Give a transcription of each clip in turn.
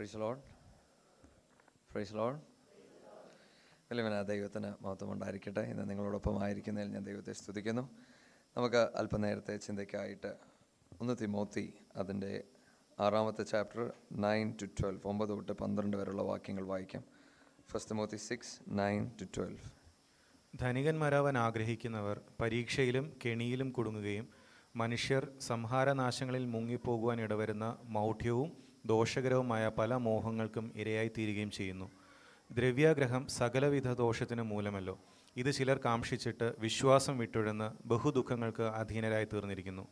Fries lord praise lord വലിയവന ദൈവത്തിന് മഹത്വം ഉണ്ടായിരിക്കട്ടെ. ഇന്ന് നിങ്ങളോടൊപ്പം ആയിരിക്കുന്നതിൽ ഞാൻ ദൈവത്തെ സ്തുതിക്കുന്നു. നമുക്ക് അല്പനേരത്തെ ചിന്തയ്ക്കായിട്ട് ഒന്ന് തിമോത്തി അതിന്റെ ആറാമത്തെ ചാപ്റ്റർ നയൻ ടു ട്വൽവ് ഒമ്പത് തൊട്ട് പന്ത്രണ്ട് വരെയുള്ള വാക്യങ്ങൾ വായിക്കാം. First Timothy six nine to twelve ധനികന്മാരാവാൻ ആഗ്രഹിക്കുന്നവർ പരീക്ഷയിലും കെണിയിലും കുടുങ്ങുകയും മനുഷ്യർ സംഹാരനാശങ്ങളിൽ മുങ്ങിപ്പോകുവാൻ ഇടവരുന്ന മൗഢ്യവും ദോഷകരവുമായ പല മോഹങ്ങൾക്കും ഇരയായിത്തീരുകയും ചെയ്യുന്നു. ദ്രവ്യാഗ്രഹം സകലവിധ ദോഷത്തിന് മൂലമല്ലോ. ഇത് ചിലർ കാംക്ഷിച്ചിട്ട് വിശ്വാസം വിട്ടൊഴുന്ന് ബഹുദുഃഖങ്ങൾക്ക് അധീനരായി തീർന്നിരിക്കുന്നു.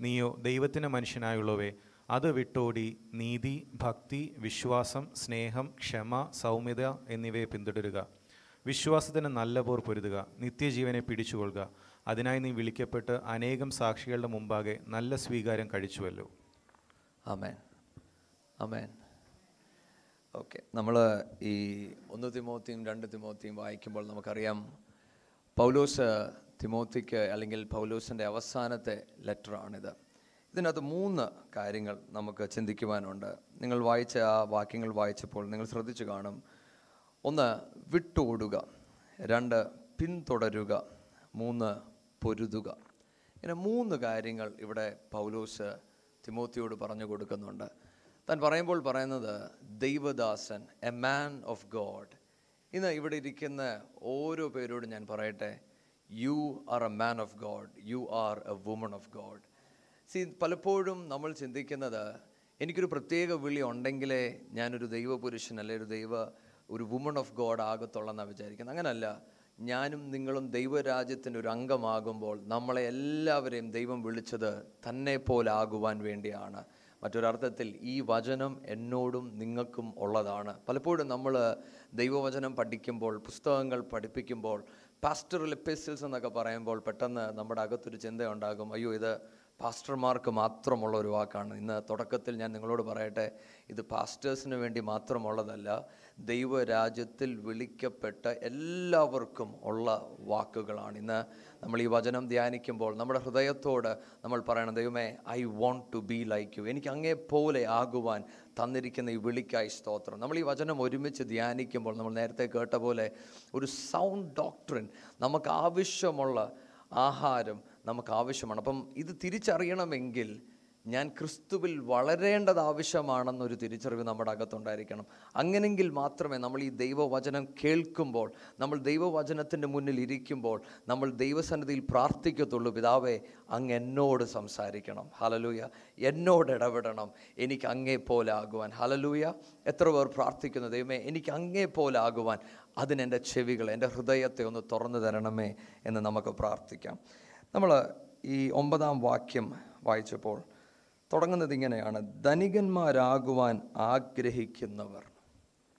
നീയോ ദൈവത്തിന് മനുഷ്യനായുള്ളവേ അത് വിട്ടോടി നീതി ഭക്തി വിശ്വാസം സ്നേഹം ക്ഷമ സൗമ്യത എന്നിവയെ പിന്തുടരുക. വിശ്വാസത്തിന് നല്ല പോർ പൊരുതുക. നിത്യജീവനെ പിടിച്ചുകൊള്ളുക. അതിനായി നീ വിളിക്കപ്പെട്ട് അനേകം സാക്ഷികളുടെ മുമ്പാകെ നല്ല സ്വീകാരം കഴിച്ചുവല്ലോ. അമേൻ അമേൻ ഓക്കെ നമ്മൾ ഈ ഒന്ന് തിമോത്തിയും രണ്ട് തിമോത്തിയും വായിക്കുമ്പോൾ നമുക്കറിയാം പൗലോസ് തിമോത്തിക്ക് അല്ലെങ്കിൽ പൗലോസിന്റെ അവസാനത്തെ ലെറ്ററാണിത്. ഇതിനകത്ത് മൂന്ന് കാര്യങ്ങൾ നമുക്ക് ചിന്തിക്കുവാനുണ്ട്. നിങ്ങൾ വായിച്ച ആ വാക്യങ്ങൾ വായിച്ചപ്പോൾ നിങ്ങൾ ശ്രദ്ധിച്ചു കാണും. ഒന്ന് വിട്ടോടുക. രണ്ട് പിന്തുടരുക. മൂന്ന് പൊരുതുക. ഇങ്ങനെ മൂന്ന് കാര്യങ്ങൾ ഇവിടെ പൗലോസ് തിമോത്തിയോട് പറഞ്ഞു കൊടുക്കുന്നുണ്ട്. താൻ പറയുമ്പോൾ പറയുന്നത് ദൈവദാസൻ എ മാൻ ഓഫ് ഗോഡ് ഇന്ന് ഇവിടെ ഇരിക്കുന്ന ഓരോ പേരോടും ഞാൻ പറയട്ടെ you are a man of God you are a woman of God see പലപ്പോഴും നമ്മൾ ചിന്തിക്കുന്നത് എനിക്കൊരു പ്രത്യേക വിളി ഉണ്ടെങ്കിലേ ഞാനൊരു ദൈവപുരുഷൻ അല്ലെ ഒരു ദൈവ ഒരു വുമൺ ഓഫ് ഗോഡ് ആകത്തുള്ളെന്നാണ് വിചാരിക്കുന്നത്. അങ്ങനല്ല. ഞാനും നിങ്ങളും ദൈവരാജ്യത്തിന്റെ ഒരു അംഗമാകുമ്പോൾ നമ്മളെ എല്ലാവരെയും ദൈവം വിളിച്ചത് തന്നെ പോലാകുവാൻ വേണ്ടിയാണ്. മറ്റൊരർത്ഥത്തിൽ ഈ വചനം എന്നോടും നിങ്ങൾക്കും ഉള്ളതാണ്. പലപ്പോഴും നമ്മൾ ദൈവവചനം പഠിക്കുമ്പോൾ പുസ്തകങ്ങൾ പഠിപ്പിക്കുമ്പോൾ പാസ്റ്റർ എപ്പിസിൽസ് എന്നൊക്കെ പറയുമ്പോൾ പെട്ടെന്ന് നമ്മുടെ അകത്തൊരു ചിന്തയുണ്ടാകും. അയ്യോ ഇത് പാസ്റ്റർമാർക്ക് മാത്രമുള്ള ഒരു വാക്കാണ്. ഇന്ന് തുടക്കത്തിൽ ഞാൻ നിങ്ങളോട് പറയട്ടെ ഇത് പാസ്റ്റേഴ്സിന് വേണ്ടി മാത്രമുള്ളതല്ല ദൈവരാജ്യത്തിൽ വിളിക്കപ്പെട്ട എല്ലാവർക്കും ഉള്ള വാക്കുകളാണ്. ഇന്ന് നമ്മൾ ഈ വചനം ധ്യാനിക്കുമ്പോൾ നമ്മുടെ ഹൃദയത്തോട് നമ്മൾ പറയണം ദൈവമേ I want to be like you എനിക്ക് അങ്ങേ പോലെ ആകുവാൻ തന്നിരിക്കുന്ന ഈ വിളിക്കായി സ്തോത്രം. നമ്മൾ ഈ വചനം ഒരുമിച്ച് ധ്യാനിക്കുമ്പോൾ നമ്മൾ നേരത്തെ കേട്ട പോലെ ഒരു സൗണ്ട് ഡോക്ടറിൻ നമുക്ക് ആവശ്യമുള്ള ആഹാരം നമുക്ക് ആവശ്യമാണ്. അപ്പം ഇത് തിരിച്ചറിയണമെങ്കിൽ ഞാൻ ക്രിസ്തുവിൽ വളരേണ്ടത് ആവശ്യമാണെന്നൊരു തിരിച്ചറിവ് നമ്മുടെ അകത്തുണ്ടായിരിക്കണം. അങ്ങനെങ്കിൽ മാത്രമേ നമ്മൾ ഈ ദൈവവചനം കേൾക്കുമ്പോൾ നമ്മൾ ദൈവവചനത്തിന്റെ മുന്നിൽ ഇരിക്കുമ്പോൾ നമ്മൾ ദൈവസന്നിധിയിൽ പ്രാർത്ഥിക്കത്തുള്ളൂ പിതാവേ അങ്ങ് എന്നോട് സംസാരിക്കണം. ഹലലൂയ എന്നോട് ഇടപെടണം. എനിക്ക് അങ്ങേ പോലെ ആകുവാൻ. ഹലലൂയ എത്ര പേർ പ്രാർത്ഥിക്കുന്നു ദൈവമേ എനിക്ക് അങ്ങേ പോലെ ആകുവാൻ. അതിനെന്റെ ചെവികൾ എന്റെ ഹൃദയത്തെ ഒന്ന് തുറന്നു തരണമേ എന്ന് നമുക്ക് പ്രാർത്ഥിക്കാം. നമ്മൾ ഈ ഒമ്പതാം വാക്യം വായിച്ചപ്പോൾ തുടങ്ങുന്നത് ഇങ്ങനെയാണ്. ധനികന്മാരാകുവാൻ ആഗ്രഹിക്കുന്നവർ.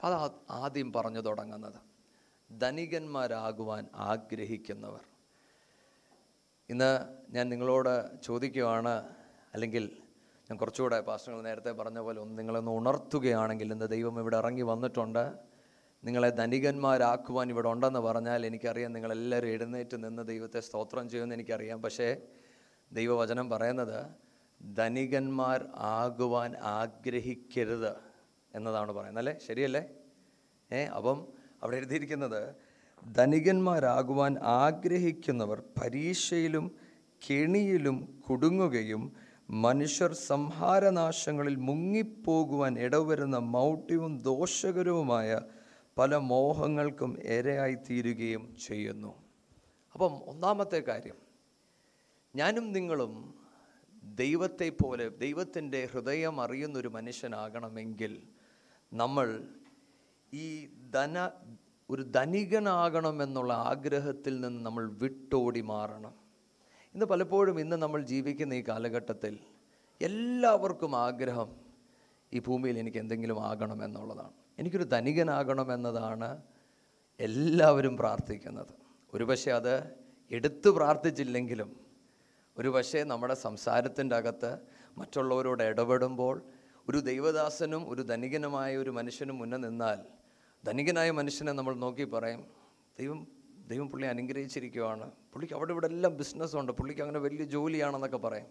അത് ആദ്യം പറഞ്ഞു തുടങ്ങുന്നത്. ധനികന്മാരാകുവാൻ ആഗ്രഹിക്കുന്നവർ. ഇന്ന് ഞാൻ നിങ്ങളോട് ചോദിക്കുകയാണ് അല്ലെങ്കിൽ ഞാൻ കുറച്ചുകൂടെ പാസ്റ്റങ്ങൾ നേരത്തെ പറഞ്ഞ പോലെ ഒന്ന് നിങ്ങളൊന്ന് ഉണർത്തുകയാണെങ്കിൽ ഇന്ന് ദൈവം ഇവിടെ ഇറങ്ങി വന്നിട്ടുണ്ട്. നിങ്ങളെ ധനികന്മാരാക്കുവാൻ ഇവിടെ ഉണ്ടെന്ന് പറഞ്ഞാൽ എനിക്കറിയാം നിങ്ങളെല്ലാവരും എഴുന്നേറ്റ് നിന്ന് ദൈവത്തെ സ്തോത്രം ചെയ്യുമെന്ന് എനിക്കറിയാം. പക്ഷേ ദൈവവചനം പറയുന്നത് ധനികന്മാർ ആകുവാൻ ആഗ്രഹിക്കരുത് എന്നതാണ് പറയുന്നത്. അല്ലേ? ശരിയല്ലേ? ഏ അപ്പം അവിടെ എഴുതിയിരിക്കുന്നത് ധനികന്മാരാകുവാൻ ആഗ്രഹിക്കുന്നവർ പരീക്ഷയിലും കെണിയിലും കുടുങ്ങുകയും മനുഷ്യർ സംഹാരനാശങ്ങളിൽ മുങ്ങിപ്പോകുവാൻ ഇടവരുന്ന മൗഢ്യവും ദോഷകരവുമായ പല മോഹങ്ങൾക്കും ഇരയായി തീരുകയും ചെയ്യുന്നു. അപ്പം ഒന്നാമത്തെ കാര്യം ഞാനും നിങ്ങളും ദൈവത്തെ പോലെ ദൈവത്തിന്റെ ഹൃദയം അറിയുന്നൊരു മനുഷ്യനാകണമെങ്കിൽ നമ്മൾ ഈ ധന ഒരു ധനികനാകണമെന്നുള്ള ആഗ്രഹത്തിൽ നിന്ന് നമ്മൾ വിട്ടോടി മാറണം. ഇന്ന് പലപ്പോഴും ഇന്ന് നമ്മൾ ജീവിക്കുന്ന ഈ കാലഘട്ടത്തിൽ എല്ലാവർക്കും ആഗ്രഹം ഈ ഭൂമിയിൽ എനിക്ക് എന്തെങ്കിലും ആകണം എന്നുള്ളതാണ്. എനിക്കൊരു ധനികനാകണമെന്നതാണ് എല്ലാവരും പ്രാർത്ഥിക്കുന്നത്. ഒരുപക്ഷെ അത് എടുത്തു പ്രാർത്ഥിച്ചില്ലെങ്കിലും ഒരു പക്ഷേ നമ്മുടെ സംസാരത്തിന്റെ അകത്ത് മറ്റുള്ളവരോട് ഇടപെടുമ്പോൾ ഒരു ദൈവദാസനും ഒരു ധനികനുമായ ഒരു മനുഷ്യനും മുന്നേ നിന്നാൽ ധനികനായ മനുഷ്യനെ നമ്മൾ നോക്കി പറയും ദൈവം ദൈവം പുള്ളി അനുഗ്രഹിച്ചിരിക്കുവാണ്. പുള്ളിക്ക് അവിടെ ഇവിടെ എല്ലാം ബിസിനസ്സുണ്ട്. പുള്ളിക്ക് അങ്ങനെ വലിയ ജോലിയാണെന്നൊക്കെ പറയും.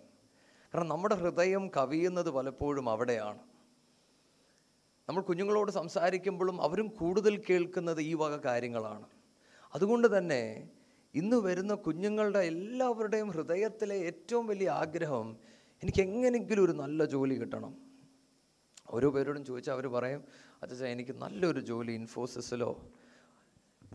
കാരണം നമ്മുടെ ഹൃദയം കവിയുന്നത് പലപ്പോഴും അവിടെയാണ്. നമ്മൾ കുഞ്ഞുങ്ങളോട് സംസാരിക്കുമ്പോഴും അവരും കൂടുതൽ കേൾക്കുന്നത് ഈ വക കാര്യങ്ങളാണ്. അതുകൊണ്ട് തന്നെ ഇന്ന് വരുന്ന കുഞ്ഞുങ്ങളുടെ എല്ലാവരുടെയും ഹൃദയത്തിലെ ഏറ്റവും വലിയ ആഗ്രഹം എനിക്ക് എങ്ങനെങ്കിലും ഒരു നല്ല ജോലി കിട്ടണം. ഓരോ പേരോടും ചോദിച്ചാൽ അവർ പറയും അച്ഛാ എനിക്ക് നല്ലൊരു ജോലി ഇൻഫോസിസിലോ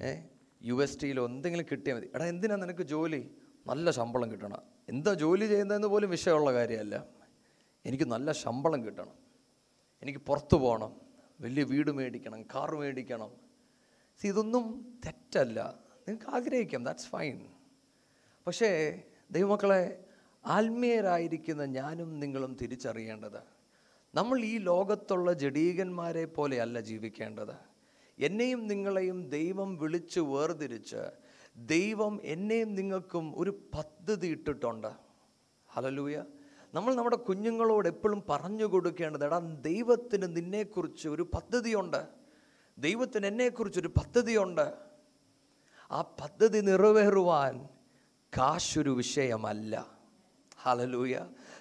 ഏ യു എസ് ടിയിലോ എന്തെങ്കിലും കിട്ടിയാൽ മതി. എടാ എന്തിനാണ് നിനക്ക് ജോലി? നല്ല ശമ്പളം കിട്ടണം. എന്താ ജോലി ചെയ്യുന്നതെന്ന് പോലും വിഷയമുള്ള കാര്യമല്ല. എനിക്ക് നല്ല ശമ്പളം കിട്ടണം. എനിക്ക് പുറത്തു പോകണം. വലിയ വീട് മേടിക്കണം കാർ മേടിക്കണം. ഇതൊന്നും തെറ്റല്ല. നിങ്ങൾക്ക് ആഗ്രഹിക്കാം ദാറ്റ്സ് ഫൈൻ പക്ഷേ ദൈവമക്കളെ ആത്മീയരായിരിക്കുന്ന ഞാനും നിങ്ങളും തിരിച്ചറിയേണ്ടത് നമ്മൾ ഈ ലോകത്തുള്ള ജഡീകന്മാരെ പോലെയല്ല ജീവിക്കേണ്ടത്. എന്നെയും നിങ്ങളെയും ദൈവം വിളിച്ച് വേർതിരിച്ച് ദൈവം എന്നെയും നിങ്ങൾക്കും ഒരു പദ്ധതി ഇട്ടിട്ടുണ്ട്. ഹലലൂയ നമ്മൾ നമ്മുടെ കുഞ്ഞുങ്ങളോട് എപ്പോഴും പറഞ്ഞു കൊടുക്കേണ്ടത് എടാ ദൈവത്തിന് നിന്നെക്കുറിച്ച് ഒരു പദ്ധതിയുണ്ട്. ദൈവത്തിന് എന്നെക്കുറിച്ചൊരു പദ്ധതിയുണ്ട്. ആ പദ്ധതി നിറവേറുവാൻ കാശൊരു വിഷയമല്ല. ഹലലൂയ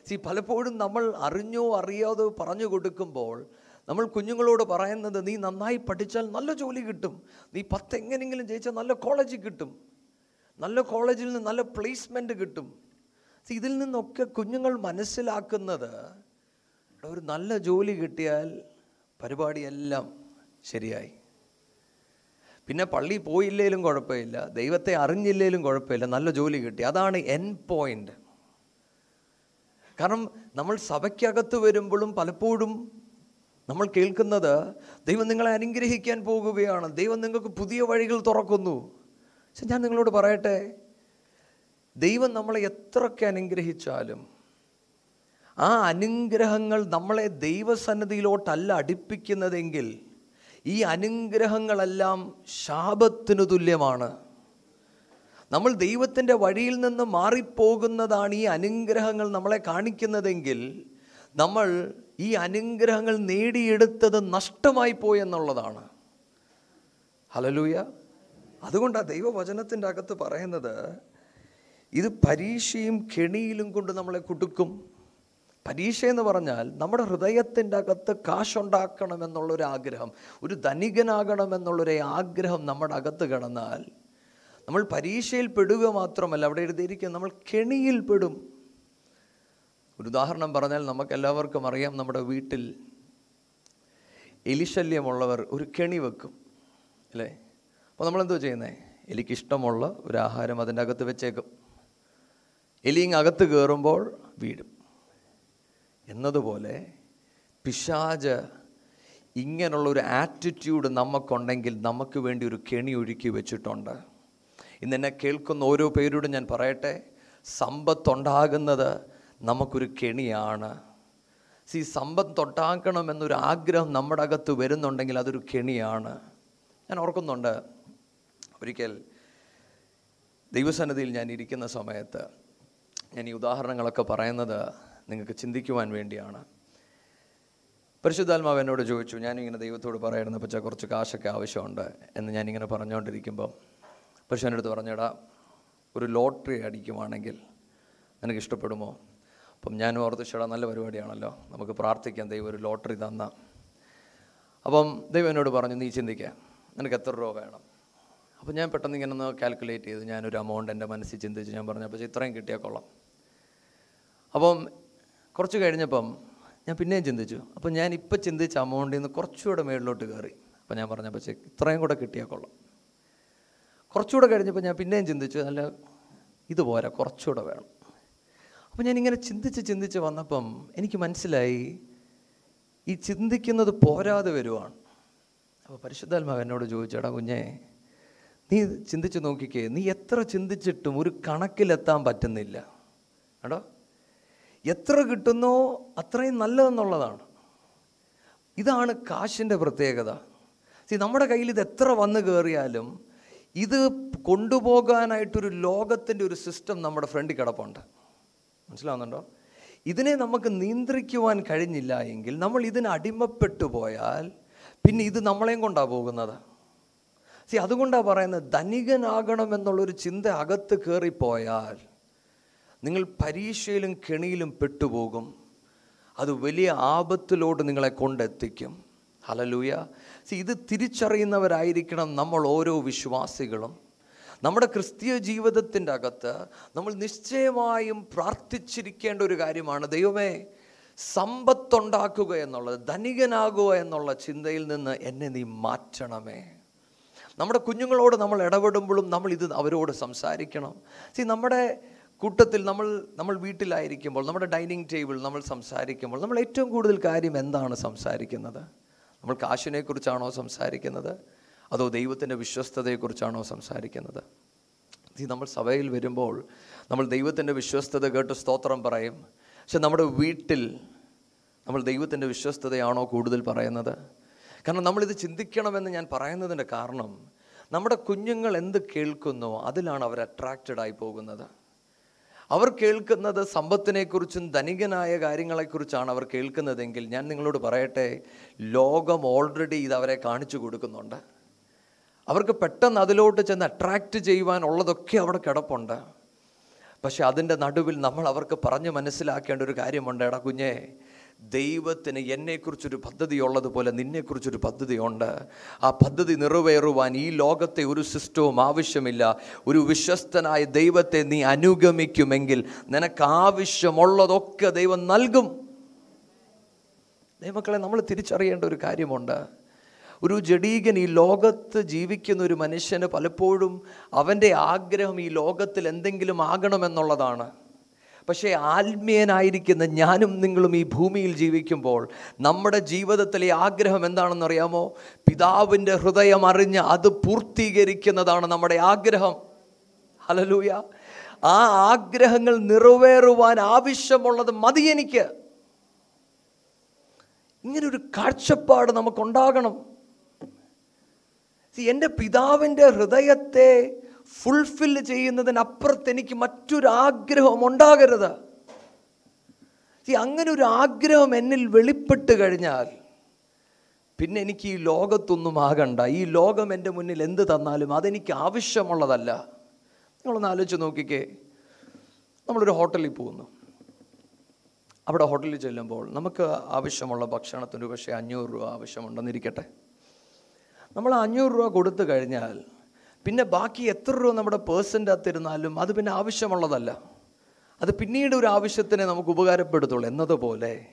സി പലപ്പോഴും നമ്മൾ അറിഞ്ഞോ അറിയാതോ പറഞ്ഞു കൊടുക്കുമ്പോൾ നമ്മൾ കുഞ്ഞുങ്ങളോട് പറയുന്നത് നീ നന്നായി പഠിച്ചാൽ നല്ല ജോലി കിട്ടും. നീ പത്ത് എങ്ങനെയെങ്കിലും ജയിച്ചാൽ നല്ല കോളേജിൽ കിട്ടും. നല്ല കോളേജിൽ നിന്ന് നല്ല പ്ലേസ്മെന്റ് കിട്ടും. ഇതിൽ നിന്നൊക്കെ കുഞ്ഞുങ്ങൾ മനസ്സിലാക്കുന്നത് ഒരു നല്ല ജോലി കിട്ടിയാൽ പരിപാടിയെല്ലാം ശരിയായി. പിന്നെ പള്ളി പോയില്ലേലും കുഴപ്പമില്ല ദൈവത്തെ അറിഞ്ഞില്ലേലും കുഴപ്പമില്ല നല്ല ജോലി കിട്ടി. അതാണ് എൻ പോയിന്റ് കാരണം നമ്മൾ സഭയ്ക്കകത്ത് വരുമ്പോഴും പലപ്പോഴും നമ്മൾ കേൾക്കുന്നത് ദൈവം നിങ്ങളെ അനുഗ്രഹിക്കാൻ പോകുകയാണ് ദൈവം നിങ്ങൾക്ക് പുതിയ വഴികൾ തുറക്കുന്നു. പക്ഷെ ഞാൻ നിങ്ങളോട് പറയട്ടെ ദൈവം നമ്മളെ എത്രയൊക്കെ അനുഗ്രഹിച്ചാലും ആ അനുഗ്രഹങ്ങൾ നമ്മളെ ദൈവസന്നിധിയിലോട്ടല്ല അടുപ്പിക്കുന്നതെങ്കിൽ ഈ അനുഗ്രഹങ്ങളെല്ലാം ശാപത്തിനു തുല്യമാണ്. നമ്മൾ ദൈവത്തിന്റെ വഴിയിൽ നിന്ന് മാറിപ്പോകുന്നതാണ് ഈ അനുഗ്രഹങ്ങൾ നമ്മളെ കാണിക്കുന്നതെങ്കിൽ നമ്മൾ ഈ അനുഗ്രഹങ്ങൾ നേടിയെടുത്തത് നഷ്ടമായി പോയെന്നുള്ളതാണ് ഹലലൂയ അതുകൊണ്ടാണ് ദൈവവചനത്തിന്റെ അകത്ത് പറയുന്നത് ഇത് പരീക്ഷയും കെണിയിലും കൊണ്ട് നമ്മളെ കുടുക്കും. പരീക്ഷ എന്ന് പറഞ്ഞാൽ നമ്മുടെ ഹൃദയത്തിന്റെ അകത്ത് കാശുണ്ടാക്കണമെന്നുള്ളൊരു ആഗ്രഹം ഒരു ധനികനാകണമെന്നുള്ളൊരു ആഗ്രഹം നമ്മുടെ അകത്ത് കിടന്നാൽ നമ്മൾ പരീക്ഷയിൽ പെടുക മാത്രമല്ല അവിടെ എഴുതിയിരിക്കുക നമ്മൾ കെണിയിൽ പെടും. ഒരു ഉദാഹരണം പറഞ്ഞാൽ നമുക്ക് എല്ലാവർക്കും അറിയാം നമ്മുടെ വീട്ടിൽ എലിശല്യമുള്ളവർ ഒരു കെണി വെക്കും അല്ലേ? അപ്പോൾ നമ്മളെന്തോ ചെയ്യുന്നത് എലിക്കിഷ്ടമുള്ള ഒരു ആഹാരം അതിന്റെ അകത്ത് വെച്ചേക്കും. എലി ഇങ്ങ് അകത്ത് കയറുമ്പോൾ വീഴും. എന്നതുപോലെ പിശാജ് ഇങ്ങനെയുള്ള ഒരു ആറ്റിറ്റ്യൂഡ് നമുക്കുണ്ടെങ്കിൽ നമുക്ക് വേണ്ടി ഒരു കെണി ഒരുക്കി വെച്ചിട്ടുണ്ട്. ഇന്ന് എന്നെ കേൾക്കുന്ന ഓരോ പേരോടും ഞാൻ പറയട്ടെ സമ്പത്തുണ്ടാകുന്നത് നമുക്കൊരു കെണിയാണ്. സി സമ്പത്തുണ്ടാക്കണമെന്നൊരു ആഗ്രഹം നമ്മുടെ അകത്ത് വരുന്നുണ്ടെങ്കിൽ അതൊരു കെണിയാണ്. ഞാൻ ഓർക്കുന്നുണ്ട് ഒരിക്കൽ ദൈവസന്നിധിയിൽ ഞാൻ ഇരിക്കുന്ന സമയത്ത് ഞാൻ ഈ ഉദാഹരണങ്ങളൊക്കെ പറയുന്നത് നിങ്ങൾക്ക് ചിന്തിക്കുവാൻ വേണ്ടിയാണ്. പരിശുദ്ധാത്മാവ് എന്നോട് ചോദിച്ചു ഞാനിങ്ങനെ ദൈവത്തോട് പറയായിരുന്നു പച്ച കുറച്ച് കാശൊക്കെ ആവശ്യമുണ്ട് എന്ന് ഞാനിങ്ങനെ പറഞ്ഞുകൊണ്ടിരിക്കുമ്പം പക്ഷെ എന്റെ അടുത്ത് പറഞ്ഞടാ ഒരു ലോട്ടറി അടിക്കുവാണെങ്കിൽ നിനക്ക് ഇഷ്ടപ്പെടുമോ? അപ്പം ഞാൻ ഓർത്ത് ചേടാ നല്ല പരിപാടിയാണല്ലോ നമുക്ക് പ്രാർത്ഥിക്കാം ദൈവം ഒരു ലോട്ടറി തന്ന. അപ്പം ദൈവം എന്നോട് പറഞ്ഞു നീ ചിന്തിക്കുക നിനക്ക് എത്ര രൂപ വേണം? അപ്പം ഞാൻ പെട്ടെന്ന് ഇങ്ങനെ ഒന്ന് കാൽക്കുലേറ്റ് ചെയ്ത് ഞാനൊരു എമൗണ്ട് എന്റെ മനസ്സിൽ ചിന്തിച്ച് ഞാൻ പറഞ്ഞു അപ്പോൾ ഇത്രയും കിട്ടിയാൽ കൊള്ളാം. അപ്പം കുറച്ച് കഴിഞ്ഞപ്പം ഞാൻ പിന്നെയും ചിന്തിച്ചു. അപ്പം ഞാൻ ഇപ്പം ചിന്തിച്ച അമൗണ്ടിൽ നിന്ന് കുറച്ചുകൂടെ മേളിലോട്ട് കയറി. അപ്പം ഞാൻ പറഞ്ഞപ്പോൾ പക്ഷേ ഇത്രയും കൂടെ കിട്ടിയാൽ കൊള്ളാം. കുറച്ചുകൂടെ കഴിഞ്ഞപ്പോൾ ഞാൻ പിന്നെയും ചിന്തിച്ചു അല്ല ഇത് പോരാ കുറച്ചുകൂടെ വേണം. അപ്പം ഞാനിങ്ങനെ ചിന്തിച്ച് ചിന്തിച്ച് വന്നപ്പം എനിക്ക് മനസ്സിലായി ഈ ചിന്തിക്കുന്നത് പോരാതെ വരുവാണ്. അപ്പോൾ പരിശുദ്ധാത്മാവ് എന്നോട് ചോദിച്ചടാ കുഞ്ഞേ നീ ചിന്തിച്ച് നോക്കിക്കേ നീ എത്ര ചിന്തിച്ചിട്ടും ഒരു കണക്കിലെത്താൻ പറ്റുന്നില്ല. കേട്ടോ എത്ര കിട്ടുന്നോ അത്രയും നല്ലതെന്നുള്ളതാണ്. ഇതാണ് കാശിന്റെ പ്രത്യേകത. സി നമ്മുടെ കയ്യിൽ ഇത് എത്ര വന്നു കയറിയാലും ഇത് കൊണ്ടുപോകാനായിട്ടൊരു ലോകത്തിന്റെ ഒരു സിസ്റ്റം നമ്മുടെ ഫ്രണ്ടിൽ കിടപ്പുണ്ട്. മനസ്സിലാവുന്നുണ്ടോ? ഇതിനെ നമുക്ക് നിയന്ത്രിക്കുവാൻ കഴിഞ്ഞില്ല എങ്കിൽ നമ്മൾ ഇതിന് അടിമപ്പെട്ടു പോയാൽ പിന്നെ ഇത് നമ്മളെയും കൊണ്ടാണ് പോകുന്നത്. സി അതുകൊണ്ടാണ് പറയുന്നത് ധനികനാകണമെന്നുള്ളൊരു ചിന്ത അകത്ത് കയറിപ്പോയാൽ നിങ്ങൾ പരീക്ഷയിലും കെണിയിലും പെട്ടുപോകും. അത് വലിയ ആപത്തിലോട്ട് നിങ്ങളെ കൊണ്ടെത്തിക്കും. ഹലലൂയ സി ഇത് തിരിച്ചറിയുന്നവരായിരിക്കണം നമ്മൾ ഓരോ വിശ്വാസികളും. നമ്മുടെ ക്രിസ്തീയ ജീവിതത്തിന്റെ അകത്ത് നമ്മൾ നിശ്ചയമായും പ്രാർത്ഥിച്ചിരിക്കേണ്ട ഒരു കാര്യമാണ്. ദൈവമേ സമ്പത്തുണ്ടാക്കുക എന്നുള്ളത് ധനികനാകുക എന്നുള്ള ചിന്തയിൽ നിന്ന് എന്നെ നീ മാറ്റണമേ. നമ്മുടെ കുഞ്ഞുങ്ങളോട് നമ്മൾ ഇടപെടുമ്പോഴും നമ്മൾ ഇത് അവരോട് സംസാരിക്കണം. സി നമ്മുടെ കൂട്ടത്തിൽ നമ്മൾ നമ്മൾ വീട്ടിലായിരിക്കുമ്പോൾ നമ്മുടെ ഡൈനിങ് ടേബിൾ നമ്മൾ സംസാരിക്കുമ്പോൾ നമ്മൾ ഏറ്റവും കൂടുതൽ കാര്യം എന്താണ് സംസാരിക്കുന്നത്? നമ്മൾ കാശിനെക്കുറിച്ചാണോ സംസാരിക്കുന്നത്? അതോ ദൈവത്തിന്റെ വിശ്വസ്തതയെക്കുറിച്ചാണോ സംസാരിക്കുന്നത്? നമ്മൾ സഭയിൽ വരുമ്പോൾ നമ്മൾ ദൈവത്തിന്റെ വിശ്വസ്തത കേട്ട് സ്തോത്രം പറയും. പക്ഷെ നമ്മുടെ വീട്ടിൽ നമ്മൾ ദൈവത്തിന്റെ വിശ്വസ്തതയാണോ കൂടുതൽ പറയുന്നത്? കാരണം നമ്മളിത് ചിന്തിക്കണമെന്ന് ഞാൻ പറയുന്നതിന്റെ കാരണം നമ്മുടെ കുഞ്ഞുങ്ങൾ എന്ത് കേൾക്കുന്നോ അതിലാണ് അവർ അട്രാക്റ്റഡ് ആയി പോകുന്നത്. അവർ കേൾക്കുന്നത് സമ്പത്തിനെക്കുറിച്ചും ധനികനായ കാര്യങ്ങളെക്കുറിച്ചാണ് അവർ കേൾക്കുന്നതെങ്കിൽ ഞാൻ നിങ്ങളോട് പറയട്ടെ ലോകം ഓൾറെഡി ഇത് അവരെ കാണിച്ചു കൊടുക്കുന്നുണ്ട്. അവർക്ക് പെട്ടെന്ന് അതിലോട്ട് ചെന്ന് അട്രാക്റ്റ് ചെയ്യുവാനുള്ളതൊക്കെ അവിടെ കിടപ്പുണ്ട്. പക്ഷെ അതിന്റെ നടുവിൽ നമ്മൾ അവർക്ക് പറഞ്ഞ് മനസ്സിലാക്കേണ്ട ഒരു കാര്യമുണ്ട്. എടാ കുഞ്ഞേ ദൈവത്തിന് എന്നെക്കുറിച്ചൊരു പദ്ധതി ഉള്ളതുപോലെ നിന്നെക്കുറിച്ചൊരു പദ്ധതിയുണ്ട്. ആ പദ്ധതി നിറവേറുവാൻ ഈ ലോകത്തെ ഒരു സിസ്റ്റവും ആവശ്യമില്ല. ഒരു വിശ്വസ്തനായ ദൈവത്തെ നീ അനുഗമിക്കുമെങ്കിൽ നിനക്ക് ആവശ്യമുള്ളതൊക്കെ ദൈവം നൽകും. ദൈവമക്കളെ നമ്മൾ തിരിച്ചറിയേണ്ട ഒരു കാര്യമുണ്ട്. ഒരു ജഡീകൻ ഈ ലോകത്ത് ജീവിക്കുന്ന ഒരു മനുഷ്യന് പലപ്പോഴും അവന്റെ ആഗ്രഹം ഈ ലോകത്തിൽ എന്തെങ്കിലും ആകണമെന്നുള്ളതാണ്. പക്ഷേ ആത്മീയനായിരിക്കുന്ന ഞാനും നിങ്ങളും ഈ ഭൂമിയിൽ ജീവിക്കുമ്പോൾ നമ്മുടെ ജീവിതത്തിലെ ആഗ്രഹം എന്താണെന്നറിയാമോ? പിതാവിന്റെ ഹൃദയം അറിഞ്ഞ് അത് പൂർത്തീകരിക്കുന്നതാണ് നമ്മുടെ ആഗ്രഹം. ഹലലൂയ ആ ആഗ്രഹങ്ങൾ നിറവേറുവാൻ ആവശ്യമുള്ളത് മതി എനിക്ക്. ഇങ്ങനൊരു കാഴ്ചപ്പാട് നമുക്കുണ്ടാകണം. എന്റെ പിതാവിന്റെ ഹൃദയത്തെ ഫുൾഫിൽ ചെയ്യുന്നതിനപ്പുറത്ത് എനിക്ക് മറ്റൊരു ആഗ്രഹം ഉണ്ടാകരുത്. ഈ അങ്ങനെ ഒരു ആഗ്രഹം എന്നിൽ വെളിപ്പെട്ട് കഴിഞ്ഞാൽ പിന്നെ എനിക്ക് ഈ ലോകത്തൊന്നും ആകണ്ട. ഈ ലോകം എന്റെ മുന്നിൽ എന്ത് തന്നാലും അതെനിക്ക് ആവശ്യമുള്ളതല്ല. നിങ്ങളൊന്ന് ആലോചിച്ച് നോക്കിക്കേ. നമ്മളൊരു ഹോട്ടലിൽ പോകുന്നു. അവിടെ ഹോട്ടലിൽ ചെല്ലുമ്പോൾ നമുക്ക് ആവശ്യമുള്ള ഭക്ഷണത്തിന് പക്ഷേ അഞ്ഞൂറ് രൂപ ആവശ്യമുണ്ടെന്നിരിക്കട്ടെ. നമ്മൾ അഞ്ഞൂറ് രൂപ കൊടുത്തു കഴിഞ്ഞാൽ പിന്നെ ബാക്കി എത്ര രൂപ നമ്മുടെ പേഴ്സന്റെ അകത്തിരുന്നാലും അത് പിന്നെ ആവശ്യമുള്ളതല്ല. അത് പിന്നീട് ഒരു ആവശ്യത്തിനെ നമുക്ക് ഉപകാരപ്പെടുത്തുള്ളൂ. എന്നതുപോലെ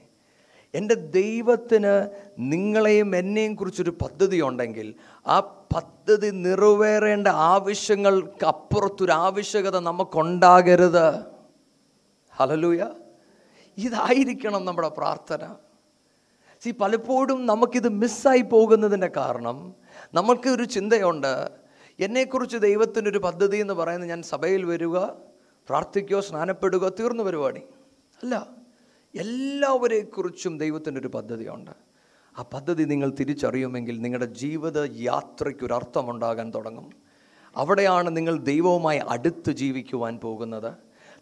എന്റെ ദൈവത്തിന് നിങ്ങളെയും എന്നെയും കുറിച്ചൊരു പദ്ധതി ഉണ്ടെങ്കിൽ ആ പദ്ധതി നിറവേറേണ്ട ആവശ്യങ്ങൾക്ക് അപ്പുറത്തൊരു ആവശ്യകത നമുക്കുണ്ടാകരുത്. ഹലലൂയ ഇതായിരിക്കണം നമ്മുടെ പ്രാർത്ഥന. സി പലപ്പോഴും നമുക്കിത് മിസ്സായി പോകുന്നതിന്റെ കാരണം നമ്മൾക്ക് ഒരു ചിന്തയുണ്ട്. എന്നെക്കുറിച്ച് ദൈവത്തിന്റെ ദൈവത്തിനൊരു പദ്ധതി എന്ന് പറയുന്നത് ഞാൻ സഭയിൽ വരിക പ്രാർത്ഥിക്കുകയോ സ്നാനപ്പെടുക തീർന്നു പരിപാടി. അല്ല എല്ലാവരെക്കുറിച്ചും ദൈവത്തിനൊരു പദ്ധതിയുണ്ട്. ആ പദ്ധതി നിങ്ങൾ തിരിച്ചറിയുമെങ്കിൽ നിങ്ങളുടെ ജീവിത യാത്രയ്ക്കൊരർത്ഥമുണ്ടാകാൻ തുടങ്ങും. അവിടെയാണ് നിങ്ങൾ ദൈവവുമായി അടുത്ത് ജീവിക്കുവാൻ പോകുന്നത്.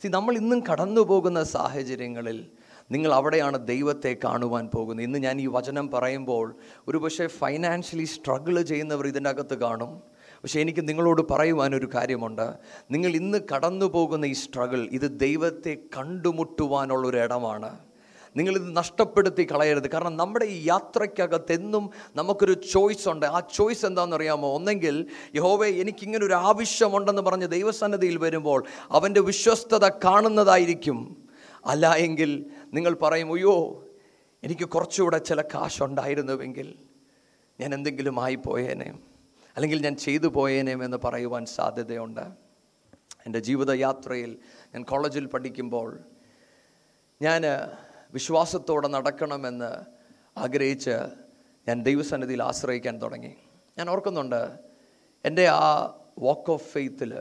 സി നമ്മൾ ഇന്നും കടന്നു പോകുന്ന സാഹചര്യങ്ങളിൽ നിങ്ങൾ അവിടെയാണ് ദൈവത്തെ കാണുവാൻ പോകുന്നത്. ഇന്ന് ഞാൻ ഈ വചനം പറയുമ്പോൾ ഒരു പക്ഷേ ഫൈനാൻഷ്യലി സ്ട്രഗിൾ ചെയ്യുന്നവർ ഇതിനകത്ത് കാണും. പക്ഷേ എനിക്ക് നിങ്ങളോട് പറയുവാനൊരു കാര്യമുണ്ട്. നിങ്ങൾ ഇന്ന് കടന്നു പോകുന്ന ഈ സ്ട്രഗിൾ ഇത് ദൈവത്തെ കണ്ടുമുട്ടുവാനുള്ള ഒരു ഇടമാണ് നിങ്ങളിത് നഷ്ടപ്പെടുത്തി കളയരുത്. കാരണം നമ്മുടെ ഈ യാത്രയ്ക്കകത്ത് എന്നും നമുക്കൊരു ചോയ്സ് ഉണ്ട്. ആ ചോയ്സ് എന്താണെന്ന് അറിയാമോ ഒന്നെങ്കിൽ യഹോവെ എനിക്കിങ്ങനെ ഒരു ആവശ്യമുണ്ടെന്ന് പറഞ്ഞ് ദൈവസന്നദ്ധിയിൽ വരുമ്പോൾ അവന്റെ വിശ്വസ്തത കാണുന്നതായിരിക്കും. അല്ല എങ്കിൽ നിങ്ങൾ പറയും അയ്യോ എനിക്ക് കുറച്ചുകൂടെ ചില കാശുണ്ടായിരുന്നുവെങ്കിൽ ഞാൻ എന്തെങ്കിലും ആയിപ്പോയേനെ അല്ലെങ്കിൽ ഞാൻ ചെയ്തു പോയേനേം എന്ന് പറയുവാൻ സാധ്യതയുണ്ട്. എന്റെ ജീവിതയാത്രയിൽ ഞാൻ കോളേജിൽ പഠിക്കുമ്പോൾ ഞാൻ വിശ്വാസത്തോടെ നടക്കണമെന്ന് ആഗ്രഹിച്ച് ഞാൻ ദൈവസന്നിധിയിൽ ആശ്രയിക്കാൻ തുടങ്ങി. ഞാൻ ഓർക്കുന്നുണ്ട് എന്റെ ആ വാക്ക് ഓഫ് ഫെയ്ത്തിൽ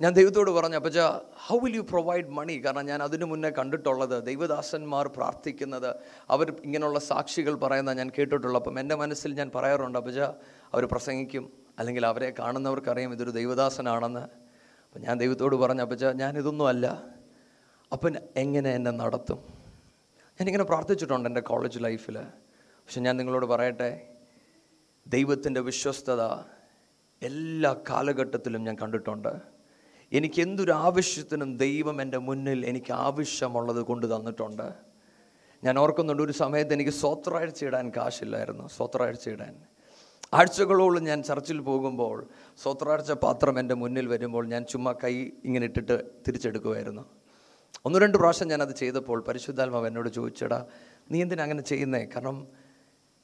ഞാൻ ദൈവത്തോട് പറഞ്ഞു അപ്പച്ച how will you provide money കാരണം ഞാൻ അതിനു മുന്നേ കണ്ടിട്ടുള്ളത് ദൈവദാസന്മാർ പ്രാർത്ഥിക്കുന്നത് അവർ ഇങ്ങനെയുള്ള സാക്ഷികൾ പറയുന്ന ഞാൻ കേട്ടിട്ടുള്ളൂ അപ്പം എന്റെ മനസ്സിൽ ഞാൻ പറയാറുണ്ട് അപ്പച്ച അവർ പ്രസംഗിക്കും അല്ലെങ്കിൽ അവരെ കാണുന്നവർക്കറിയാം ഇതൊരു ദൈവദാസനാണെന്ന്. അപ്പം ഞാൻ ദൈവത്തോട് പറഞ്ഞു അപ്പച്ച ഞാനിതൊന്നും അല്ല. അപ്പം എങ്ങനെ എന്നെ നടത്തും? ഞാനിങ്ങനെ പ്രാർത്ഥിച്ചിട്ടുണ്ട് എന്റെ കോളേജ് ലൈഫിൽ പക്ഷെ ഞാൻ നിങ്ങളോട് പറയട്ടെ ദൈവത്തിന്റെ വിശ്വസ്തത എല്ലാ കാലഘട്ടത്തിലും ഞാൻ കണ്ടിട്ടുണ്ട്. എനിക്ക് എന്തൊരു ആവശ്യത്തിനും ദൈവം എന്റെ മുന്നിൽ എനിക്ക് ആവശ്യമുള്ളത് കൊണ്ട് തന്നിട്ടുണ്ട്. ഞാൻ ഓർക്കുന്നുണ്ട് ഒരു സമയത്ത് എനിക്ക് സ്വത്രാഴ്ച ഇടാൻ കാശില്ലായിരുന്നു സ്വത്രാഴ്ച ഇടാൻ. ആഴ്ചകളോളം ഞാൻ ചർച്ചിൽ പോകുമ്പോൾ സ്വത്രാഴ്ച പാത്രം എന്റെ മുന്നിൽ വരുമ്പോൾ ഞാൻ ചുമ്മാ കൈ ഇങ്ങനെ ഇട്ടിട്ട് തിരിച്ചെടുക്കുമായിരുന്നു. ഒന്ന് രണ്ട് പ്രാവശ്യം ഞാനത് ചെയ്തപ്പോൾ പരിശുദ്ധാത്മാവ് എന്നോട് ചോദിച്ചടാ നീ എന്തിനാ അങ്ങനെ ചെയ്യുന്നേ? കാരണം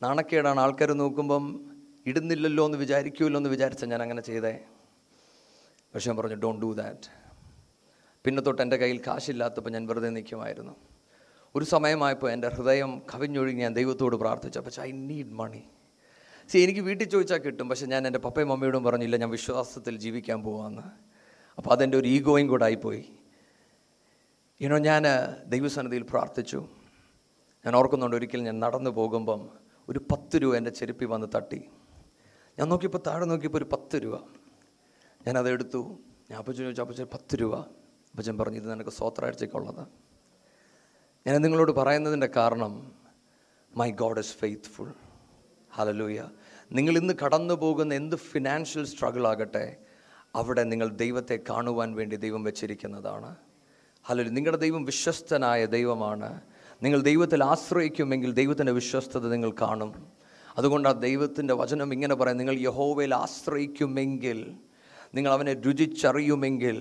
നാണക്കേടാണ്. ആൾക്കാർ നോക്കുമ്പം ഇടുന്നില്ലല്ലോ എന്ന് വിചാരിക്കുമല്ലോ എന്ന് വിചാരിച്ച ഞാൻ അങ്ങനെ ചെയ്തേ. പക്ഷേ ഞാൻ പറഞ്ഞു ഡോണ്ട് ഡു ദാറ്റ് പിന്നെ തൊട്ട് എന്റെ കയ്യിൽ കാശില്ലാത്തപ്പോൾ ഞാൻ വെറുതെ നിൽക്കുമായിരുന്നു. ഒരു സമയമായപ്പോൾ എന്റെ ഹൃദയം കവിഞ്ഞൊഴുകി ഞാൻ ദൈവത്തോട് പ്രാർത്ഥിച്ചു. പക്ഷേ ഐ നീഡ് മണി സി എനിക്ക് വീട്ടിൽ ചോദിച്ചാൽ കിട്ടും. പക്ഷെ ഞാൻ എന്റെ പപ്പയും മമ്മിയോടും പറഞ്ഞില്ല ഞാൻ വിശ്വാസത്തിൽ ജീവിക്കാൻ പോവാന്ന്. അപ്പോൾ അതെന്റെ ഒരു ഈഗോയും കൂടെ ആയിപ്പോയി. ഇനോ ഞാൻ ദൈവസന്നിധിയിൽ പ്രാർത്ഥിച്ചു. ഞാൻ ഓർക്കുന്നുണ്ട് ഒരിക്കൽ ഞാൻ നടന്നു പോകുമ്പം ഒരു പത്ത് രൂപ എന്റെ ചെരുപ്പി വന്ന് തട്ടി. ഞാൻ നോക്കിയപ്പോൾ താഴെ നോക്കിയപ്പോൾ ഒരു പത്ത് രൂപ. ഞാനത് എടുത്തു. ഞാൻ അപ്പച്ചൻ ചോദിച്ചു അപ്പച്ചൻ പത്ത് രൂപ? അപ്പച്ചൻ പറഞ്ഞു ഇത് നിനക്ക് സ്വത്രാഴ്ചയ്ക്കുള്ളത്. ഞാൻ നിങ്ങളോട് പറയുന്നതിന്റെ കാരണം my God is faithful hallelujah നിങ്ങൾ ഇന്ന് കടന്നു പോകുന്ന എന്ത് ഫിനാൻഷ്യൽ സ്ട്രഗിൾ ആകട്ടെ അവിടെ നിങ്ങൾ ദൈവത്തെ കാണുവാൻ വേണ്ടി ദൈവം വെച്ചിരിക്കുന്നതാണ്. ഹലോ നിങ്ങളുടെ ദൈവം വിശ്വസ്തനായ ദൈവമാണ്. നിങ്ങൾ ദൈവത്തിൽ ആശ്രയിക്കുമെങ്കിൽ ദൈവത്തിന്റെ വിശ്വസ്തത നിങ്ങൾ കാണും. അതുകൊണ്ട് ആ ദൈവത്തിന്റെ വചനം ഇങ്ങനെ പറയാം നിങ്ങൾ യഹോവയിൽ ആശ്രയിക്കുമെങ്കിൽ നിങ്ങൾ അവനെ രുചിച്ചറിയുമെങ്കിൽ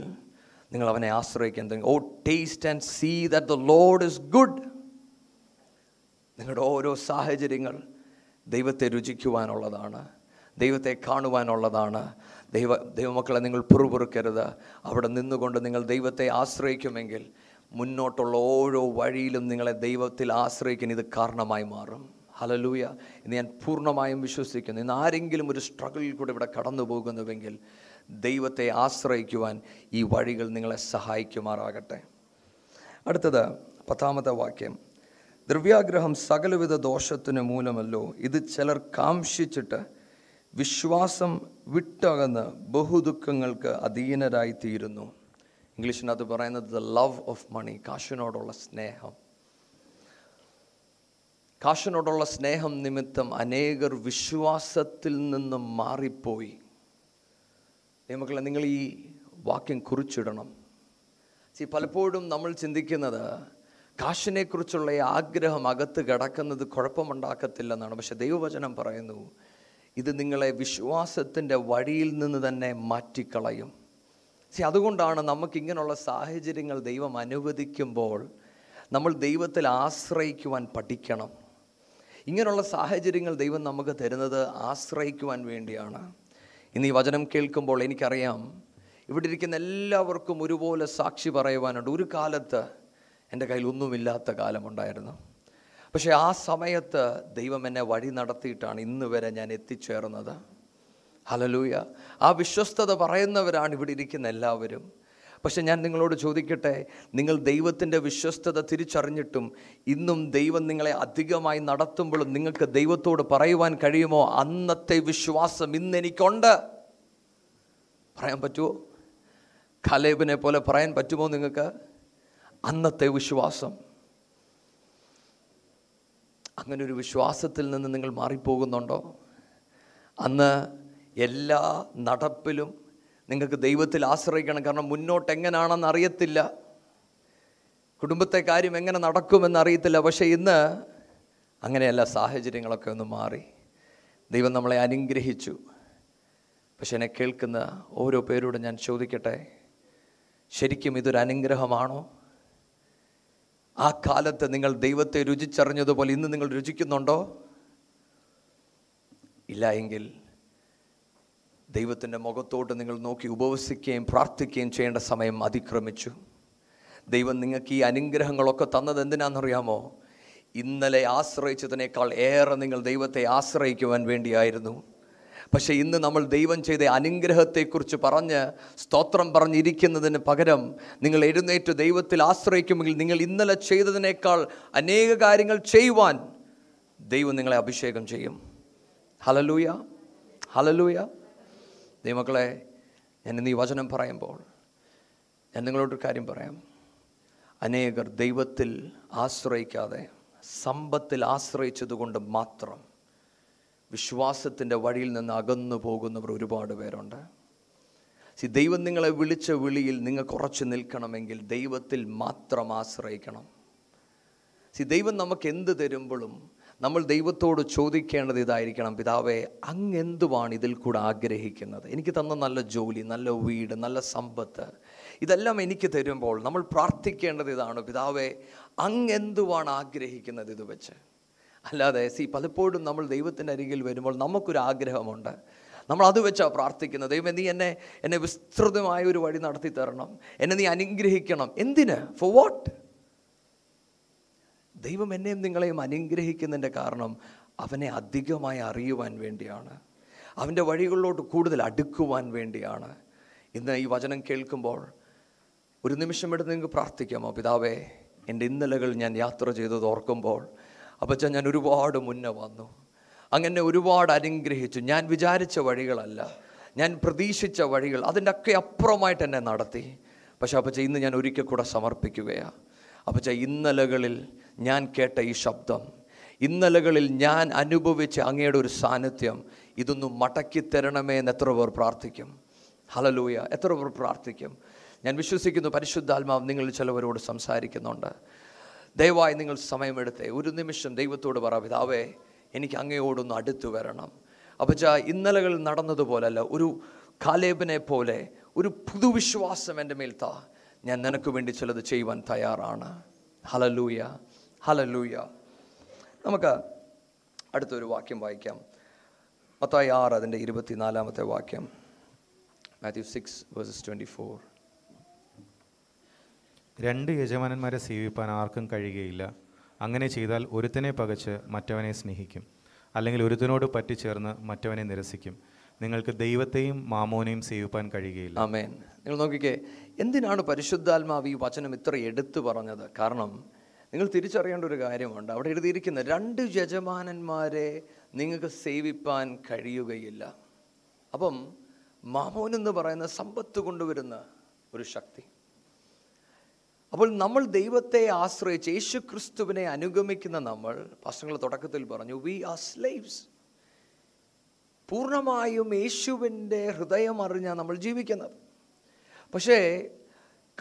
നിങ്ങൾ അവനെ ആശ്രയിക്കാൻ O taste and see that the Lord is good നിങ്ങളുടെ ഓരോ സാഹചര്യങ്ങൾ ദൈവത്തെ രുചിക്കുവാനുള്ളതാണ് ദൈവത്തെ കാണുവാനുള്ളതാണ്. ദൈവ ദൈവമക്കളെ നിങ്ങൾ പുറപുറുക്കരുത്. അവിടെ നിന്നുകൊണ്ട് നിങ്ങൾ ദൈവത്തെ ആശ്രയിക്കുമെങ്കിൽ മുന്നോട്ടുള്ള ഓരോ വഴിയിലും നിങ്ങളെ ദൈവത്തിൽ ആശ്രയിക്കാൻ ഇത് കാരണമായി മാറും. ഹലലൂയ ഇന്ന് ഞാൻ പൂർണമായും വിശ്വസിക്കുന്നു. ഇന്ന് ആരെങ്കിലും ഒരു സ്ട്രഗിളിൽ കൂടെ ഇവിടെ കടന്നു പോകുന്നുവെങ്കിൽ ദൈവത്തെ ആശ്രയിക്കുവാൻ ഈ വഴികൾ നിങ്ങളെ സഹായിക്കുമാറാകട്ടെ. അടുത്തത് പത്താമത്തെ വാക്യം. ദ്രവ്യാഗ്രഹം സകലവിധ ദോഷത്തിന് മൂലമല്ലോ. ഇത് ചിലർ കാംഷിച്ചിട്ട് വിശ്വാസം വിട്ടകന്ന് ബഹുദുഃഖങ്ങൾക്ക് അധീനരായിത്തീരുന്നു. ഇംഗ്ലീഷിനകത്ത് പറയുന്നത് ദ ലവ് ഓഫ് മണി കാശിനോടുള്ള സ്നേഹം. കാശിനോടുള്ള സ്നേഹം നിമിത്തം അനേകർ വിശ്വാസത്തിൽ നിന്നും മാറിപ്പോയി. നിയമക്കളെ നിങ്ങൾ ഈ വാക്യം കുറിച്ചിടണം. സി പലപ്പോഴും നമ്മൾ ചിന്തിക്കുന്നത് കാശിനെക്കുറിച്ചുള്ള ആഗ്രഹം അകത്ത് കിടക്കുന്നത് കുഴപ്പമുണ്ടാക്കത്തില്ലെന്നാണ്. പക്ഷെ ദൈവവചനം പറയുന്നു ഇത് നിങ്ങളെ വിശ്വാസത്തിന്റെ വഴിയിൽ നിന്ന് തന്നെ മാറ്റിക്കളയും. സി അതുകൊണ്ടാണ് നമുക്ക് ഇങ്ങനെയുള്ള സാഹചര്യങ്ങൾ ദൈവം അനുവദിക്കുമ്പോൾ നമ്മൾ ദൈവത്തിൽ ആശ്രയിക്കുവാൻ പഠിക്കണം. ഇങ്ങനെയുള്ള സാഹചര്യങ്ങൾ ദൈവം നമുക്ക് തരുന്നത് ആശ്രയിക്കുവാൻ വേണ്ടിയാണ്. ഇന്ന് ഈ വചനം കേൾക്കുമ്പോൾ എനിക്കറിയാം ഇവിടെ ഇരിക്കുന്ന എല്ലാവർക്കും ഒരുപോലെ സാക്ഷി പറയുവാനുണ്ട്. ഒരു കാലത്ത് എന്റെ കയ്യിൽ ഒന്നുമില്ലാത്ത കാലമുണ്ടായിരുന്നു. പക്ഷേ ആ സമയത്ത് ദൈവം എന്നെ വഴി നടത്തിയിട്ടാണ് ഇന്ന് വരെ ഞാൻ എത്തിച്ചേർന്നത്. ഹലലൂയ ആ വിശ്വസ്തത പറയുന്നവരാണ് ഇവിടെ ഇരിക്കുന്ന എല്ലാവരും. പക്ഷെ ഞാൻ നിങ്ങളോട് ചോദിക്കട്ടെ നിങ്ങൾ ദൈവത്തിന്റെ വിശ്വസ്തത തിരിച്ചറിഞ്ഞിട്ടും ഇന്നും ദൈവം നിങ്ങളെ അധികമായി നടത്തുമ്പോഴും നിങ്ങൾക്ക് ദൈവത്തോട് പറയുവാൻ കഴിയുമോ? അന്നത്തെ വിശ്വാസം ഇന്ന് എനിക്കുണ്ട്. പറയാൻ പറ്റുമോ ഖലേബിനെ പോലെ പറയാൻ പറ്റുമോ നിങ്ങൾക്ക്? അന്നത്തെ വിശ്വാസം. അങ്ങനെ ഒരു വിശ്വാസത്തിൽ നിന്ന് നിങ്ങൾ മാറിപ്പോകുന്നുണ്ടോ? അന്ന് എല്ലാ നടപ്പിലും നിങ്ങൾക്ക് ദൈവത്തിൽ ആശ്രയിക്കണം. കാരണം മുന്നോട്ട് എങ്ങനെയാണെന്ന് അറിയത്തില്ല. കുടുംബത്തെ കാര്യം എങ്ങനെ നടക്കുമെന്ന് അറിയത്തില്ല. പക്ഷേ ഇന്ന് അങ്ങനെയല്ല സാഹചര്യങ്ങളൊക്കെ ഒന്ന് മാറി. ദൈവം നമ്മളെ അനുഗ്രഹിച്ചു. പക്ഷെ എന്നെ കേൾക്കുന്ന ഓരോ പേരോടും ഞാൻ ചോദിക്കട്ടെ? ശരിക്കും ഇതൊരു അനുഗ്രഹമാണോ? ആ കാലത്ത് നിങ്ങൾ ദൈവത്തെ രുചിച്ചറിഞ്ഞതുപോലെ ഇന്ന് നിങ്ങൾ രുചിക്കുന്നുണ്ടോ? ഇല്ല എങ്കിൽ ദൈവത്തിന്റെ മുഖത്തോട്ട് നിങ്ങൾ നോക്കി ഉപവസിക്കുകയും പ്രാർത്ഥിക്കുകയും ചെയ്യേണ്ട സമയം അതിക്രമിച്ചു. ദൈവം നിങ്ങൾക്ക് ഈ അനുഗ്രഹങ്ങളൊക്കെ തന്നത് എന്തിനാണെന്നറിയാമോ? ഇന്നലെ ആശ്രയിച്ചതിനേക്കാൾ ഏറെ നിങ്ങൾ ദൈവത്തെ ആശ്രയിക്കുവാൻ വേണ്ടിയായിരുന്നു. പക്ഷേ ഇന്ന് നമ്മൾ ദൈവം ചെയ്ത അനുഗ്രഹത്തെക്കുറിച്ച് പറഞ്ഞ് സ്തോത്രം പറഞ്ഞിരിക്കുന്നതിന് പകരം നിങ്ങൾ എഴുന്നേറ്റ് ദൈവത്തിൽ ആശ്രയിക്കുമെങ്കിൽ നിങ്ങൾ ഇന്നലെ ചെയ്തതിനേക്കാൾ അനേക കാര്യങ്ങൾ ചെയ്യുവാൻ ദൈവം നിങ്ങളെ അഭിഷേകം ചെയ്യും. ഹലലൂയ ഹലലൂയ ദൈവമക്കളെ ഞാൻ ഇന്ന് ഈ വചനം പറയുമ്പോൾ ഞാൻ നിങ്ങളോടൊരു കാര്യം പറയാം. അനേകർ ദൈവത്തിൽ ആശ്രയിക്കാതെ സമ്പത്തിൽ ആശ്രയിച്ചതുകൊണ്ട് മാത്രം വിശ്വാസത്തിന്റെ വഴിയിൽ നിന്ന് അകന്നു പോകുന്നവർ ഒരുപാട് പേരുണ്ട്. സി ദൈവം നിങ്ങളെ വിളിച്ച വിളിയിൽ നിങ്ങൾ കുറച്ച് നിൽക്കണമെങ്കിൽ ദൈവത്തിൽ മാത്രം ആശ്രയിക്കണം. സി ദൈവം നമുക്ക് എന്ത് തരുമ്പോഴും നമ്മൾ ദൈവത്തോട് ചോദിക്കേണ്ടത് ഇതായിരിക്കണം പിതാവേ അങ്ങ് എന്തുവാണ് ഇതിൽ കൂടെ ആഗ്രഹിക്കുന്നത്? എനിക്ക് തന്ന നല്ല ജോലി നല്ല വീട് നല്ല സമ്പത്ത് ഇതെല്ലാം എനിക്ക് തരുമ്പോൾ നമ്മൾ പ്രാർത്ഥിക്കേണ്ടത് ഇതാണ് പിതാവേ അങ്ങ് എന്തുവാണ് ആഗ്രഹിക്കുന്നത് ഇത് വെച്ച്? അല്ലാതെ സി പലപ്പോഴും നമ്മൾ ദൈവത്തിന്റെ അരികിൽ വരുമ്പോൾ നമുക്കൊരു ആഗ്രഹമുണ്ട്. നമ്മൾ അത് വെച്ചാണ് പ്രാർത്ഥിക്കുന്നത്. ദൈവം നീ എന്നെ എന്നെ വിസ്തൃതമായ ഒരു വഴി നടത്തി തരണം. എന്നെ നീ അനുഗ്രഹിക്കണം. എന്തിന്? ഫോർ വാട്ട് ദൈവം എന്നെയും നിങ്ങളെയും അനുഗ്രഹിക്കുന്നതിന്റെ കാരണം അവനെ അധികമായി അറിയുവാൻ വേണ്ടിയാണ്. അവന്റെ വഴികളിലോട്ട് കൂടുതൽ അടുക്കുവാൻ വേണ്ടിയാണ്. ഇന്ന് ഈ വചനം കേൾക്കുമ്പോൾ ഒരു നിമിഷം എടുത്ത് നിങ്ങൾക്ക് പ്രാർത്ഥിക്കാമോ? പിതാവേ എന്റെ ഇന്നലകൾ ഞാൻ യാത്ര ചെയ്തത് ഓർക്കുമ്പോൾ അപ്പച്ച ഞാൻ ഒരുപാട് മുന്നേ വന്നു. അങ്ങനെ ഒരുപാട് അനുഗ്രഹിച്ചു. ഞാൻ വിചാരിച്ച വഴികളല്ല. ഞാൻ പ്രതീക്ഷിച്ച വഴികൾ അതിന്റെ ഒക്കെ അപ്പുറമായിട്ട് എന്നെ നടത്തി. പക്ഷെ അപ്പച്ച ഇന്ന് ഞാൻ ഒരിക്കൽ കൂടെ സമർപ്പിക്കുകയാണ് അപ്പച്ച ഇന്നലകളിൽ ഞാൻ കേട്ട ഈ ശബ്ദം ഇന്നലകളിൽ ഞാൻ അനുഭവിച്ച അങ്ങയുടെ ഒരു സാന്നിധ്യം ഇതൊന്നും മടക്കി തരണമേ എന്ന് എത്ര പേർ പ്രാർത്ഥിക്കും. ഹലലൂയ എത്ര പേർ പ്രാർത്ഥിക്കും. ഞാൻ വിശ്വസിക്കുന്നു പരിശുദ്ധാത്മാവ് നിങ്ങളിൽ ചിലവരോട് സംസാരിക്കുന്നുണ്ട്. ദയവായി നിങ്ങൾ സമയമെടുത്തേ. ഒരു നിമിഷം ദൈവത്തോട് പറ പിതാവേ എനിക്ക് അങ്ങയോടൊന്ന് അടുത്തു വരണം. അപ്പച്ച ഇന്നലകൾ നടന്നതുപോലല്ല. ഒരു കാലേബിനെ പോലെ ഒരു പുതുവിശ്വാസം എന്റെ മേൽ താ. ഞാൻ നിനക്ക് വേണ്ടി ചിലത് ചെയ്യുവാൻ തയ്യാറാണ്. ഹലലൂയ ഹലലൂയ നമുക്ക് അടുത്തൊരു വാക്യം വായിക്കാം. മത്തായി ആറ് അതിന്റെ ഇരുപത്തിനാലാമത്തെ വാക്യം. Matthew six verses twenty four രണ്ട് യജമാനന്മാരെ സേവിപ്പാൻ ആർക്കും കഴിയുകയില്ല. അങ്ങനെ ചെയ്താൽ ഒരുത്തനെ പകച്ച് മറ്റവനെ സ്നേഹിക്കും. അല്ലെങ്കിൽ ഒരുത്തനോട് പറ്റിച്ചേർന്ന് മറ്റവനെ നിരസിക്കും. നിങ്ങൾക്ക് ദൈവത്തെയും മാമോനെയും സേവിപ്പാൻ കഴിയുകയില്ല. ആമേൻ. നിങ്ങൾ നോക്കിക്കേ എന്തിനാണ് പരിശുദ്ധാത്മാവ് ഈ വചനം ഇത്ര എടുത്തു പറഞ്ഞത്? കാരണം നിങ്ങൾ തിരിച്ചറിയേണ്ട ഒരു കാര്യമുണ്ട്. അവിടെ എഴുതിയിരിക്കുന്ന രണ്ട് യജമാനന്മാരെ നിങ്ങൾക്ക് സേവിപ്പാൻ കഴിയുകയില്ല. അപ്പം മാമോൻ എന്ന് പറയുന്ന സമ്പത്ത് കൊണ്ടുവരുന്ന ഒരു ശക്തി. അപ്പോൾ നമ്മൾ ദൈവത്തെ ആശ്രയിച്ച് യേശു ക്രിസ്തുവിനെ അനുഗമിക്കുന്ന നമ്മൾ പ്രശ്നങ്ങൾ തുടക്കത്തിൽ പറഞ്ഞു വി ആർ സ്ലൈവ്സ് പൂർണമായും യേശുവിന്റെ ഹൃദയം അറിഞ്ഞാണ് നമ്മൾ ജീവിക്കുന്നത്. പക്ഷേ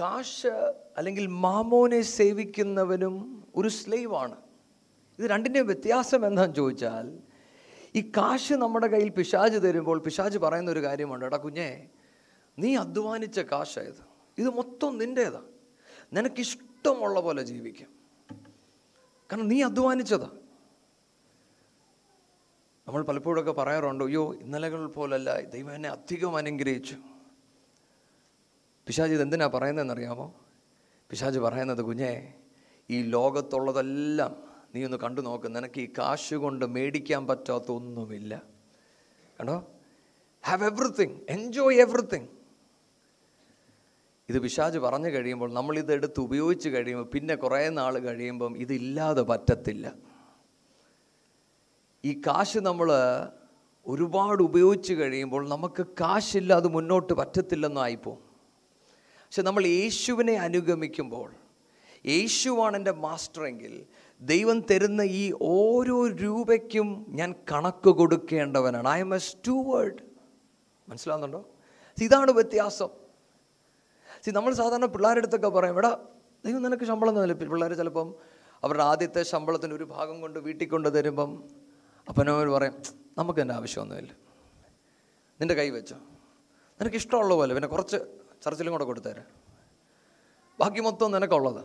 കാശ് അല്ലെങ്കിൽ മാമോനെ സേവിക്കുന്നവനും ഒരു സ്ലൈവാണ് ഇത് രണ്ടിന്റെയും വ്യത്യാസം എന്താണെന്ന് ചോദിച്ചാൽ ഈ കാശ് നമ്മുടെ കയ്യിൽ പിശാജ് തരുമ്പോൾ പിശാജ് പറയുന്ന ഒരു കാര്യമുണ്ട്. എടാ കുഞ്ഞേ നീ അധ്വാനിച്ച കാശായത് ഇത്. മൊത്തം നിന്റേതാണ് നിനക്കിഷ്ടമുള്ള പോലെ ജീവിക്കാം. കാരണം നീ അധ്വാനിച്ചതാ. നമ്മൾ പലപ്പോഴൊക്കെ പറയാറുണ്ട് അയ്യോ ഇന്നലകൾ പോലല്ല ദൈവം എന്നെ അധികം അനുഗ്രഹിച്ചു. പിശാജ് ഇത് എന്തിനാ പറയുന്നതെന്നറിയാമോ? പിശാജ് പറയുന്നത് കുഞ്ഞേ ഈ ലോകത്തുള്ളതെല്ലാം നീ ഒന്ന് കണ്ടു നോക്ക്. നിനക്ക് ഈ കാശ് കൊണ്ട് മേടിക്കാൻ പറ്റാത്ത ഒന്നുമില്ല. കണ്ടോ? ഹാവ് എവറിത്തിങ് എൻജോയ് എവറിത്തിങ് ഇത് പിശാജ് പറഞ്ഞു കഴിയുമ്പോൾ നമ്മൾ ഇതെടുത്ത് ഉപയോഗിച്ച് കഴിയുമ്പോൾ പിന്നെ കുറേ നാൾ കഴിയുമ്പം ഇതില്ലാതെ പറ്റത്തില്ല. ഈ കാശ് നമ്മൾ ഒരുപാട് ഉപയോഗിച്ച് കഴിയുമ്പോൾ നമുക്ക് കാശില്ലാതെ മുന്നോട്ട് പറ്റത്തില്ലെന്നായിപ്പോവും പക്ഷെ നമ്മൾ യേശുവിനെ അനുഗമിക്കുമ്പോൾ യേശുവാണ് എന്റെ മാസ്റ്ററെങ്കിൽ ദൈവം തരുന്ന ഈ ഓരോ രൂപയ്ക്കും ഞാൻ കണക്ക് കൊടുക്കേണ്ടവനാണ്. ഐ എം എ സ്റ്റൂവേർഡ് മനസ്സിലാവുന്നുണ്ടോ? ഇതാണ് വ്യത്യാസം. സി നമ്മൾ സാധാരണ പിള്ളേരുടെ അടുത്തൊക്കെ പറയും എടാ ദൈവം നിനക്ക് ശമ്പളം തന്നില്ല? പിള്ളേർ ചിലപ്പം അവരുടെ ആദ്യത്തെ ശമ്പളത്തിന്റെ ഒരു ഭാഗം കൊണ്ട് വീട്ടിൽ കൊണ്ട് തരുമ്പം അപ്പനവർ പറയും നമുക്ക് എന്റെ ആവശ്യമൊന്നുമില്ല. നിന്റെ കൈ വെച്ചോ. നിനക്ക് ഇഷ്ടമുള്ള പോലെ പിന്നെ കുറച്ച് ചർച്ചിലും കൂടെ കൊടുത്തേരെ. ബാക്കി മൊത്തം നിനക്കുള്ളത്.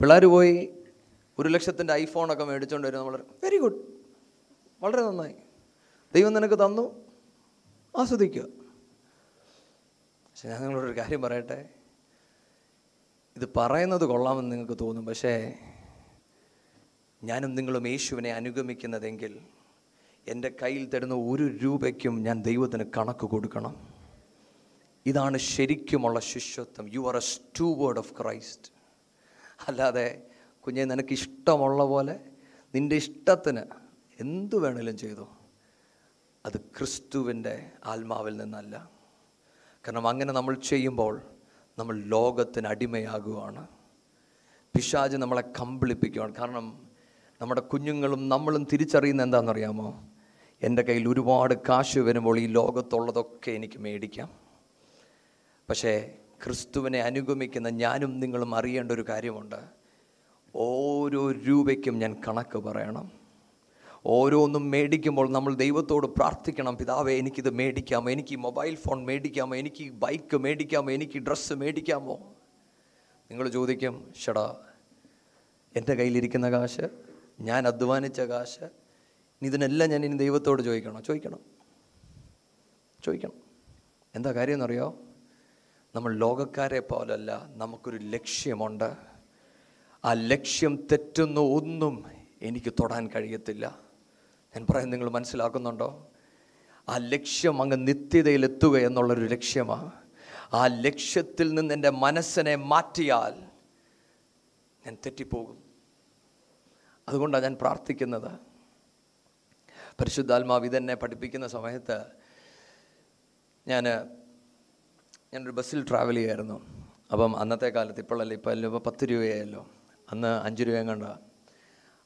പിള്ളേർ പോയി ഒരു ലക്ഷത്തിന്റെ ഐഫോണൊക്കെ മേടിച്ചുകൊണ്ട് വരും നമ്മൾ വെരി ഗുഡ് വളരെ നന്നായി. ദൈവം നിനക്ക് തന്നു. ആസ്വദിക്കുക. പക്ഷെ ഞാൻ നിങ്ങളോടൊരു കാര്യം പറയട്ടെ? ഇത് പറയുന്നത് കൊള്ളാമെന്ന് നിങ്ങൾക്ക് തോന്നും പക്ഷേ ഞാനും നിങ്ങളും യേശുവിനെ അനുഗമിക്കുന്നതെങ്കിൽ എന്റെ കയ്യിൽ തരുന്ന ഒരു രൂപയ്ക്കും ഞാൻ ദൈവത്തിന് കണക്ക് കൊടുക്കണം. ഇതാണ് ശരിക്കുമുള്ള ശിഷ്യത്വം. You are a steward of Christ അല്ലാതെ കുഞ്ഞെ നിനക്ക് ഇഷ്ടമുള്ള പോലെ നിന്റെ ഇഷ്ടത്തിന് എന്തു വേണേലും ചെയ്തു. അത് ക്രിസ്തുവിന്റെ ആത്മാവിൽ നിന്നല്ല. കാരണം അങ്ങനെ നമ്മൾ ചെയ്യുമ്പോൾ നമ്മൾ ലോകത്തിന് അടിമയാകുവാണ്. പിശാജ് നമ്മളെ കമ്പിളിപ്പിക്കുകയാണ് കാരണം നമ്മുടെ കുഞ്ഞുങ്ങളും നമ്മളും തിരിച്ചറിയുന്ന എന്താണെന്നറിയാമോ? എന്റെ കയ്യിൽ ഒരുപാട് കാശ് വരുമ്പോൾ ഈ ലോകത്തുള്ളതൊക്കെ എനിക്ക് മേടിക്കാം. പക്ഷേ ക്രിസ്തുവിനെ അനുഗമിക്കുന്ന ഞാനും നിങ്ങളും അറിയേണ്ട ഒരു കാര്യമുണ്ട്. ഓരോ രൂപയ്ക്കും ഞാൻ കണക്ക് പറയണം. ഓരോന്നും മേടിക്കുമ്പോൾ നമ്മൾ ദൈവത്തോട് പ്രാർത്ഥിക്കണം പിതാവേ എനിക്കിത് മേടിക്കാമോ? എനിക്ക് മൊബൈൽ ഫോൺ മേടിക്കാമോ? എനിക്ക് ബൈക്ക് മേടിക്കാമോ? എനിക്ക് ഡ്രസ്സ് മേടിക്കാമോ? നിങ്ങൾ ചോദിക്കും ഷടാ എന്റെ കയ്യിലിരിക്കുന്ന കാശ് ഞാൻ അധ്വാനിച്ച കാശ് ഇതിനെല്ലാം ഞാൻ ഇനി ദൈവത്തോട് ചോദിക്കണം? ചോദിക്കണം. ചോദിക്കണം. എന്താ കാര്യം എന്നറിയോ? നമ്മൾ ലോകക്കാരെ പോലല്ല നമുക്കൊരു ലക്ഷ്യമുണ്ട്. ആ ലക്ഷ്യം തെറ്റുന്ന ഒന്നും എനിക്ക് തൊടാൻ കഴിയത്തില്ല. ഞാൻ പറയാൻ നിങ്ങൾ മനസ്സിലാക്കുന്നുണ്ടോ? ആ ലക്ഷ്യം അങ്ങ് നിത്യതയിലെത്തുക എന്നുള്ളൊരു ലക്ഷ്യമാണ് ആ ലക്ഷ്യത്തിൽ നിന്ന് എന്റെ മനസ്സിനെ മാറ്റിയാൽ ഞാൻ തെറ്റിപ്പോകും. അതുകൊണ്ടാണ് ഞാൻ പ്രാർത്ഥിക്കുന്നത്. പരിശുദ്ധാത്മാവ് ഇതെന്നെ പഠിപ്പിക്കുന്ന സമയത്ത് ഞാൻ ഞാനൊരു ബസ്സിൽ ട്രാവൽ ചെയ്യായിരുന്നു. അപ്പം അന്നത്തെ കാലത്ത് ഇപ്പോഴല്ല ഇപ്പോൾ ഇപ്പോൾ പത്ത് രൂപയായല്ലോ അന്ന് അഞ്ച് രൂപയും കണ്ട.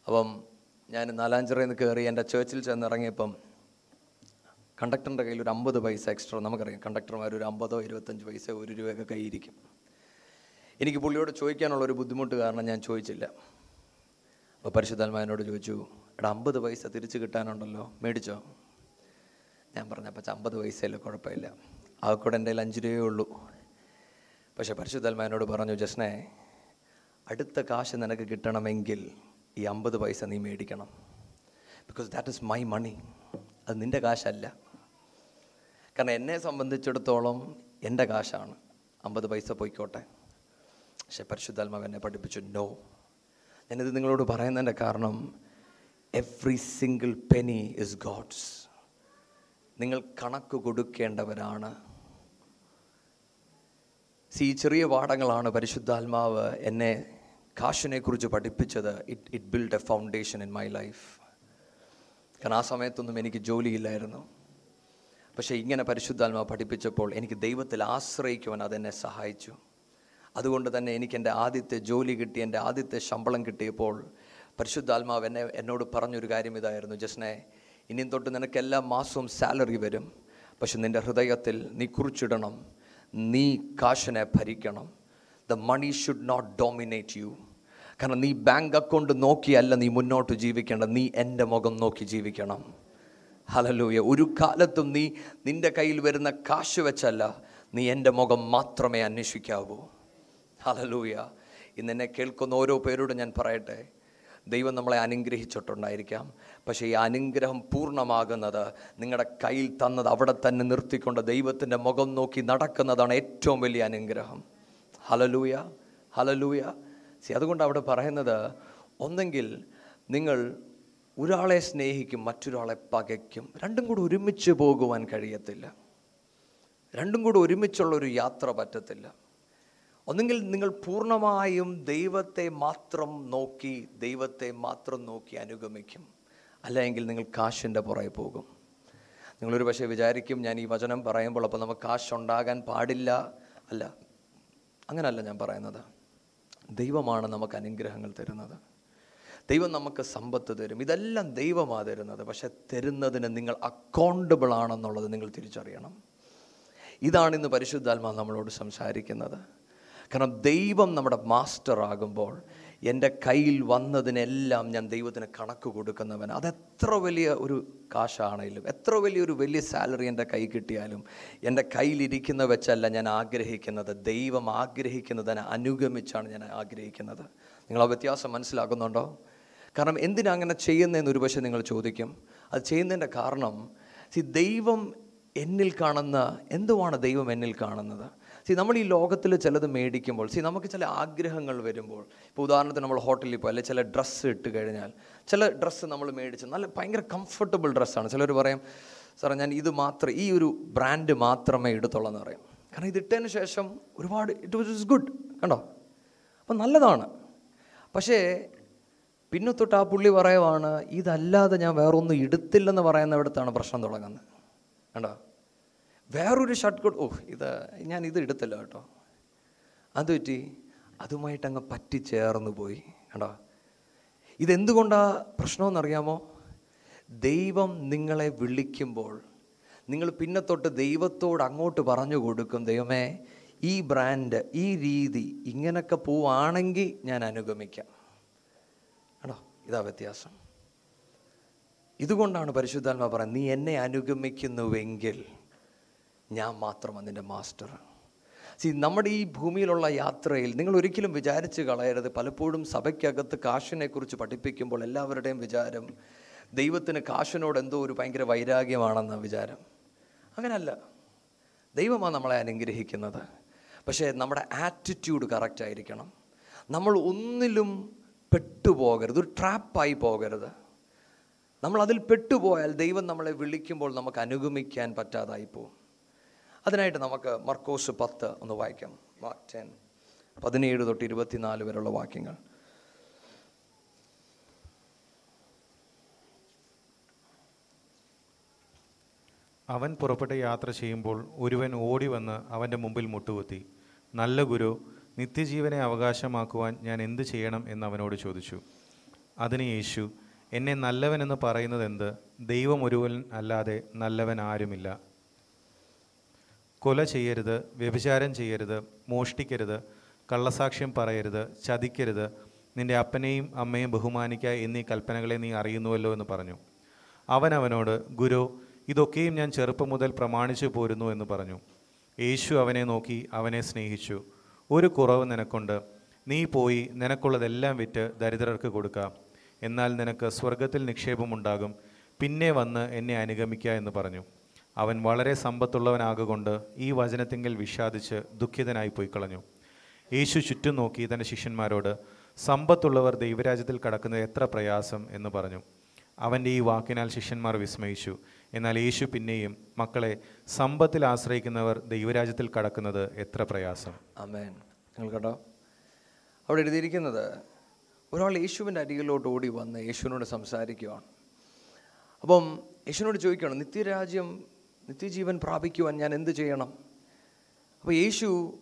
അപ്പം ഞാൻ നാലാഞ്ചിറയിൽ നിന്ന് കയറി എന്റെ ചേർച്ചിൽ ചെന്ന് ഇറങ്ങിയപ്പം കണ്ടക്ടറിന്റെ കയ്യിൽ ഒരു അമ്പത് പൈസ എക്സ്ട്രാ നമുക്കറിയാം കണ്ടക്ടർമാർ ഒരു അമ്പതോ ഇരുപത്തഞ്ച് പൈസ ഒരു രൂപയൊക്കെ കയ്യിരിക്കും എനിക്ക് പുള്ളിയോട് ചോദിക്കാനുള്ള ഒരു ബുദ്ധിമുട്ട് കാരണം ഞാൻ ചോദിച്ചില്ല. അപ്പോൾ പരിശുദ്ധാത്മാവിനോട് ചോദിച്ചു എടാ അമ്പത് പൈസ തിരിച്ചു കിട്ടാനുണ്ടല്ലോ മേടിച്ചോ? ഞാൻ പറഞ്ഞപ്പോൾ അമ്പത് പൈസയല്ലേ കുഴപ്പമില്ല. ആ കൂടെ എന്റെ കയ്യിൽ അഞ്ച് രൂപയേ ഉള്ളൂ. പക്ഷേ പരിശുദ്ധാത്മാവിനോട് പറഞ്ഞു ജസ്നെ അടുത്ത കാശ് നിനക്ക് കിട്ടണമെങ്കിൽ ഈ അമ്പത് പൈസ നീ മേടിക്കണം. Because that is my money അത് നിന്റെ കാശല്ല. കാരണം എന്നെ സംബന്ധിച്ചിടത്തോളം എന്റെ കാശാണ്. അമ്പത് പൈസ പോയിക്കോട്ടെ. പക്ഷെ പരിശുദ്ധാത്മാവ് എന്നെ പഠിപ്പിച്ചു നോ ഞാനിത് നിങ്ങളോട് പറയുന്നതിന്റെ കാരണം every single penny is God's നിങ്ങൾ കണക്ക് കൊടുക്കേണ്ടവരാണ്. സി ചെറിയ പാഠങ്ങളാണ് പരിശുദ്ധാത്മാവ് എന്നെ കാശിനെ കുറിച്ച് പഠിപ്പിച്ചത് it it build a foundation in my life കാരണം ആ സമയത്തൊന്നും എനിക്ക് ജോലിയില്ലായിരുന്നു. പക്ഷേ ഇങ്ങനെ പരിശുദ്ധാത്മാ പഠിപ്പിച്ചപ്പോൾ എനിക്ക് ദൈവത്തിൽ ആശ്രയിക്കുവാൻ അതെന്നെ സഹായിച്ചു. അതുകൊണ്ട് തന്നെ എനിക്ക് എന്റെ ആദ്യത്തെ ജോലി കിട്ടി എന്റെ ആദ്യത്തെ ശമ്പളം കിട്ടിയപ്പോൾ പരിശുദ്ധാത്മാവ് എന്നെ എന്നോട് പറഞ്ഞൊരു കാര്യം ഇതായിരുന്നു. ജസ്നെ ഇനിയും തൊട്ട് നിനക്ക് എല്ലാ മാസവും സാലറി വരും. പക്ഷെ നിന്റെ ഹൃദയത്തിൽ നീ കുറിച്ചിടണം നീ കാശിനെ ഭരിക്കണം. The money should not dominate you കാരണം നീ ബാങ്ക് അക്കൗണ്ട് നോക്കിയല്ല നീ മുന്നോട്ട് ജീവിക്കേണ്ട നീ എന്റെ മുഖം നോക്കി ജീവിക്കണം. ഹലലൂയ ഒരു കാലത്തും നീ നിന്റെ കയ്യിൽ വരുന്ന കാശ് വെച്ചല്ല. നീ എന്റെ മുഖം മാത്രമേ അന്വേഷിക്കാവൂ. ഹലലൂയ ഇന്ന് എന്നെ കേൾക്കുന്ന ഓരോ പേരോടും ഞാൻ പറയട്ടെ. ദൈവം നമ്മളെ അനുഗ്രഹിച്ചിട്ടുണ്ടായിരിക്കാം. പക്ഷേ ഈ അനുഗ്രഹം പൂർണമാകുന്നത് നിങ്ങളുടെ കയ്യിൽ തന്നത് അവിടെ തന്നെ നിർത്തിക്കൊണ്ട് ദൈവത്തിന്റെ മുഖം നോക്കി നടക്കുന്നതാണ് ഏറ്റവും വലിയ അനുഗ്രഹം. ഹലലൂയ ഹലലൂയ സി അതുകൊണ്ട് അവിടെ പറയുന്നത് ഒന്നെങ്കിൽ നിങ്ങൾ ഒരാളെ സ്നേഹിക്കും മറ്റൊരാളെ പകയ്ക്കും. രണ്ടും കൂടെ ഒരുമിച്ച് പോകുവാൻ കഴിയത്തില്ല. രണ്ടും കൂടെ ഒരുമിച്ചുള്ള ഒരു യാത്ര പറ്റത്തില്ല. ഒന്നെങ്കിൽ നിങ്ങൾ പൂർണമായും ദൈവത്തെ മാത്രം നോക്കി ദൈവത്തെ മാത്രം നോക്കി അനുഗമിക്കും. അല്ലെങ്കിൽ നിങ്ങൾ കാശിന്റെ പുറകെ പോകും. നിങ്ങളൊരു പക്ഷേ വിചാരിക്കും ഞാൻ ഈ വചനം പറയുമ്പോൾ അപ്പോൾ നമുക്ക് കാശുണ്ടാകാൻ പാടില്ല. അല്ല അങ്ങനല്ല ഞാൻ പറയുന്നത്. ദൈവമാണ് നമുക്ക് അനുഗ്രഹങ്ങൾ തരുന്നത്. ദൈവം നമുക്ക് സമ്പത്ത് തരും. ഇതെല്ലാം ദൈവമാണ് തരുന്നത്. പക്ഷെ തരുന്നതിന് നിങ്ങൾ അക്കൗണ്ടബിൾ ആണെന്നുള്ളത് നിങ്ങൾ തിരിച്ചറിയണം. ഇതാണ് ഇന്ന് പരിശുദ്ധാത്മാ നമ്മളോട് സംസാരിക്കുന്നത്. കാരണം ദൈവം നമ്മുടെ മാസ്റ്റർ ആകുമ്പോൾ എന്റെ കയ്യിൽ വന്നതിനെല്ലാം ഞാൻ ദൈവത്തിന് കണക്ക് കൊടുക്കുന്നവൻ. അതെത്ര വലിയ ഒരു കാശാണെങ്കിലും എത്ര വലിയൊരു വലിയ സാലറി എന്റെ കൈ കിട്ടിയാലും എന്റെ കയ്യിലിരിക്കുന്ന വെച്ചല്ല ഞാൻ ആഗ്രഹിക്കുന്നത്. ദൈവം ആഗ്രഹിക്കുന്നതിനെ അനുഗമിച്ചാണ് ഞാൻ ആഗ്രഹിക്കുന്നത്. നിങ്ങൾ ആ വ്യത്യാസം മനസ്സിലാക്കുന്നുണ്ടോ? കാരണം എന്തിനാ അങ്ങനെ ചെയ്യുന്നതെന്ന് ഒരു പക്ഷേ നിങ്ങൾ ചോദിക്കും. അത് ചെയ്യുന്നതിന്റെ കാരണം സി ദൈവം എന്നിൽ കാണുന്ന എന്തുവാണ് ദൈവം എന്നിൽ കാണുന്നത്? സി നമ്മൾ ഈ ലോകത്തിൽ ചിലത് മേടിക്കുമ്പോൾ സി നമുക്ക് ചില ആഗ്രഹങ്ങൾ വരുമ്പോൾ ഇപ്പോൾ ഉദാഹരണത്തിന് നമ്മൾ ഹോട്ടലിൽ പോയി അല്ലെങ്കിൽ ചില ഡ്രസ്സ് ഇട്ട് കഴിഞ്ഞാൽ ചില ഡ്രസ്സ് നമ്മൾ മേടിച്ച് നല്ല ഭയങ്കര കംഫർട്ടബിൾ ഡ്രസ്സാണ് ചിലർ പറയും സാറേ ഞാൻ ഇത് മാത്രം ഈ ഒരു ബ്രാൻഡ് മാത്രമേ എടുത്തുള്ളൂ എന്ന് പറയും. കാരണം ഇതിട്ടതിന് ശേഷം ഒരുപാട് ഇറ്റ് വാസ് ഗുഡ് കണ്ടോ? അപ്പം നല്ലതാണ്. പക്ഷേ പിന്നെ തൊട്ട് ആ പുള്ളി പറയുവാണ് ഇതല്ലാതെ ഞാൻ വേറൊന്നും എടുത്തില്ലെന്ന് പറയുന്നിടത്താണ് പ്രശ്നം തുടങ്ങുന്നത്. കണ്ടോ? വേറൊരു ഷർട്ട് കോട്ട് ഓ ഇത് ഞാൻ ഇത് എടുത്തില്ല കേട്ടോ. അത് പറ്റി. അതുമായിട്ട് അങ്ങ് പറ്റിച്ചേർന്ന് പോയി. കേട്ടോ ഇതെന്തുകൊണ്ടാ പ്രശ്നമെന്നറിയാമോ? ദൈവം നിങ്ങളെ വിളിക്കുമ്പോൾ നിങ്ങൾ പിന്നെ തൊട്ട് ദൈവത്തോട് അങ്ങോട്ട് പറഞ്ഞു കൊടുക്കും ദൈവമേ ഈ ബ്രാൻഡ് ഈ രീതി ഇങ്ങനൊക്കെ പോവാണെങ്കിൽ ഞാൻ അനുഗമിക്കാം. ആണോ ഇതാ വ്യത്യാസം. ഇതുകൊണ്ടാണ് പരിശുദ്ധാത്മ പറയുന്നത് നീ എന്നെ അനുഗമിക്കുന്നുവെങ്കിൽ ഞാൻ മാത്രം അതിന്റെ മാസ്റ്റർ. സി നമ്മുടെ ഈ ഭൂമിയിലുള്ള യാത്രയിൽ നിങ്ങൾ ഒരിക്കലും വിചാരിച്ച് കളയരുത്. പലപ്പോഴും സഭയ്ക്കകത്ത് കാശിനെക്കുറിച്ച് പഠിപ്പിക്കുമ്പോൾ എല്ലാവരുടെയും വിചാരം ദൈവത്തിന് കാശിനോട് എന്തോ ഒരു ഭയങ്കര വൈരാഗ്യമാണെന്ന വിചാരം. അങ്ങനല്ല. ദൈവമാണ് നമ്മളെ അനുഗ്രഹിക്കുന്നത്. പക്ഷേ നമ്മുടെ ആറ്റിറ്റ്യൂഡ് കറക്റ്റ് ആയിരിക്കണം. നമ്മൾ ഒന്നിലും പെട്ടുപോകരുത്. ഒരു ട്രാപ്പായി പോകരുത്. നമ്മൾ അതിൽ പെട്ടുപോയാൽ ദൈവം നമ്മളെ വിളിക്കുമ്പോൾ നമുക്ക് അനുഗമിക്കാൻ പറ്റാതായി പോകും അതിനായിട്ട് നമുക്ക് മർക്കോസ് പത്ത് ഒന്ന് വായിക്കാം. ടെൻ പതിനേഴ് തൊട്ട് ഇരുപത്തിനാല് വരെയുള്ള വാക്യങ്ങൾ. അവൻ പുറപ്പെട്ട് യാത്ര ചെയ്യുമ്പോൾ ഒരുവൻ ഓടി വന്ന് അവന്റെ മുമ്പിൽ മുട്ടുകുത്തി. നല്ല ഗുരു നിത്യജീവനെ അവകാശമാക്കുവാൻ ഞാൻ എന്ത് ചെയ്യണം? എന്ന് അവനോട് ചോദിച്ചു. അതിന് യേശു എന്നെ നല്ലവനെന്ന് പറയുന്നത് എന്ത് ദൈവം ഒരുവൻ അല്ലാതെ നല്ലവൻ ആരുമില്ല. കൊല ചെയ്യരുത് വ്യഭിചാരം ചെയ്യരുത് മോഷ്ടിക്കരുത് കള്ളസാക്ഷ്യം പറയരുത് ചതിക്കരുത്. നിന്റെ അപ്പനെയും അമ്മയും ബഹുമാനിക്കുക എന്നീ കൽപ്പനകളെ നീ അറിയുന്നുവല്ലോ എന്ന് പറഞ്ഞു. അവനവനോട് ഗുരു ഇതൊക്കെയും ഞാൻ ചെറുപ്പം മുതൽ പ്രമാണിച്ചു പോരുന്നു എന്ന് പറഞ്ഞു. യേശു അവനെ നോക്കി അവനെ സ്നേഹിച്ചു. ഒരു കുറവ് നിനക്കുണ്ട്. നീ പോയി നിനക്കുള്ളതെല്ലാം വിറ്റ് ദരിദ്രർക്ക് കൊടുക്കാം. എന്നാൽ നിനക്ക് സ്വർഗത്തിൽ നിക്ഷേപമുണ്ടാകും. പിന്നെ വന്ന് എന്നെ അനുഗമിക്കുക എന്ന് പറഞ്ഞു. അവൻ വളരെ സമ്പത്തുള്ളവനാകൊണ്ട് ഈ വചനത്തിങ്കിൽ വിഷാദിച്ച് ദുഃഖിതനായി പോയി കളഞ്ഞു യേശു ചുറ്റും നോക്കി തന്റെ ശിഷ്യന്മാരോട് സമ്പത്തുള്ളവർ ദൈവരാജ്യത്തിൽ കടക്കുന്നത് എത്ര പ്രയാസം? എന്ന് പറഞ്ഞു. അവന്റെ ഈ വാക്കിനാൽ ശിഷ്യന്മാർ വിസ്മയിച്ചു. എന്നാൽ യേശു പിന്നെയും മക്കളെ സമ്പത്തിൽ ആശ്രയിക്കുന്നവർ ദൈവരാജ്യത്തിൽ കടക്കുന്നത് എത്ര പ്രയാസം? അമേൻ നിങ്ങൾ കേട്ടോ അവിടെ എഴുതിയിരിക്കുന്നത് ഒരാൾ യേശുവിന്റെ അരികിലോട്ട് ഓടി വന്ന് യേശുവിനോട് സംസാരിക്കുകയാണ് അപ്പം യേശുവിനോട് ചോദിക്കുകയാണ് നിത്യരാജ്യം നിത്യജീവൻ പ്രാപിക്കുവാൻ ഞാൻ എന്ത് ചെയ്യണം? അപ്പോൾ യേശു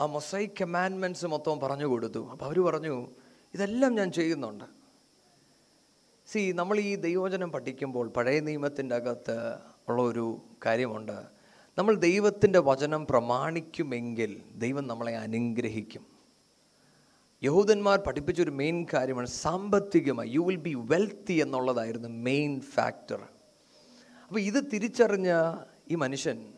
ആ മൊസൈക് കമാൻമെന്റ്സ് മൊത്തം പറഞ്ഞു കൊടുത്തു. അപ്പോൾ അവർ പറഞ്ഞു ഇതെല്ലാം ഞാൻ ചെയ്യുന്നുണ്ട്. സി നമ്മൾ ഈ ദൈവവചനം പഠിക്കുമ്പോൾ പഴയ നിയമത്തിന്റെ അകത്ത് ഉള്ള ഒരു കാര്യമുണ്ട്. നമ്മൾ ദൈവത്തിന്റെ വചനം പ്രമാണിക്കുമെങ്കിൽ ദൈവം നമ്മളെ അനുഗ്രഹിക്കും. യഹൂദന്മാർ പഠിപ്പിച്ചൊരു മെയിൻ കാര്യമാണ് സാമ്പത്തികമായി. യു വിൽ ബി വെൽത്തി എന്നുള്ളതായിരുന്നു മെയിൻ ഫാക്ടർ അപ്പോൾ ഇത് തിരിച്ചറിഞ്ഞ ഈ മനുഷ്യൻ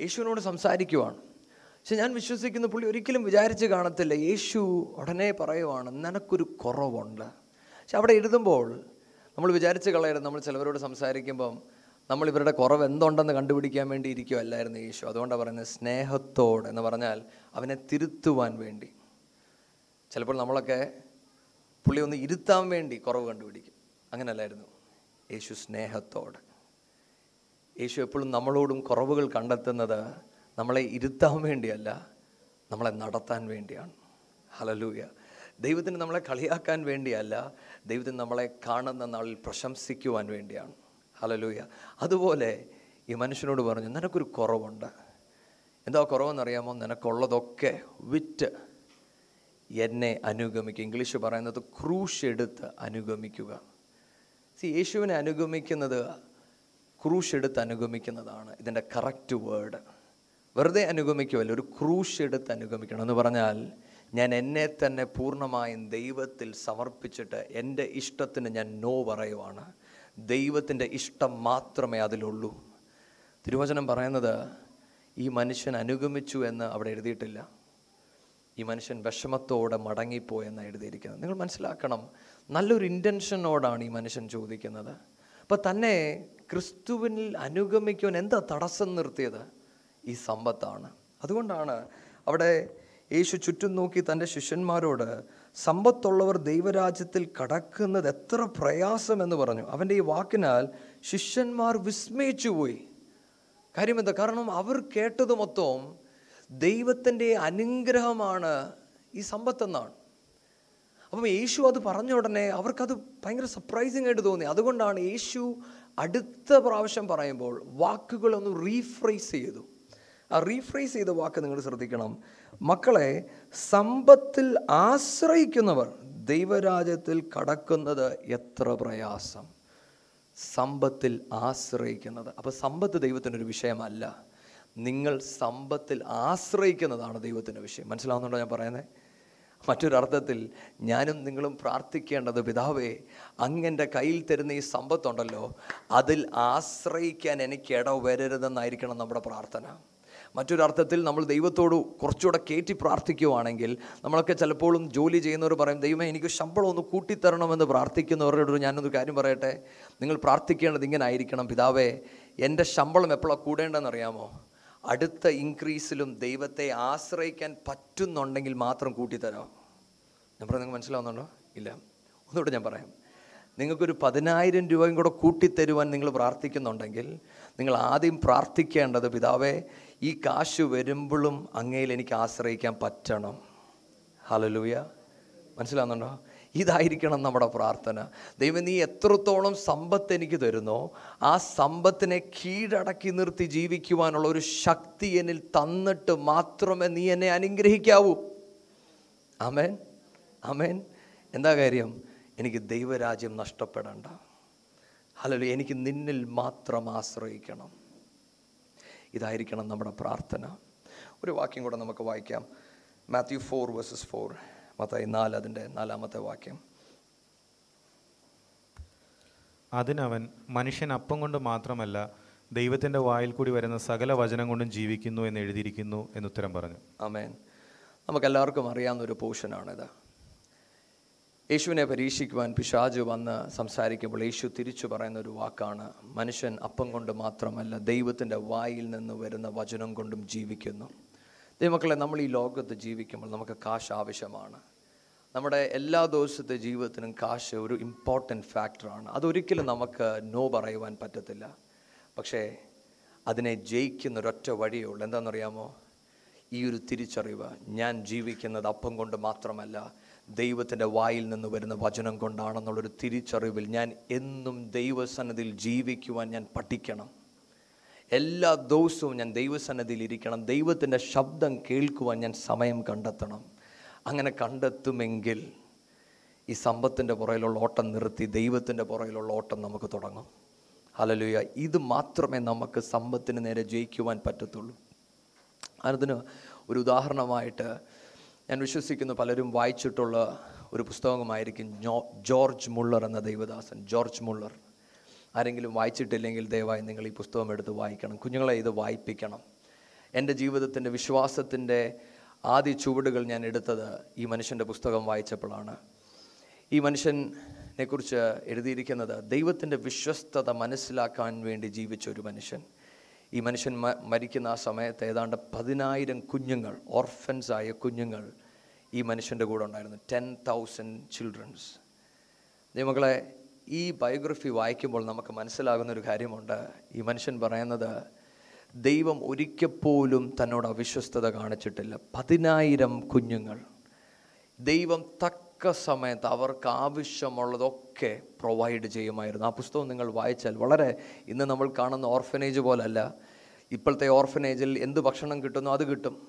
യേശുവിനോട് സംസാരിക്കുവാണ്. പക്ഷെ ഞാൻ വിശ്വസിക്കുന്ന പുള്ളി ഒരിക്കലും വിചാരിച്ച് കാണത്തില്ല യേശു ഉടനെ പറയുവാണ് നിനക്കൊരു കുറവുണ്ട്. പക്ഷെ അവിടെ എഴുതുമ്പോൾ നമ്മൾ വിചാരിച്ച് കളയരുത് നമ്മൾ ചിലവരോട് സംസാരിക്കുമ്പം നമ്മൾ ഇവരുടെ കുറവ് എന്തുണ്ടെന്ന് കണ്ടുപിടിക്കാൻ വേണ്ടി ഇരിക്കുമല്ലായിരുന്നു യേശു. അതുകൊണ്ടാണ് പറയുന്നത് സ്നേഹത്തോട് എന്ന് പറഞ്ഞാൽ അവനെ തിരുത്തുവാൻ വേണ്ടി. ചിലപ്പോൾ നമ്മളൊക്കെ പുള്ളി ഒന്ന് ഇരുത്താൻ വേണ്ടി കുറവ് കണ്ടുപിടിക്കും. അങ്ങനല്ലായിരുന്നു. യേശു സ്നേഹത്തോട്. യേശു എപ്പോഴും നമ്മളോടും കുറവുകൾ കണ്ടെത്തുന്നത് നമ്മളെ ഇരുത്താൻ വേണ്ടിയല്ല നമ്മളെ നടത്താൻ വേണ്ടിയാണ്. ഹലലൂയ ദൈവത്തിന് നമ്മളെ കളിയാക്കാൻ വേണ്ടിയല്ല ദൈവത്തിന് നമ്മളെ കാണുന്ന നാളിൽ പ്രശംസിക്കുവാൻ വേണ്ടിയാണ്. ഹലലൂയ അതുപോലെ ഈ മനുഷ്യനോട് പറഞ്ഞു നിനക്കൊരു കുറവുണ്ട്. എന്താ കുറവെന്നറിയാമോ? നിനക്കുള്ളതൊക്കെ വിറ്റ് എന്നെ അനുഗമിക്കുക. ഇംഗ്ലീഷ് പറയുന്നത് ക്രൂശ് എടുത്ത് അനുഗമിക്കുക. സി യേശുവിനെ അനുഗമിക്കുന്നത് ക്രൂശ് എടുത്ത് അനുഗമിക്കുന്നതാണ് ഇതിന്റെ കറക്റ്റ് വേർഡ് വെറുതെ അനുഗമിക്കുമല്ല ഒരു ക്രൂശ് എടുത്ത് അനുഗമിക്കണം. എന്ന് പറഞ്ഞാൽ ഞാൻ എന്നെ തന്നെ പൂർണമായും ദൈവത്തിൽ സമർപ്പിച്ചിട്ട് എന്റെ ഇഷ്ടത്തിന് ഞാൻ നോ പറയുവാണ്. ദൈവത്തിന്റെ ഇഷ്ടം മാത്രമേ അതിലുള്ളൂ. തിരുവചനം പറയുന്നത് ഈ മനുഷ്യൻ അനുഗമിച്ചു എന്ന് അവിടെ എഴുതിയിട്ടില്ല. ഈ മനുഷ്യൻ വിഷമത്തോടെ മടങ്ങിപ്പോയെന്ന് എഴുതിയിരിക്കുന്നത്. നിങ്ങൾ മനസ്സിലാക്കണം നല്ലൊരു ഇന്റൻഷനോടാണ് ഈ മനുഷ്യൻ ചോദിക്കുന്നത്. അപ്പോൾ തന്നെ ക്രിസ്തുവിനിൽ അനുഗമിക്കുവാൻ എന്താ തടസ്സം നിർത്തിയത്? ഈ സമ്പത്താണ്. അതുകൊണ്ടാണ് അവിടെ യേശു ചുറ്റും നോക്കി തന്റെ ശിഷ്യന്മാരോട് സമ്പത്തുള്ളവർ ദൈവരാജ്യത്തിൽ കടക്കുന്നത് എത്ര പ്രയാസം എന്ന് പറഞ്ഞു. അവന്റെ ഈ വാക്കിനാൽ ശിഷ്യന്മാർ വിസ്മയിച്ചു പോയി. കാര്യമെന്താ കാരണം അവർ കേട്ടത് മൊത്തം ദൈവത്തിന്റെ അനുഗ്രഹമാണ് ഈ സമ്പത്തെന്നാണ്. അപ്പം യേശു അത് പറഞ്ഞ ഉടനെ അവർക്കത് ഭയങ്കര സർപ്രൈസിങ് ആയിട്ട് തോന്നി. അതുകൊണ്ടാണ് യേശു അടുത്ത പ്രാവശ്യം പറയുമ്പോൾ വാക്കുകളൊന്ന് റീഫ്രൈസ് ചെയ്തു. ആ റീഫ്രൈസ് ചെയ്ത വാക്ക് നിങ്ങൾ ശ്രദ്ധിക്കണം. മക്കളെ സമ്പത്തിൽ ആശ്രയിക്കുന്നവർ ദൈവരാജ്യത്തിൽ കടക്കുന്നത് എത്ര പ്രയാസം. സമ്പത്തിൽ ആശ്രയിക്കുന്നത്. അപ്പോൾ സമ്പത്ത് ദൈവത്തിനൊരു വിഷയമല്ല. നിങ്ങൾ സമ്പത്തിൽ ആശ്രയിക്കുന്നതാണ് ദൈവത്തിന്റെ വിഷയം. മനസ്സിലാവുന്നുണ്ടോ ഞാൻ പറയുന്നത്? മറ്റൊരർത്ഥത്തിൽ ഞാനും നിങ്ങളും പ്രാർത്ഥിക്കേണ്ടത് പിതാവേ അങ്ങന്റെ കയ്യിൽ തരുന്ന ഈ സമ്പത്തുണ്ടല്ലോ അതിൽ ആശ്രയിക്കാൻ എനിക്ക് ഇടവരരുതെന്നായിരിക്കണം നമ്മുടെ പ്രാർത്ഥന. മറ്റൊരർത്ഥത്തിൽ നമ്മൾ ദൈവത്തോട് കുറച്ചുകൂടെ കയറ്റി പ്രാർത്ഥിക്കുവാണെങ്കിൽ നമ്മളൊക്കെ ചിലപ്പോഴും ജോലി ചെയ്യുന്നവർ പറയും ദൈവമേ എനിക്ക് ശമ്പളം ഒന്ന് കൂട്ടിത്തരണമെന്ന് പ്രാർത്ഥിക്കുന്നവരോട് ഞാനൊരു കാര്യം പറയട്ടെ? നിങ്ങൾ പ്രാർത്ഥിക്കേണ്ടത് ഇങ്ങനെ ആയിരിക്കണം പിതാവേ എന്റെ ശമ്പളം എപ്പോഴാണ് കൂടേണ്ടതെന്ന് അറിയാമോ അടുത്ത ഇൻക്രീസിലും ദൈവത്തെ ആശ്രയിക്കാൻ പറ്റുന്നുണ്ടെങ്കിൽ മാത്രം കൂട്ടിത്തരാം. ഞാൻ പറഞ്ഞത് നിങ്ങൾക്ക് മനസ്സിലാവുന്നുണ്ടോ? ഇല്ല. ഒന്നുകൂടെ ഞാൻ പറയാം. നിങ്ങൾക്കൊരു പതിനായിരം രൂപയും കൂടെ കൂട്ടിത്തരുവാൻ നിങ്ങൾ പ്രാർത്ഥിക്കുന്നുണ്ടെങ്കിൽ നിങ്ങൾ ആദ്യം പ്രാർത്ഥിക്കേണ്ടത് പിതാവേ ഈ കാശ് വരുമ്പോഴും അങ്ങയിൽ എനിക്ക് ആശ്രയിക്കാൻ പറ്റണം. ഹലലൂയ മനസ്സിലാവുന്നുണ്ടോ? ഇതായിരിക്കണം നമ്മുടെ പ്രാർത്ഥന. ദൈവം നീ എത്രത്തോളം സമ്പത്ത് എനിക്ക് തരുന്നോ ആ സമ്പത്തിനെ കീഴടക്കി നിർത്തി ജീവിക്കുവാനുള്ള ഒരു ശക്തി എന്നിൽ തന്നിട്ട് മാത്രമേ നീ എന്നെ അനുഗ്രഹിക്കാവൂ. അമേൻ അമേൻ എന്താ കാര്യം? എനിക്ക് ദൈവരാജ്യം നഷ്ടപ്പെടേണ്ട. ഹലോ എനിക്ക് നിന്നിൽ മാത്രം ആശ്രയിക്കണം. ഇതായിരിക്കണം നമ്മുടെ പ്രാർത്ഥന. ഒരു വാക്യം കൂടെ നമുക്ക് വായിക്കാം. Matthew four verses four. Mathai നാല് അതിന്റെ നാലാമത്തെ വാക്യം. അതിനവൻ മനുഷ്യൻ അപ്പം കൊണ്ട് മാത്രമല്ല ദൈവത്തിന്റെ വായിൽ കൂടി വരുന്ന സകല വചനം കൊണ്ടും ജീവിക്കുന്നു എന്ന് എഴുതിയിരിക്കുന്നു എന്ന് ഉത്തരം പറഞ്ഞു. അമേൻ നമുക്കെല്ലാവർക്കും അറിയാവുന്ന ഒരു പോർഷനാണിത് യേശുവിനെ പരീക്ഷിക്കുവാൻ പിശാജ് വന്ന് സംസാരിക്കുമ്പോൾ യേശു തിരിച്ചു പറയുന്ന ഒരു വാക്കാണ് മനുഷ്യൻ അപ്പം കൊണ്ട് മാത്രമല്ല ദൈവത്തിന്റെ വായിൽ നിന്ന് വരുന്ന വചനം കൊണ്ടും ജീവിക്കുന്നു. ദൈവമക്കളെ നമ്മൾ ഈ ലോകത്ത് ജീവിക്കുമ്പോൾ നമുക്ക് കാശ് ആവശ്യമാണ്. നമ്മുടെ എല്ലാ ദിവസത്തെ ജീവിതത്തിനും കാശ് ഒരു ഇമ്പോർട്ടന്റ് ഫാക്ടറാണ് അതൊരിക്കലും നമുക്ക് നോ പറയുവാൻ പറ്റത്തില്ല. പക്ഷേ അതിനെ ജയിക്കുന്ന ഒരൊറ്റ വഴിയേ ഉള്ളൂ. എന്താണെന്നറിയാമോ? ഈ ഒരു തിരിച്ചറിവ്. ഞാൻ ജീവിക്കുന്നത് അപ്പം കൊണ്ട് മാത്രമല്ല ദൈവത്തിന്റെ വായിൽ നിന്ന് വരുന്ന വചനം കൊണ്ടാണെന്നുള്ളൊരു തിരിച്ചറിവിൽ ഞാൻ എന്നും ദൈവസന്നതിയിൽ ജീവിക്കുവാൻ ഞാൻ പഠിക്കണം. എല്ലാ ദിവസവും ഞാൻ ദൈവസന്നദ്ധിയിൽ ഇരിക്കണം ദൈവത്തിന്റെ ശബ്ദം കേൾക്കുവാൻ ഞാൻ സമയം കണ്ടെത്തണം. അങ്ങനെ കണ്ടെത്തുമെങ്കിൽ ഈ സമ്പത്തിന്റെ പുറയിലുള്ള ഓട്ടം നിർത്തി ദൈവത്തിന്റെ പുറയിലുള്ള ഓട്ടം നമുക്ക് തുടങ്ങും. ഹലലുയ ഇത് മാത്രമേ നമുക്ക് സമ്പത്തിന് നേരെ ജയിക്കുവാൻ പറ്റത്തുള്ളൂ. അതിന് ഒരു ഉദാഹരണമായിട്ട് ഞാൻ വിശ്വസിക്കുന്നു പലരും വായിച്ചിട്ടുള്ള ഒരു പുസ്തകമായിരിക്കും ജോർജ് മുള്ളർ എന്ന ദൈവദാസൻ ജോർജ് മുള്ളർ. ആരെങ്കിലും വായിച്ചിട്ടില്ലെങ്കിൽ ദയവായി നിങ്ങൾ ഈ പുസ്തകം എടുത്ത് വായിക്കണം. കുഞ്ഞുങ്ങളെ ഇത് വായിപ്പിക്കണം. എന്റെ ജീവിതത്തിന്റെ വിശ്വാസത്തിന്റെ ആദ്യ ചുവടുകൾ ഞാൻ എടുത്തത് ഈ മനുഷ്യന്റെ പുസ്തകം വായിച്ചപ്പോഴാണ്. ഈ മനുഷ്യനെ കുറിച്ച് എഴുതിയിരിക്കുന്നത് ദൈവത്തിന്റെ വിശ്വസ്തത മനസ്സിലാക്കാൻ വേണ്ടി ജീവിച്ച ഒരു മനുഷ്യൻ. ഈ മനുഷ്യൻ മരിക്കുന്ന ആ സമയത്ത് ഏതാണ്ട് പതിനായിരം കുഞ്ഞുങ്ങൾ ഓർഫൻസ് ആയ കുഞ്ഞുങ്ങൾ ഈ മനുഷ്യന്റെ കൂടെ ഉണ്ടായിരുന്നു. ടെൻ തൗസൻഡ് ചിൽഡ്രൻസ് ദൈവങ്ങളെ ഈ ബയോഗ്രഫി വായിക്കുമ്പോൾ നമുക്ക് മനസ്സിലാകുന്ന ഒരു കാര്യമുണ്ട്. ഈ മനുഷ്യൻ പറയുന്നത് ദൈവം ഒരിക്കപ്പോലും തന്നോട് അവിശ്വസ്തത കാണിച്ചിട്ടില്ല. പതിനായിരം കുഞ്ഞുങ്ങൾ. ദൈവം തക്ക സമയത്ത് അവർക്ക് ആവശ്യമുള്ളതൊക്കെ പ്രൊവൈഡ് ചെയ്യുമായിരുന്നു. ആ പുസ്തകം നിങ്ങൾ വായിച്ചാൽ വളരെ ഇന്ന് നമ്മൾ കാണുന്ന ഓർഫനേജ് പോലല്ല. ഇപ്പോഴത്തെ ഓർഫനേജിൽ എന്ത് ഭക്ഷണം കിട്ടുന്നോ അത് കിട്ടും.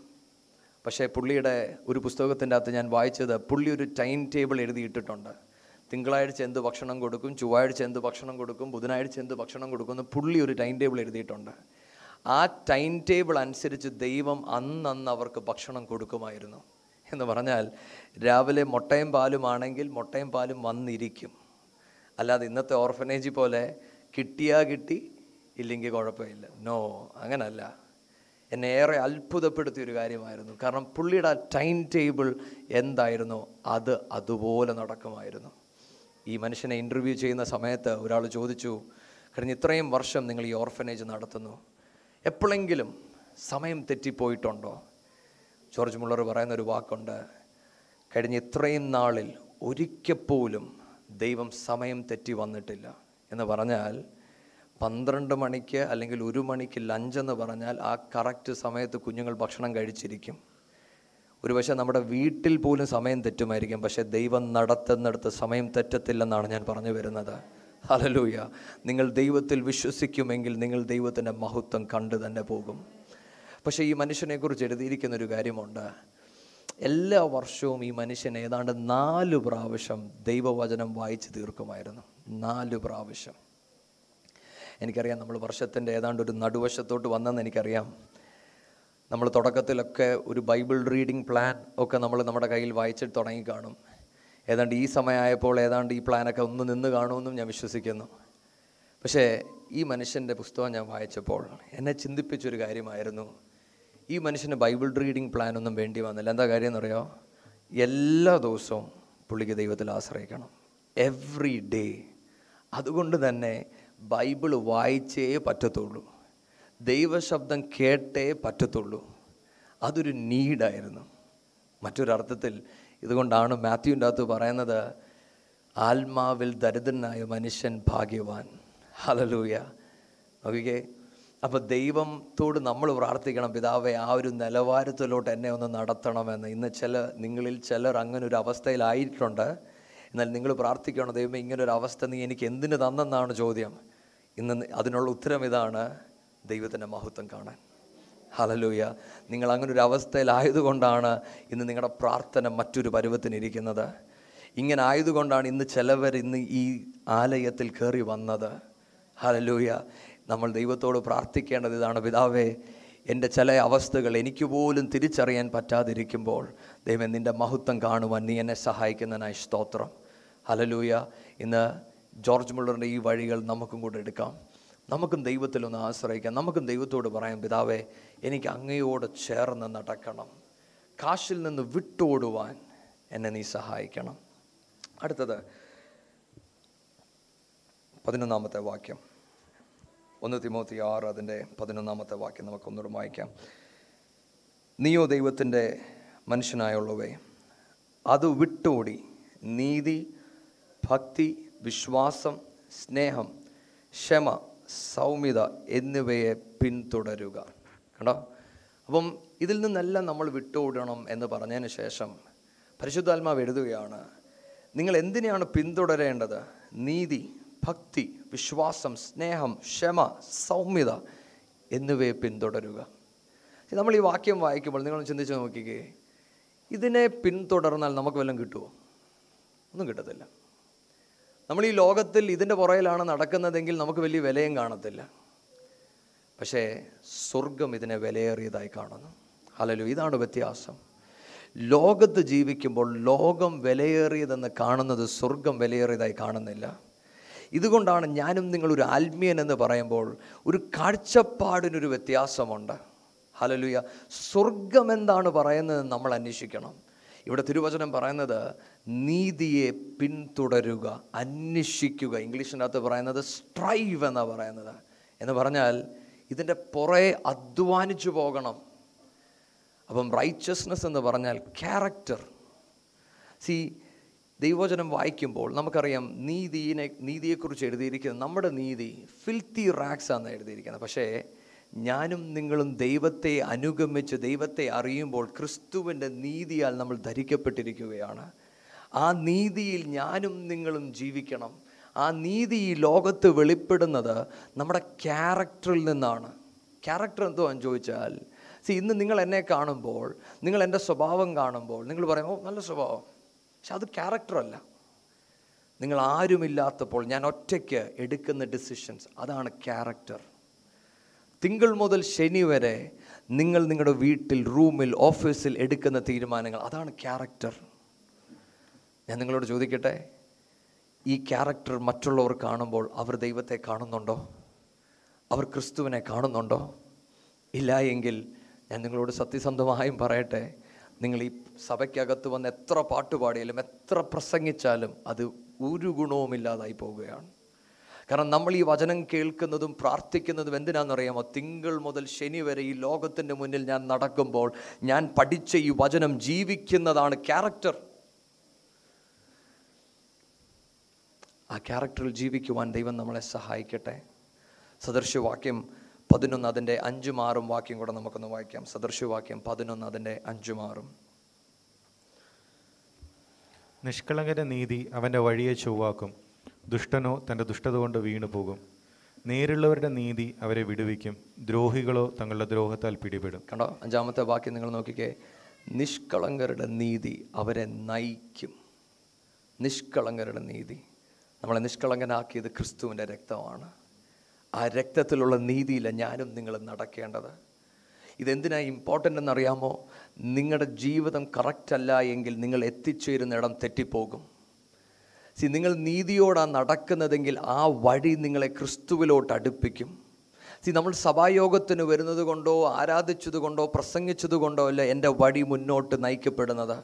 പക്ഷേ പുള്ളിയുടെ ഒരു പുസ്തകത്തിന്റെ അകത്ത് ഞാൻ വായിച്ചത് പുള്ളി ഒരു ടൈം ടേബിൾ എഴുതിയിട്ടിട്ടുണ്ട്. തിങ്കളാഴ്ച എന്ത് ഭക്ഷണം കൊടുക്കും ചൊവ്വാഴ്ച എന്ത് ഭക്ഷണം കൊടുക്കും ബുധനാഴ്ച എന്ത് ഭക്ഷണം കൊടുക്കും എന്ന് പുള്ളി ഒരു ടൈം ടേബിൾ എഴുതിയിട്ടുണ്ട്. ആ ടൈം ടേബിൾ അനുസരിച്ച് ദൈവം അന്നന്ന് അവർക്ക് ഭക്ഷണം കൊടുക്കുമായിരുന്നു. എന്ന് പറഞ്ഞാൽ രാവിലെ മുട്ടയും പാലുമാണെങ്കിൽ മുട്ടയും പാലും വന്നിരിക്കും. അല്ലാതെ ഇന്നത്തെ ഓർഫനേജ് പോലെ കിട്ടിയാ കിട്ടി ഇല്ലെങ്കിൽ കുഴപ്പമില്ല. നോ അങ്ങനല്ല. എന്നെ ഏറെ അത്ഭുതപ്പെടുത്തിയ ഒരു കാര്യമായിരുന്നു. കാരണം പുള്ളിയുടെ ആ ടൈം ടേബിൾ എന്തായിരുന്നോ? അത് അതുപോലെ നടക്കുമായിരുന്നു. ഈ മനുഷ്യനെ ഇന്റർവ്യൂ ചെയ്യുന്ന സമയത്ത് ഒരാൾ ചോദിച്ചു കഴിഞ്ഞ ഇത്രയും വർഷം നിങ്ങൾ ഈ ഓർഫനേജ് നടത്തുന്നു. എപ്പോഴെങ്കിലും സമയം തെറ്റിപ്പോയിട്ടുണ്ടോ? ജോർജ് മുള്ളർ പറയുന്ന ഒരു വാക്കുണ്ട് കഴിഞ്ഞ ഇത്രയും നാളിൽ ഒരിക്കപ്പോലും ദൈവം സമയം തെറ്റി വന്നിട്ടില്ല. എന്ന് പറഞ്ഞാൽ പന്ത്രണ്ട് മണിക്ക് അല്ലെങ്കിൽ ഒരു മണിക്ക് ലഞ്ചെന്ന് പറഞ്ഞാൽ ആ കറക്റ്റ് സമയത്ത് കുഞ്ഞുങ്ങൾ ഭക്ഷണം കഴിച്ചിരിക്കും. ഒരുപക്ഷെ നമ്മുടെ വീട്ടിൽ പോലും സമയം തെറ്റുമായിരിക്കും. പക്ഷേ ദൈവം നടത്തുന്നിടത്ത് സമയം തെറ്റത്തില്ലെന്നാണ് ഞാൻ പറഞ്ഞു വരുന്നത്. ഹലലൂയ നിങ്ങൾ ദൈവത്തിൽ വിശ്വസിക്കുമെങ്കിൽ നിങ്ങൾ ദൈവത്തിന്റെ മഹത്വം കണ്ടു തന്നെ പോകും. പക്ഷേ ഈ മനുഷ്യനെക്കുറിച്ച് എഴുതിയിരിക്കുന്ന ഒരു കാര്യമുണ്ട്. എല്ലാ വർഷവും ഈ മനുഷ്യൻ ഏതാണ്ട് നാല് പ്രാവശ്യം ദൈവവചനം വായിച്ചു തീർക്കുമായിരുന്നു. നാല് പ്രാവശ്യം. എനിക്കറിയാം നമ്മൾ വർഷത്തിന്റെ ഏതാണ്ട് ഒരു നടുവശത്തോട്ട് വന്നെന്ന് എനിക്കറിയാം. നമ്മൾ തുടക്കത്തിലൊക്കെ ഒരു ബൈബിൾ റീഡിംഗ് പ്ലാൻ ഒക്കെ നമ്മൾ നമ്മുടെ കയ്യിൽ വായിച്ചിട്ട് തുടങ്ങി കാണും. ഏതാണ്ട് ഈ സമയമായപ്പോൾ ഏതാണ്ട് ഈ പ്ലാനൊക്കെ ഒന്ന് നിന്ന് കാണുമെന്നും ഞാൻ വിശ്വസിക്കുന്നു. പക്ഷേ ഈ മനുഷ്യന്റെ പുസ്തകം ഞാൻ വായിച്ചപ്പോൾ എന്നെ ചിന്തിപ്പിച്ചൊരു കാര്യമായിരുന്നു. ഈ മനുഷ്യന് ബൈബിൾ റീഡിംഗ് പ്ലാൻ ഒന്നും വേണ്ടി വന്നില്ല. എന്താ കാര്യം എന്നറിയോ എല്ലാ ദിവസവും പുള്ളിക്ക് ദൈവത്തിൽ ആശ്രയിക്കണം. എവ്രി ഡേ അതുകൊണ്ട് തന്നെ ബൈബിൾ വായിച്ചേ പറ്റത്തുള്ളൂ. ദൈവശബ്ദം കേട്ടേ പറ്റത്തുള്ളൂ. അതൊരു നീഡായിരുന്നു. മറ്റൊരർത്ഥത്തിൽ ഇതുകൊണ്ടാണ് മാത്യുവിന്റെ അകത്ത് പറയുന്നത് ആത്മാവിൽ ദരിദ്രനായ മനുഷ്യൻ ഭാഗ്യവാൻ. ഹലലൂയ നോക്കിക്കേ അപ്പോൾ ദൈവത്തോട് നമ്മൾ പ്രാർത്ഥിക്കണം പിതാവെ ആ ഒരു നിലവാരത്തിലോട്ട് എന്നെ ഒന്ന് നടത്തണമെന്ന്. ഇന്ന് ചില നിങ്ങളിൽ ചിലർ അങ്ങനെ ഒരു അവസ്ഥയിലായിട്ടുണ്ട് എന്നാൽ നിങ്ങൾ പ്രാർത്ഥിക്കണം ദൈവം ഇങ്ങനെ ഒരു അവസ്ഥ നീ എനിക്ക് എന്തിന് തന്നെന്നാണ് ചോദ്യം. ഇന്ന് അതിനുള്ള ഉത്തരം ഇതാണ് ദൈവത്തിന്റെ മഹത്വം കാണാൻ. ഹലലൂയ നിങ്ങൾ അങ്ങനെ ഒരു അവസ്ഥയിലായതുകൊണ്ടാണ് ഇന്ന് നിങ്ങളുടെ പ്രാർത്ഥന മറ്റൊരു പരുവത്തിനിരിക്കുന്നത് ഇങ്ങനെ ആയതുകൊണ്ടാണ് ഇന്ന് ചിലവർ ഇന്ന് ഈ ആലയത്തിൽ കയറി വന്നത്. ഹലലൂയ നമ്മൾ ദൈവത്തോട് പ്രാർത്ഥിക്കേണ്ടത് ഇതാണ്. പിതാവേ എന്റെ ചില അവസ്ഥകൾ എനിക്ക് പോലും തിരിച്ചറിയാൻ പറ്റാതിരിക്കുമ്പോൾ ദൈവം നിന്റെ മഹത്വം കാണുവാൻ നീ എന്നെ സഹായിക്കുന്നതിനായി സ്തോത്രം. ഹലലൂയ ഇന്ന് ജോർജ് മുള്ളറിന്റെ ഈ വഴികൾ നമുക്കും കൂടെ എടുക്കാം. നമുക്കും ദൈവത്തിലൊന്ന് ആശ്രയിക്കാം. നമുക്കും ദൈവത്തോട് പറയാം പിതാവേ എനിക്ക് അങ്ങയോട് ചേർന്ന് നടക്കണം. കാശിൽ നിന്ന് വിട്ടോടുവാൻ എന്നെ നീ സഹായിക്കണം. അടുത്തത് പതിനൊന്നാമത്തെ വാക്യം. ഒന്ന് തിമോത്തി ആറ് അതിന്റെ പതിനൊന്നാമത്തെ വാക്യം നമുക്കൊന്നുകൂടെ വായിക്കാം. നീയോ ദൈവത്തിന്റെ മനുഷ്യനായുള്ളവേ അത് വിട്ടോടി നീതി ഭക്തി വിശ്വാസം സ്നേഹം ക്ഷമ സൗമ്യത എന്നിവയെ പിന്തുടരുക. കണ്ടോ? അപ്പം ഇതിൽ നിന്നെല്ലാം നമ്മൾ വിട്ടുവിടണം എന്ന് പറഞ്ഞതിന് ശേഷം പരിശുദ്ധാത്മാവ് എഴുതുകയാണ് നിങ്ങൾ എന്തിനെയാണ് പിന്തുടരേണ്ടത്? നീതി ഭക്തി വിശ്വാസം സ്നേഹം ക്ഷമ സൗമ്യത എന്നിവയെ പിന്തുടരുക. നമ്മൾ ഈ വാക്യം വായിക്കുമ്പോൾ നിങ്ങൾ ചിന്തിച്ച് നോക്കിക്കേ ഇതിനെ പിന്തുടർന്നാൽ നമുക്ക് വല്ലതും കിട്ടുമോ ഒന്നും കിട്ടത്തില്ല. നമ്മൾ ഈ ലോകത്തിൽ ഇതിന്റെ പുറയിലാണ് നടക്കുന്നതെങ്കിൽ നമുക്ക് വലിയ വിലയും കാണത്തില്ല. പക്ഷേ സ്വർഗം ഇതിനെ വിലയേറിയതായി കാണുന്നു. അല്ലല്ലോ ഇതാണ് വ്യത്യാസം. ലോകത്ത് ജീവിക്കുമ്പോൾ ലോകം വിലയേറിയതെന്ന് കാണുന്നത് സ്വർഗം വിലയേറിയതായി കാണുന്നില്ല. ഇതുകൊണ്ടാണ് ഞാനും നിങ്ങളൊരു ആത്മീയൻ എന്ന് പറയുമ്പോൾ ഒരു കാഴ്ചപ്പാടിനൊരു വ്യത്യാസമുണ്ട്. ഹലലുയ സ്വർഗം എന്താണ് പറയുന്നത് നമ്മൾ അന്വേഷിക്കണം. ഇവിടെ തിരുവചനം പറയുന്നത് നീതിയെ പിന്തുടരുക അന്വേഷിക്കുക. ഇംഗ്ലീഷിനകത്ത് പറയുന്നത് സ്ട്രൈവ് എന്നാണ് പറയുന്നത്. എന്ന് പറഞ്ഞാൽ ഇതിന്റെ പുറേ അധ്വാനിച്ചു പോകണം. അപ്പം റൈച്ചസ്നെസ് എന്ന് പറഞ്ഞാൽ ക്യാരക്ടർ സി ദൈവവചനം വായിക്കുമ്പോൾ നമുക്കറിയാം നീതിയെ നീതിയെക്കുറിച്ച് എഴുതിയിരിക്കുന്നത് നമ്മുടെ നീതി ഫിൽത്തി റാക്സ് ആണ് എഴുതിയിരിക്കുന്നത്. പക്ഷേ ഞാനും നിങ്ങളും ദൈവത്തെ അനുഗമിച്ച് ദൈവത്തെ അറിയുമ്പോൾ ക്രിസ്തുവിന്റെ നീതിയാൽ നമ്മൾ ധരിക്കപ്പെട്ടിരിക്കുകയാണ്. ആ നീതിയിൽ ഞാനും നിങ്ങളും ജീവിക്കണം. ആ നീതി ഈ ലോകത്ത് വെളിപ്പെടുന്നത് നമ്മുടെ ക്യാരക്ടറിൽ നിന്നാണ്. ക്യാരക്ടർ എന്ന് ചോദിച്ചാൽ സി ഇന്ന് നിങ്ങൾ എന്നെ കാണുമ്പോൾ നിങ്ങൾ എന്റെ സ്വഭാവം കാണുമ്പോൾ നിങ്ങൾ പറയും ഓ നല്ല സ്വഭാവം. പക്ഷെ അത് ക്യാരക്ടറല്ല നിങ്ങൾ ആരുമില്ലാത്തപ്പോൾ ഞാൻ ഒറ്റയ്ക്ക് എടുക്കുന്ന ഡിസിഷൻസ് അതാണ് ക്യാരക്ടർ. തിങ്കൾ മുതൽ ശനി വരെ നിങ്ങൾ നിങ്ങളുടെ വീട്ടിൽ റൂമിൽ ഓഫീസിൽ എടുക്കുന്ന തീരുമാനങ്ങൾ അതാണ് ക്യാരക്ടർ. ഞാൻ നിങ്ങളോട് ചോദിക്കട്ടെ? ഈ ക്യാരക്ടർ മറ്റുള്ളവർ കാണുമ്പോൾ അവർ ദൈവത്തെ കാണുന്നുണ്ടോ? അവർ ക്രിസ്തുവിനെ കാണുന്നുണ്ടോ? ഇല്ല എങ്കിൽ ഞാൻ നിങ്ങളോട് സത്യസന്ധമായും പറയട്ടെ നിങ്ങൾ ഈ സഭയ്ക്കകത്ത് വന്ന് എത്ര പാട്ട് പാടിയാലും എത്ര പ്രസംഗിച്ചാലും അത് ഒരു ഗുണവും ഇല്ലാതായി പോവുകയാണ്. കാരണം നമ്മൾ ഈ വചനം കേൾക്കുന്നതും പ്രാർത്ഥിക്കുന്നതും എന്തിനാണെന്നറിയാമോ? തിങ്കൾ മുതൽ ശനി വരെ ഈ ലോകത്തിന്റെ മുന്നിൽ ഞാൻ നടക്കുമ്പോൾ ഞാൻ പഠിച്ച ഈ വചനം ജീവിക്കുന്നതാണ് ക്യാരക്ടർ. ആ ക്യാരക്ടറിൽ ജീവിക്കുവാൻ ദൈവം നമ്മളെ സഹായിക്കട്ടെ. സദൃശ്യവാക്യം പതിനൊന്ന് അതിന്റെ അഞ്ചും ആറും വാക്യം കൂടെ നമുക്കൊന്ന് വായിക്കാം. സദൃശ്യവാക്യം പതിനൊന്ന് അതിന്റെ അഞ്ചും ആറും. നിഷ്കളങ്കന്റെ നീതി അവന്റെ വഴിയെ ചൊവ്വാക്കും. ദുഷ്ടനോ തന്റെ ദുഷ്ടത കൊണ്ട് വീണു പോകും. നേരുള്ളവരുടെ നീതി അവരെ വിടുവിക്കും. ദ്രോഹികളോ തങ്ങളുടെ ദ്രോഹത്താൽ പിടിപെടും. കണ്ടോ? അഞ്ചാമത്തെ വാക്യം നിങ്ങൾ നോക്കിക്കേ. നിഷ്കളങ്കരുടെ നീതി അവരെ നയിക്കും. നിഷ്കളങ്കരുടെ നീതി. നമ്മളെ നിഷ്കളങ്കനാക്കിയത് ക്രിസ്തുവിന്റെ രക്തമാണ്. ആ രക്തത്തിലുള്ള നീതിയില്ല ഞാനും നിങ്ങൾ നടക്കേണ്ടത്. ഇതെന്തിനാ ഇമ്പോർട്ടന്റ് എന്നറിയാമോ? നിങ്ങളുടെ ജീവിതം കറക്റ്റ് അല്ല എങ്കിൽ നിങ്ങൾ എത്തിച്ചേരുന്ന ഇടം തെറ്റിപ്പോകും. സി നിങ്ങൾ നീതിയോടാണ് നടക്കുന്നതെങ്കിൽ ആ വഴി നിങ്ങളെ ക്രിസ്തുവിലോട്ട് അടുപ്പിക്കും. സി നമ്മൾ സഭായോഗത്തിന് വരുന്നത് കൊണ്ടോ ആരാധിച്ചത് കൊണ്ടോ പ്രസംഗിച്ചത് കൊണ്ടോ അല്ല എന്റെ വഴി മുന്നോട്ട് നയിക്കപ്പെടുന്നത്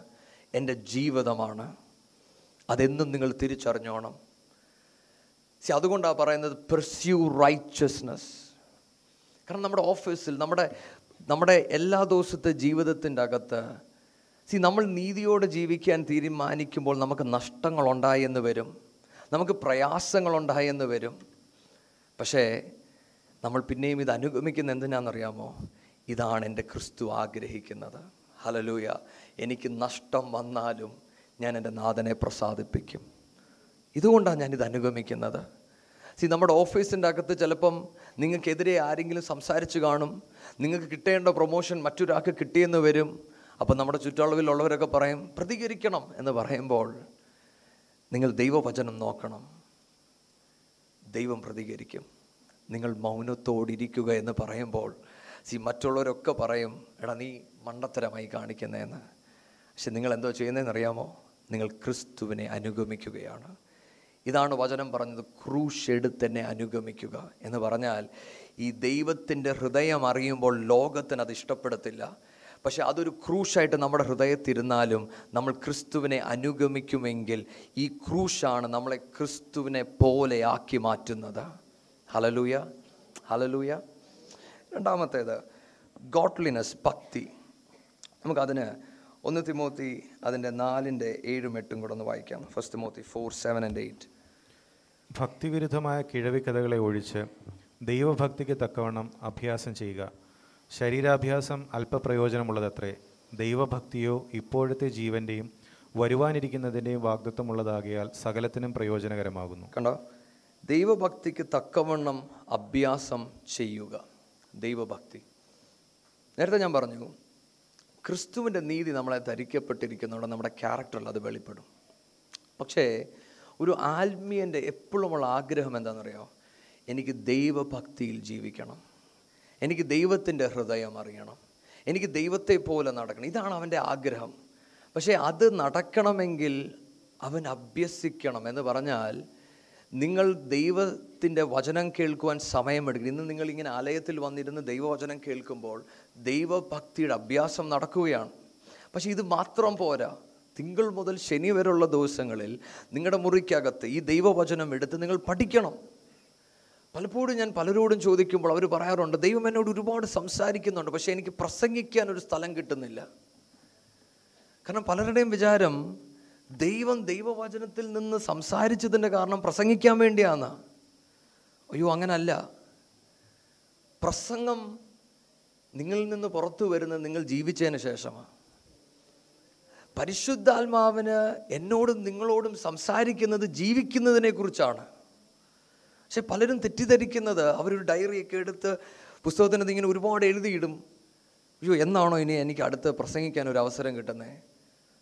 എന്റെ ജീവിതമാണ്. അതെന്നും നിങ്ങൾ തിരിച്ചറിഞ്ഞോണം. സി അതുകൊണ്ടാണ് പറയുന്നത് പെർസ്യൂ റൈച്ചസ്നസ് കാരണം നമ്മുടെ ഓഫീസിൽ നമ്മുടെ നമ്മുടെ എല്ലാ ദിവസത്തെ ജീവിതത്തിന്റെ അകത്ത് സി നമ്മൾ നീതിയോടെ ജീവിക്കാൻ തീരുമാനിക്കുമ്പോൾ നമുക്ക് നഷ്ടങ്ങളുണ്ടായെന്ന് വരും. നമുക്ക് പ്രയാസങ്ങളുണ്ടായെന്ന് വരും. പക്ഷേ നമ്മൾ പിന്നെയും ഇത് അനുഗമിക്കുന്ന എന്തിനാണെന്നറിയാമോ? ഇതാണ് എന്റെ ക്രിസ്തു ആഗ്രഹിക്കുന്നത്. ഹലലൂയ എനിക്ക് നഷ്ടം വന്നാലും ഞാൻ എന്റെ നാഥനെ പ്രസാദിപ്പിക്കും. ഇതുകൊണ്ടാണ് ഞാനിത് അനുഗമിക്കുന്നത്. സി നമ്മുടെ ഓഫീസിന്റെ അകത്ത് ചിലപ്പം നിങ്ങൾക്കെതിരെ ആരെങ്കിലും സംസാരിച്ച് കാണും നിങ്ങൾക്ക് കിട്ടേണ്ട പ്രൊമോഷൻ മറ്റൊരാൾക്ക് കിട്ടിയെന്ന് വരും അപ്പം നമ്മുടെ ചുറ്റളവിലുള്ളവരൊക്കെ പറയും പ്രതികരിക്കണം എന്ന് പറയുമ്പോൾ നിങ്ങൾ ദൈവവചനം നോക്കണം. ദൈവം പ്രതികരിക്കും. നിങ്ങൾ മൗനത്തോടിരിക്കുക എന്ന് പറയുമ്പോൾ സി മറ്റുള്ളവരൊക്കെ പറയും എടാ നീ മണ്ടത്തരമായി കാണിക്കുന്നതെന്ന് പക്ഷെ നിങ്ങൾ എന്തോ ചെയ്യുന്നതെന്ന് അറിയാമോ നിങ്ങൾ ക്രിസ്തുവിനെ അനുഗമിക്കുകയാണ്. ഇതാണ് വചനം പറഞ്ഞത് ക്രൂശ് എടുത്തെന്നെ അനുഗമിക്കുക എന്ന് പറഞ്ഞാൽ ഈ ദൈവത്തിന്റെ ഹൃദയം അറിയുമ്പോൾ ലോകത്തിന് അത് ഇഷ്ടപ്പെടത്തില്ല. പക്ഷേ അതൊരു ക്രൂശായിട്ട് നമ്മുടെ ഹൃദയത്തിരുന്നാലും നമ്മൾ ക്രിസ്തുവിനെ അനുഗമിക്കുമെങ്കിൽ ഈ ക്രൂശാണ് നമ്മളെ ക്രിസ്തുവിനെ പോലെ ആക്കി മാറ്റുന്നത്. ഹലലൂയ ഹലലൂയ രണ്ടാമത്തേത് ഗോഡ്ലിനെസ് ഭക്തി. നമുക്കതിന് ഒന്ന് തിമോത്തി അതിന്റെ നാലിന്റെ ഏഴും എട്ടും കൂടെ ഒന്ന് വായിക്കാം. First Timothy four seven and eight ഭക്തിവിരുദ്ധമായ കിഴവിക്കഥകളെ ഒഴിച്ച് ദൈവഭക്തിക്ക് തക്കവണ്ണം അഭ്യാസം ചെയ്യുക. ശരീരാഭ്യാസം അല്പപ്രയോജനമുള്ളതത്രേ. ദൈവഭക്തിയോ ഇപ്പോഴത്തെ ജീവന്റെയും വരുവാനിരിക്കുന്നതിന്റെയും വാഗ്ദത്വമുള്ളതാകിയാൽ സകലത്തിനും പ്രയോജനകരമാകുന്നു. കണ്ടോ? ദൈവഭക്തിക്ക് തക്കവണ്ണം അഭ്യാസം ചെയ്യുക. ദൈവഭക്തി. നേരത്തെ ഞാൻ പറഞ്ഞു ക്രിസ്തുവിന്റെ നീതി നമ്മളെ ധരിക്കപ്പെട്ടിരിക്കുന്നതോടെ നമ്മുടെ ക്യാരക്ടറിൽ അത് വെളിപ്പെടും. പക്ഷേ ഒരു ആത്മീയന്റെ എപ്പോഴുമുള്ള ആഗ്രഹം എന്താണെന്നറിയോ? എനിക്ക് ദൈവഭക്തിയിൽ ജീവിക്കണം. എനിക്ക് ദൈവത്തിന്റെ ഹൃദയം അറിയണം. എനിക്ക് ദൈവത്തെ പോലെ നടക്കണം. ഇതാണ് അവന്റെ ആഗ്രഹം. പക്ഷേ അത് നടക്കണമെങ്കിൽ അവൻ അഭ്യസിക്കണം എന്ന് പറഞ്ഞാൽ നിങ്ങൾ ദൈവത്തിന്റെ വചനം കേൾക്കുവാൻ സമയമെടുക്കും. ഇന്ന് നിങ്ങൾ ഇങ്ങനെ ആലയത്തിൽ വന്നിരുന്ന് ദൈവവചനം കേൾക്കുമ്പോൾ ദൈവഭക്തിയുടെ അഭ്യാസം നടക്കുകയാണ്. പക്ഷേ ഇത് മാത്രം പോരാ. തിങ്കൾ മുതൽ ശനി വരെയുള്ള ദിവസങ്ങളിൽ നിങ്ങളുടെ മുറിക്കകത്ത് ഈ ദൈവവചനം എടുത്ത് നിങ്ങൾ പഠിക്കണം. പലപ്പോഴും ഞാൻ പലരോടും ചോദിക്കുമ്പോൾ അവർ പറയാറുണ്ട് ദൈവം എന്നോട് ഒരുപാട് സംസാരിക്കുന്നുണ്ട് പക്ഷേ എനിക്ക് പ്രസംഗിക്കാൻ ഒരു സ്ഥലം കിട്ടുന്നില്ല. കാരണം പലരുടെയും വിചാരം ദൈവം ദൈവവചനത്തിൽ നിന്ന് സംസാരിച്ചതിന്റെ കാരണം പ്രസംഗിക്കാൻ വേണ്ടിയാണ്. അയ്യോ അങ്ങനല്ല. പ്രസംഗം നിങ്ങളിൽ നിന്ന് പുറത്തു വരുന്നത് നിങ്ങൾ ജീവിച്ചതിന് ശേഷമാണ്. പരിശുദ്ധാത്മാവിന് എന്നോടും നിങ്ങളോടും സംസാരിക്കുന്നത് ജീവിക്കുന്നതിനെക്കുറിച്ചാണ്. പക്ഷെ പലരും തെറ്റിദ്ധരിക്കുന്നത് അവരൊരു ഡയറിയൊക്കെ എടുത്ത് പുസ്തകത്തിനകത്ത് ഇങ്ങനെ ഒരുപാട് എഴുതിയിടും. അയ്യോ എന്നാണോ ഇനി എനിക്ക് അടുത്ത് പ്രസംഗിക്കാൻ ഒരു അവസരം കിട്ടുന്നത്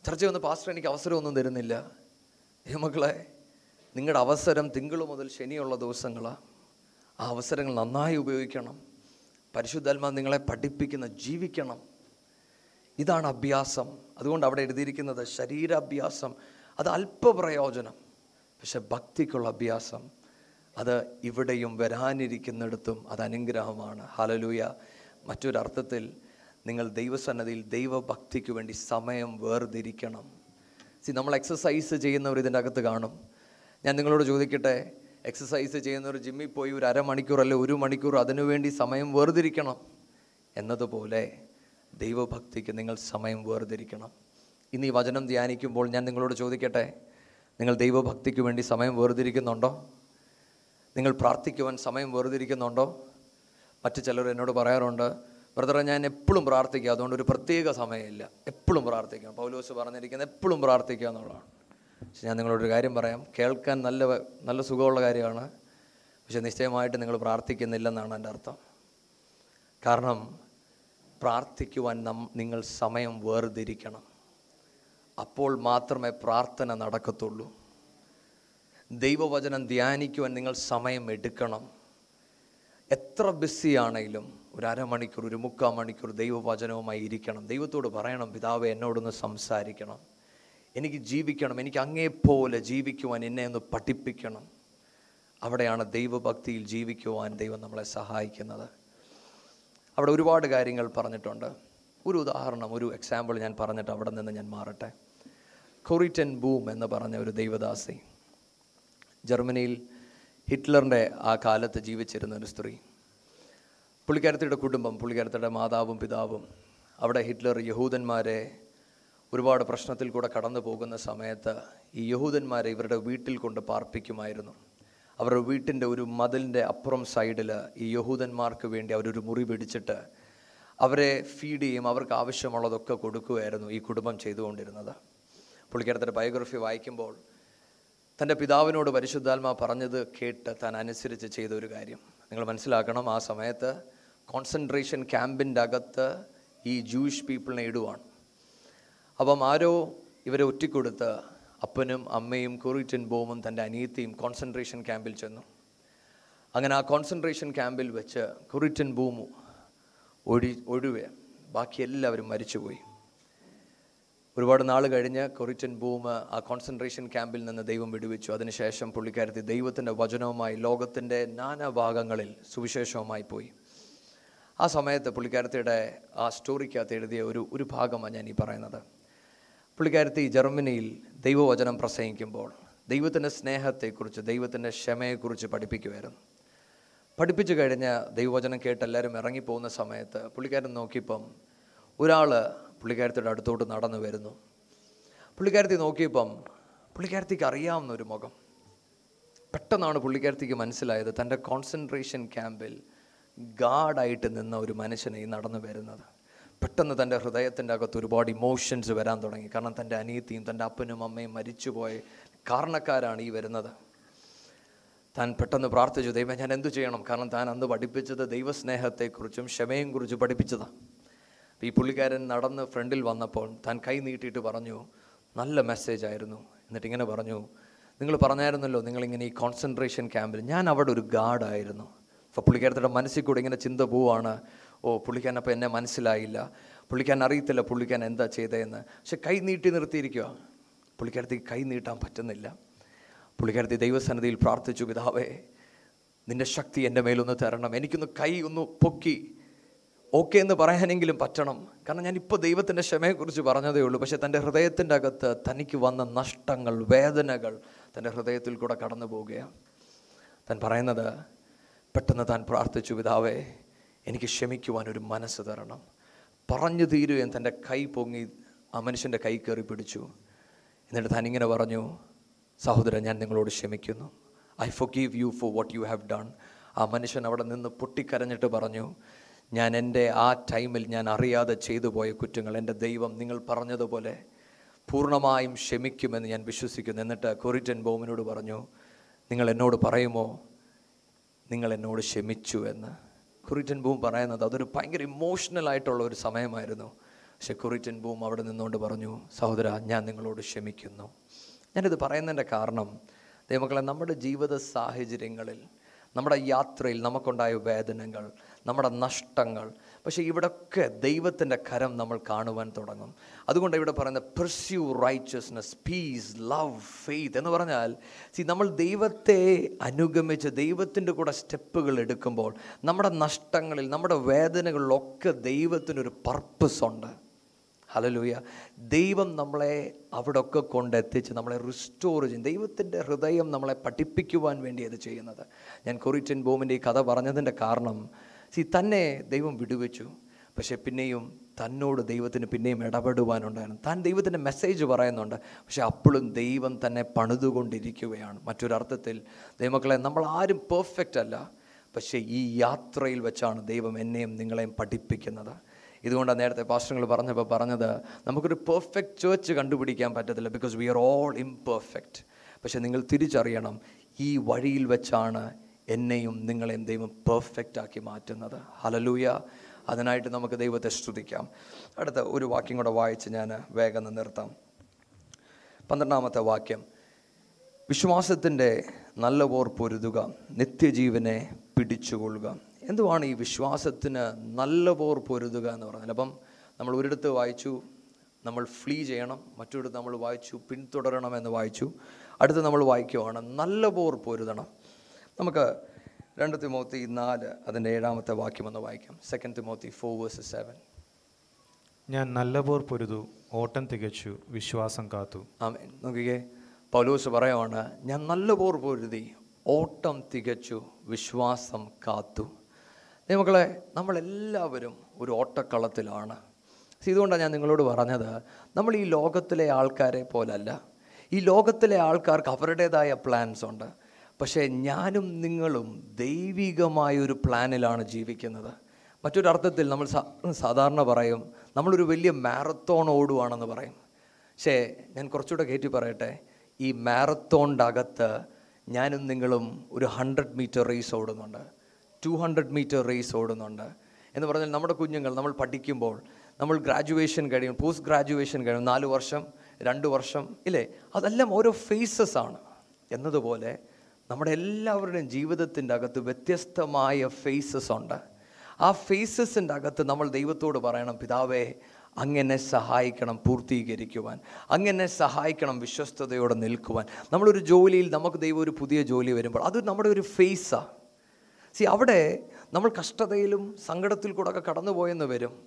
ചർച്ച വന്ന് പാസ്റ്റർ എനിക്ക് അവസരമൊന്നും തരുന്നില്ല. മക്കളെ നിങ്ങളുടെ അവസരം തിങ്കൾ മുതൽ ശനിയുള്ള ദിവസങ്ങളാണ് ആ അവസരങ്ങൾ നന്നായി ഉപയോഗിക്കണം. പരിശുദ്ധാത്മാ നിങ്ങളെ പഠിപ്പിക്കുന്ന ജീവിക്കണം. ഇതാണ് അഭ്യാസം. അതുകൊണ്ട് അവിടെ എഴുതിയിരിക്കുന്നത് ശരീരാഭ്യാസം. അത് അല്പപ്രയോജനം. പക്ഷെ ഭക്തിക്കുള്ള അഭ്യാസം. അത് ഇവിടെയും വരാനിരിക്കുന്നിടത്തും അത് അനുഗ്രഹമാണ്. ഹാലലൂയ മറ്റൊരർത്ഥത്തിൽ നിങ്ങൾ ദൈവസന്നതിയിൽ ദൈവഭക്തിക്ക് വേണ്ടി സമയം വേർതിരിക്കണം. സി നമ്മൾ എക്സസൈസ് ചെയ്യുന്നവർ ഇതിന്റെ അകത്ത് കാണും. ഞാൻ നിങ്ങളോട് ചോദിക്കട്ടെ എക്സസൈസ് ചെയ്യുന്നവർ ജിമ്മിൽ പോയി ഒരു അരമണിക്കൂർ അല്ലെ ഒരു മണിക്കൂർ അതിനുവേണ്ടി സമയം വേർതിരിക്കണം? എന്നതുപോലെ ദൈവഭക്തിക്ക് നിങ്ങൾ സമയം വേർതിരിക്കണം. ഇന്ന് ഈ വചനം ധ്യാനിക്കുമ്പോൾ ഞാൻ നിങ്ങളോട് ചോദിക്കട്ടെ നിങ്ങൾ ദൈവഭക്തിക്ക് വേണ്ടി സമയം വേർതിരിക്കുന്നുണ്ടോ? നിങ്ങൾ പ്രാർത്ഥിക്കുവാൻ സമയം വേർതിരിക്കുന്നുണ്ടോ? മറ്റു ചിലർ എന്നോട് പറയാറുണ്ട് ബ്രദറെ ഞാൻ എപ്പോഴും പ്രാർത്ഥിക്കുക അതുകൊണ്ട് ഒരു പ്രത്യേക സമയമില്ല. എപ്പോഴും പ്രാർത്ഥിക്കാം. പൗലോസ് പറഞ്ഞിരിക്കുന്നത് എപ്പോഴും പ്രാർത്ഥിക്കുക എന്നുള്ളതാണ്. പക്ഷെ ഞാൻ നിങ്ങളോടൊരു കാര്യം പറയാം. കേൾക്കാൻ നല്ല നല്ല സുഖമുള്ള കാര്യമാണ്. പക്ഷെ നിശ്ചയമായിട്ട് നിങ്ങൾ പ്രാർത്ഥിക്കുന്നില്ലെന്നാണ് എന്റെ അർത്ഥം. കാരണം പ്രാർത്ഥിക്കുവാൻ നം നിങ്ങൾ സമയം വേർതിരിക്കണം. അപ്പോൾ മാത്രമേ പ്രാർത്ഥന നടക്കത്തുള്ളൂ. ദൈവവചനം ധ്യാനിക്കുവാൻ നിങ്ങൾ സമയം എടുക്കണം. എത്ര ബിസിയാണെങ്കിലും ഒരു അരമണിക്കൂർ ഒരു മുക്കാൽ മണിക്കൂർ ദൈവവചനവുമായി ഇരിക്കണം. ദൈവത്തോട് പറയണം പിതാവ് എന്നോടൊന്ന് സംസാരിക്കണം. എനിക്ക് ജീവിക്കണം. എനിക്ക് അങ്ങേപ്പോലെ ജീവിക്കുവാൻ എന്നെ ഒന്ന് പഠിപ്പിക്കണം. അവിടെയാണ് ദൈവഭക്തിയിൽ ജീവിക്കുവാൻ ദൈവം നമ്മളെ സഹായിക്കുന്നത്. അവിടെ ഒരുപാട് കാര്യങ്ങൾ പറഞ്ഞിട്ടുണ്ട്. ഒരു ഉദാഹരണം ഒരു എക്സാമ്പിൾ ഞാൻ പറഞ്ഞിട്ട് അവിടെ നിന്ന് ഞാൻ മാറട്ടെ. കൊറിറ്റൻ ബൂം എന്ന് പറഞ്ഞ ഒരു ദൈവദാസി. ജർമ്മനിയിൽ ഹിറ്റ്ലറിന്റെ ആ കാലത്ത് ജീവിച്ചിരുന്ന ഒരു സ്ത്രീ. പുള്ളിക്കാരത്തിയുടെ കുടുംബം പുള്ളിക്കാരത്തിയുടെ മാതാവും പിതാവും അവിടെ ഹിറ്റ്ലർ യഹൂദന്മാരെ ഒരുപാട് പ്രശ്നത്തിൽ കൂടെ കടന്നു പോകുന്ന സമയത്ത് ഈ യഹൂദന്മാരെ ഇവരുടെ വീട്ടിൽ കൊണ്ട് പാർപ്പിക്കുമായിരുന്നു. അവരുടെ വീട്ടിന്റെ ഒരു മതിലിന്റെ അപ്പുറം സൈഡിൽ ഈ യഹൂദന്മാർക്ക് വേണ്ടി അവരൊരു മുറി പിടിച്ചിട്ട് അവരെ ഫീഡ് ചെയ്യും അവർക്ക് ആവശ്യമുള്ളതൊക്കെ കൊടുക്കുമായിരുന്നു ഈ കുടുംബം ചെയ്തുകൊണ്ടിരുന്നത്. പുള്ളിക്കാരത്തിന്റെ ബയോഗ്രഫി വായിക്കുമ്പോൾ തന്റെ പിതാവിനോട് പരിശുദ്ധാത്മാ പറഞ്ഞത് കേട്ട് താൻ അനുസരിച്ച് ചെയ്ത ഒരു കാര്യം. നിങ്ങൾ മനസ്സിലാക്കണം ആ സമയത്ത് കോൺസെൻട്രേഷൻ ക്യാമ്പിന്റെ അകത്ത് ഈ ജൂയിഷ് പീപ്പിളിനെ ഇടുവാണ്. അപ്പം ആരോ ഇവരെ ഒറ്റിക്കൊടുത്ത് അപ്പനും അമ്മയും കുറിറ്റൻ ബോമും തന്റെ അനിയത്തിയും കോൺസെൻട്രേഷൻ ക്യാമ്പിൽ ചെന്നു. അങ്ങനെ ആ കോൺസെൻട്രേഷൻ ക്യാമ്പിൽ വെച്ച് കുറിറ്റൻ ബോമു ഒഴി ഒഴിവെ. ബാക്കി എല്ലാവരും മരിച്ചുപോയി. ഒരുപാട് നാൾ കഴിഞ്ഞ് കൊറിറ്റൻ ബൂമ് ആ കോൺസെൻട്രേഷൻ ക്യാമ്പിൽ നിന്ന് ദൈവം വിടുവിച്ചു. അതിനുശേഷം പുള്ളിക്കാരത്തി ദൈവത്തിന്റെ വചനവുമായി ലോകത്തിന്റെ നാനാഭാഗങ്ങളിൽ സുവിശേഷവുമായി പോയി. ആ സമയത്ത് പുള്ളിക്കാരത്തിയുടെ ആ സ്റ്റോറിക്കകത്ത് എഴുതിയ ഒരു ഒരു ഭാഗമാണ് ഞാൻ ഈ പറയുന്നത്. പുള്ളിക്കാരത്തി ജർമ്മനിയിൽ ദൈവവചനം പ്രസംഗിക്കുമ്പോൾ ദൈവത്തിന്റെ സ്നേഹത്തെക്കുറിച്ച് ദൈവത്തിന്റെ ക്ഷമയെക്കുറിച്ച് പഠിപ്പിക്കുമായിരുന്നു പഠിപ്പിച്ചു കഴിഞ്ഞ ദൈവവചനം കേട്ട് എല്ലാവരും ഇറങ്ങിപ്പോകുന്ന സമയത്ത് പുള്ളിക്കാരൻ നോക്കിയപ്പം ഒരാൾ പുള്ളിക്കാരത്തിയുടെ അടുത്തോട്ട് നടന്നു വരുന്നു. പുള്ളിക്കാരത്തി നോക്കിയപ്പം പുള്ളിക്കാരത്തിക്ക് അറിയാവുന്ന ഒരു മുഖം. പെട്ടെന്നാണ് പുള്ളിക്കാരത്തിക്ക് മനസ്സിലായത് തന്റെ കോൺസെൻട്രേഷൻ ക്യാമ്പിൽ ഗാർഡായിട്ട് നിന്ന ഒരു മനുഷ്യനെ ഈ നടന്നു വരുന്നത്. പെട്ടെന്ന് തന്റെ ഹൃദയത്തിന്റെ അകത്ത് ഒരുപാട് ഇമോഷൻസ് വരാൻ തുടങ്ങി. കാരണം തന്റെ അനിയത്തിയും തന്റെ അപ്പനും അമ്മയും മരിച്ചുപോയ കാരണക്കാരാണ് ഈ വരുന്നത്. താൻ പെട്ടെന്ന് പ്രാർത്ഥിച്ചു ദൈവം ഞാൻ എന്തു ചെയ്യണം? കാരണം താൻ അന്ന് പഠിപ്പിച്ചത് ദൈവസ്നേഹത്തെക്കുറിച്ചും ക്ഷമയും കുറിച്ച് പഠിപ്പിച്ചതാണ് ഈ പുള്ളിക്കാരൻ നടന്ന് ഫ്രണ്ടിൽ വന്നപ്പോൾ താൻ കൈ നീട്ടിയിട്ട് പറഞ്ഞു നല്ല മെസ്സേജ് ആയിരുന്നു. എന്നിട്ട് ഇങ്ങനെ പറഞ്ഞു നിങ്ങൾ പറഞ്ഞായിരുന്നല്ലോ നിങ്ങളിങ്ങനെ ഈ കോൺസെൻട്രേഷൻ ക്യാമ്പിൽ ഞാൻ അവിടെ ഒരു ഗാർഡായിരുന്നു അപ്പോൾ പുള്ളിക്കാരത്തിയുടെ മനസ്സിൽ കൂടെ ഇങ്ങനെ ചിന്ത പോവാണ്. ഓ പുള്ളിക്കാൻ അപ്പോൾ എന്നെ മനസ്സിലായില്ല. പുള്ളിക്കാൻ അറിയത്തില്ല പുള്ളിക്കാൻ എന്താ ചെയ്തതെന്ന് പക്ഷെ കൈ നീട്ടി നിർത്തിയിരിക്കുക പുള്ളിക്കാരത്തേക്ക് കൈ നീട്ടാൻ പറ്റുന്നില്ല. പുള്ളിക്കാരത്തി ദൈവസന്നിധിയിൽ പ്രാർത്ഥിച്ചു പിതാവേ നിന്റെ ശക്തി എന്റെ മേലൊന്ന് തരണം. എനിക്കൊന്ന് കൈ ഒന്ന് പൊക്കി. ഓക്കെ എന്ന് പറയാനെങ്കിലും പറ്റണം. കാരണം ഞാൻ ഇപ്പോൾ ദൈവത്തിന്റെ ക്ഷമയെക്കുറിച്ച് പറഞ്ഞതേ ഉള്ളൂ. പക്ഷേ തന്റെ ഹൃദയത്തിന്റെ അകത്ത് തനിക്ക് വന്ന നഷ്ടങ്ങൾ വേദനകൾ തന്റെ ഹൃദയത്തിൽ കൂടെ കടന്നു പോവുകയാണ് താൻ പറയുന്നത് പെട്ടെന്ന് താൻ പ്രാർത്ഥിച്ചു പിതാവേ എനിക്ക് ക്ഷമിക്കുവാൻ ഒരു മനസ്സ് തരണം. പറഞ്ഞു തീരുവേൻ തന്റെ കൈ പൊങ്ങി ആ മനുഷ്യന്റെ കൈ കയറി പിടിച്ചു. എന്നിട്ട് താൻ ഇങ്ങനെ പറഞ്ഞു സഹോദരൻ ഞാൻ നിങ്ങളോട് ക്ഷമിക്കുന്നു. I forgive you for what you have done ആ മനുഷ്യൻ അവിടെ നിന്ന് പൊട്ടിക്കരഞ്ഞിട്ട് പറഞ്ഞു ഞാൻ എന്റെ ആ ടൈമിൽ ഞാൻ അറിയാതെ ചെയ്തു പോയ കുറ്റങ്ങൾ എന്റെ ദൈവം നിങ്ങൾ പറഞ്ഞതുപോലെ പൂർണമായും ക്ഷമിക്കുമെന്ന് ഞാൻ വിശ്വസിക്കുന്നു. എന്നിട്ട് കൊറിറ്റൻ ബോമിനോട് പറഞ്ഞു നിങ്ങൾ എന്നോട് പറയുമോ നിങ്ങൾ എന്നോട് ക്ഷമിച്ചു എന്ന്. കുറിറ്റൻ ബൂം പറയുന്നത് അതൊരു ഭയങ്കര ഇമോഷണൽ ആയിട്ടുള്ള ഒരു സമയമായിരുന്നു. പക്ഷെ കുറിറ്റൻ ബൂം അവിടെ നിന്നുകൊണ്ട് പറഞ്ഞു സഹോദര ഞാൻ നിങ്ങളോട് ക്ഷമിക്കുന്നു. ഞാനിത് പറയുന്നതിന്റെ കാരണം ദൈവമക്കളെ നമ്മുടെ ജീവിത സാഹചര്യങ്ങളിൽ നമ്മുടെ യാത്രയിൽ നമുക്കുണ്ടായ വേദനകൾ നമ്മുടെ നഷ്ടങ്ങൾ പക്ഷേ ഇവിടൊക്കെ ദൈവത്തിന്റെ കരം നമ്മൾ കാണുവാൻ തുടങ്ങും. അതുകൊണ്ട് ഇവിടെ പറയുന്ന pursue righteousness peace love faith എന്ന് പറഞ്ഞാൽ സി നമ്മൾ ദൈവത്തെ അനുഗമിച്ച് ദൈവത്തിന്റെ കൂടെ സ്റ്റെപ്പുകൾ എടുക്കുമ്പോൾ നമ്മുടെ നഷ്ടങ്ങളിൽ നമ്മുടെ വേദനകളിലൊക്കെ ദൈവത്തിനൊരു പർപ്പസ് ഉണ്ട്. ഹലലൂയ ദൈവം നമ്മളെ അവിടെയൊക്കെ കൊണ്ടെത്തിച്ച് നമ്മളെ റിസ്റ്റോർ ചെയ്യും. ദൈവത്തിന്റെ ഹൃദയം നമ്മളെ പഠിപ്പിക്കുവാൻ വേണ്ടി അത് ചെയ്യുന്നത്. ഞാൻ കൊറിറ്റൻ ബോമിന്റെ ഈ കഥ പറഞ്ഞതിന്റെ കാരണം സി തന്നെ ദൈവം വിടുവെച്ചു. പക്ഷേ പിന്നെയും തന്നോട് ദൈവത്തിന് പിന്നെയും ഇടപെടുവാനുണ്ടായിരുന്നു. താൻ ദൈവത്തിന്റെ മെസ്സേജ് പറയുന്നുണ്ട്. പക്ഷേ അപ്പോഴും ദൈവം തന്നെ പണിതുകൊണ്ടിരിക്കുകയാണ്. മറ്റൊരർത്ഥത്തിൽ ദൈവമക്കളെ നമ്മൾ ആരും പെർഫെക്റ്റ് അല്ല. പക്ഷേ ഈ യാത്രയിൽ വെച്ചാണ് ദൈവം എന്നെയും നിങ്ങളെയും പഠിപ്പിക്കുന്നത്. ഇതുകൊണ്ടാണ് നേരത്തെ പാസ്റ്ററുകൾ പറഞ്ഞപ്പോൾ പറഞ്ഞത് നമുക്കൊരു പെർഫെക്റ്റ് ചേർച്ച് കണ്ടുപിടിക്കാൻ പറ്റത്തില്ല because we are all imperfect പക്ഷെ നിങ്ങൾ തിരിച്ചറിയണം ഈ വഴിയിൽ വെച്ചാണ് എന്നെയും നിങ്ങളെയും ദൈവം പെർഫെക്റ്റ് ആക്കി മാറ്റുന്നത്. ഹലലൂയ അതിനായിട്ട് നമുക്ക് ദൈവത്തെ സ്തുതിക്കാം. അടുത്ത ഒരു വാക്യം കൂടെ വായിച്ച് ഞാൻ വേഗം നിർത്താം. പന്ത്രണ്ടാമത്തെ വാക്യം. വിശ്വാസത്തിന്റെ നല്ല പോർ പൊരുതുക നിത്യജീവനെ പിടിച്ചുകൊള്ളുക. എന്തുവാണ് ഈ വിശ്വാസത്തിന് നല്ല പോർ പൊരുതുക എന്ന് പറഞ്ഞാൽ? അപ്പം നമ്മൾ ഒരിടത്ത് വായിച്ചു നമ്മൾ ഫ്ലീ ചെയ്യണം മറ്റൊരിടത്ത് നമ്മൾ വായിച്ചു പിന്തുടരണം എന്ന് വായിച്ചു. അടുത്ത് നമ്മൾ വായിക്കുവാണ് നല്ല പോർ പൊരുതണം. നമുക്ക് രണ്ട് തിമോത്തി നാല് അതിന്റെ ഏഴാമത്തെ വാക്യം ഒന്ന് വായിക്കാം. Second Timothy four verse seven ഞാൻ നല്ല പോർ പൊരുതു ഓട്ടം തികച്ചു വിശ്വാസം കാത്തു. ആമേൻ. നോക്കിക്കേ പൗലൂസ് പറയുവാണ് ഞാൻ നല്ല പോർ പൊരുതി ഓട്ടം തികച്ചു വിശ്വാസം കാത്തു. മക്കളെ നമ്മളെല്ലാവരും ഒരു ഓട്ടക്കളത്തിലാണ്. ഇതുകൊണ്ടാണ് ഞാൻ നിങ്ങളോട് പറഞ്ഞത് നമ്മൾ ഈ ലോകത്തിലെ ആൾക്കാരെ പോലല്ല. ഈ ലോകത്തിലെ ആൾക്കാർക്ക് അവരുടേതായ പ്ലാൻസ് ഉണ്ട്. പക്ഷേ ഞാനും നിങ്ങളും ദൈവികമായ ഒരു പ്ലാനിലാണ് ജീവിക്കുന്നത്. മറ്റൊരർത്ഥത്തിൽ നമ്മൾ സാധാരണ പറയും നമ്മളൊരു വലിയ മാരത്തോൺ ഓടുവാണെന്ന് പറയും. പക്ഷേ ഞാൻ കുറച്ചുകൂടെ കയറ്റി പറയട്ടെ ഈ മാരത്തോണിന്റെ അകത്ത് ഞാനും നിങ്ങളും ഒരു ഹൺഡ്രഡ് മീറ്റർ റേസ് ഓടുന്നുണ്ട്. ടു ഹൺഡ്രഡ് മീറ്റർ റേസ് ഓടുന്നുണ്ട്. എന്ന് പറഞ്ഞാൽ നമ്മുടെ കുഞ്ഞുങ്ങൾ നമ്മൾ പഠിക്കുമ്പോൾ നമ്മൾ ഗ്രാജുവേഷൻ കഴിയും പോസ്റ്റ് ഗ്രാജുവേഷൻ കഴിയും നാല് വർഷം രണ്ട് വർഷം ഇല്ലേ? അതെല്ലാം ഓരോ ഫേസസ് ആണ്. എന്നതുപോലെ നമ്മുടെ എല്ലാവരുടെയും ജീവിതത്തിന്റെ അകത്ത് വ്യത്യസ്തമായ ഫേസസ് ഉണ്ട്. ആ ഫേസസിന്റെ അകത്ത് നമ്മൾ ദൈവത്തോട് പറയണം പിതാവേ അങ്ങനെ സഹായിക്കണം പൂർത്തീകരിക്കുവാൻ. അങ്ങനെ സഹായിക്കണം വിശ്വസ്തയോടെ നിൽക്കുവാൻ. നമ്മളൊരു ജോലിയിൽ നമുക്ക് ദൈവം ഒരു പുതിയ ജോലി വരുമ്പോൾ അത് നമ്മുടെ ഒരു ഫേസാണ് സി അവിടെ നമ്മൾ കഷ്ടതയിലും സങ്കടത്തിൽ കൂടെ ഒക്കെ കടന്നു പോയെന്ന് വരും.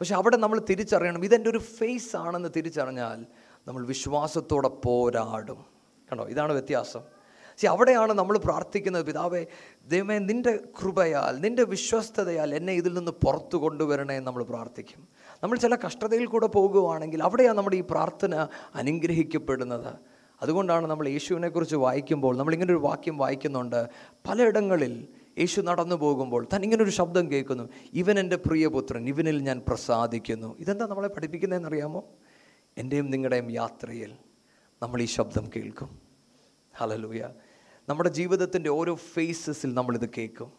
പക്ഷെ അവിടെ നമ്മൾ തിരിച്ചറിയണം ഇതെന്റെ ഒരു ഫേസ് ആണെന്ന് തിരിച്ചറിഞ്ഞാൽ നമ്മൾ വിശ്വാസത്തോടെ പോരാടും. കണ്ടോ? ഇതാണ് വ്യത്യാസം. സി അവിടെയാണ് നമ്മൾ പ്രാർത്ഥിക്കുന്നത് പിതാവേ ദൈവമേ നിന്റെ കൃപയാൽ നിന്റെ വിശ്വസ്തതയാൽ എന്നെ ഇതിൽ നിന്ന് പുറത്തു കൊണ്ടുവരണേ എന്ന് നമ്മൾ പ്രാർത്ഥിക്കും. നമ്മൾ ചില കഷ്ടതയിൽ കൂടെ പോകുകയാണെങ്കിൽ അവിടെയാണ് നമ്മുടെ ഈ പ്രാർത്ഥന അനുഗ്രഹിക്കപ്പെടുന്നത്. അതുകൊണ്ടാണ് നമ്മൾ യേശുവിനെക്കുറിച്ച് വായിക്കുമ്പോൾ നമ്മളിങ്ങനെ ഒരു വാക്യം വായിക്കുന്നുണ്ട്. പലയിടങ്ങളിൽ യേശു നടന്നു പോകുമ്പോൾ താൻ ഇങ്ങനെ ഒരു ശബ്ദം കേൾക്കുന്നു. ഇവൻ എന്റെ പ്രിയപുത്രൻ ഇവനിൽ ഞാൻ പ്രസാദിക്കുന്നു. ഇതെന്താ നമ്മളെ പഠിപ്പിക്കുന്നതെന്ന് അറിയാമോ എന്റെയും നിങ്ങളുടെയും യാത്രയിൽ നമ്മൾ ഈ ശബ്ദം കേൾക്കും. ഹലലൂയ നമ്മുടെ ജീവിതത്തിന്റെ ഓരോ ഫേസസിൽ നമ്മളിത് കേൾക്കും.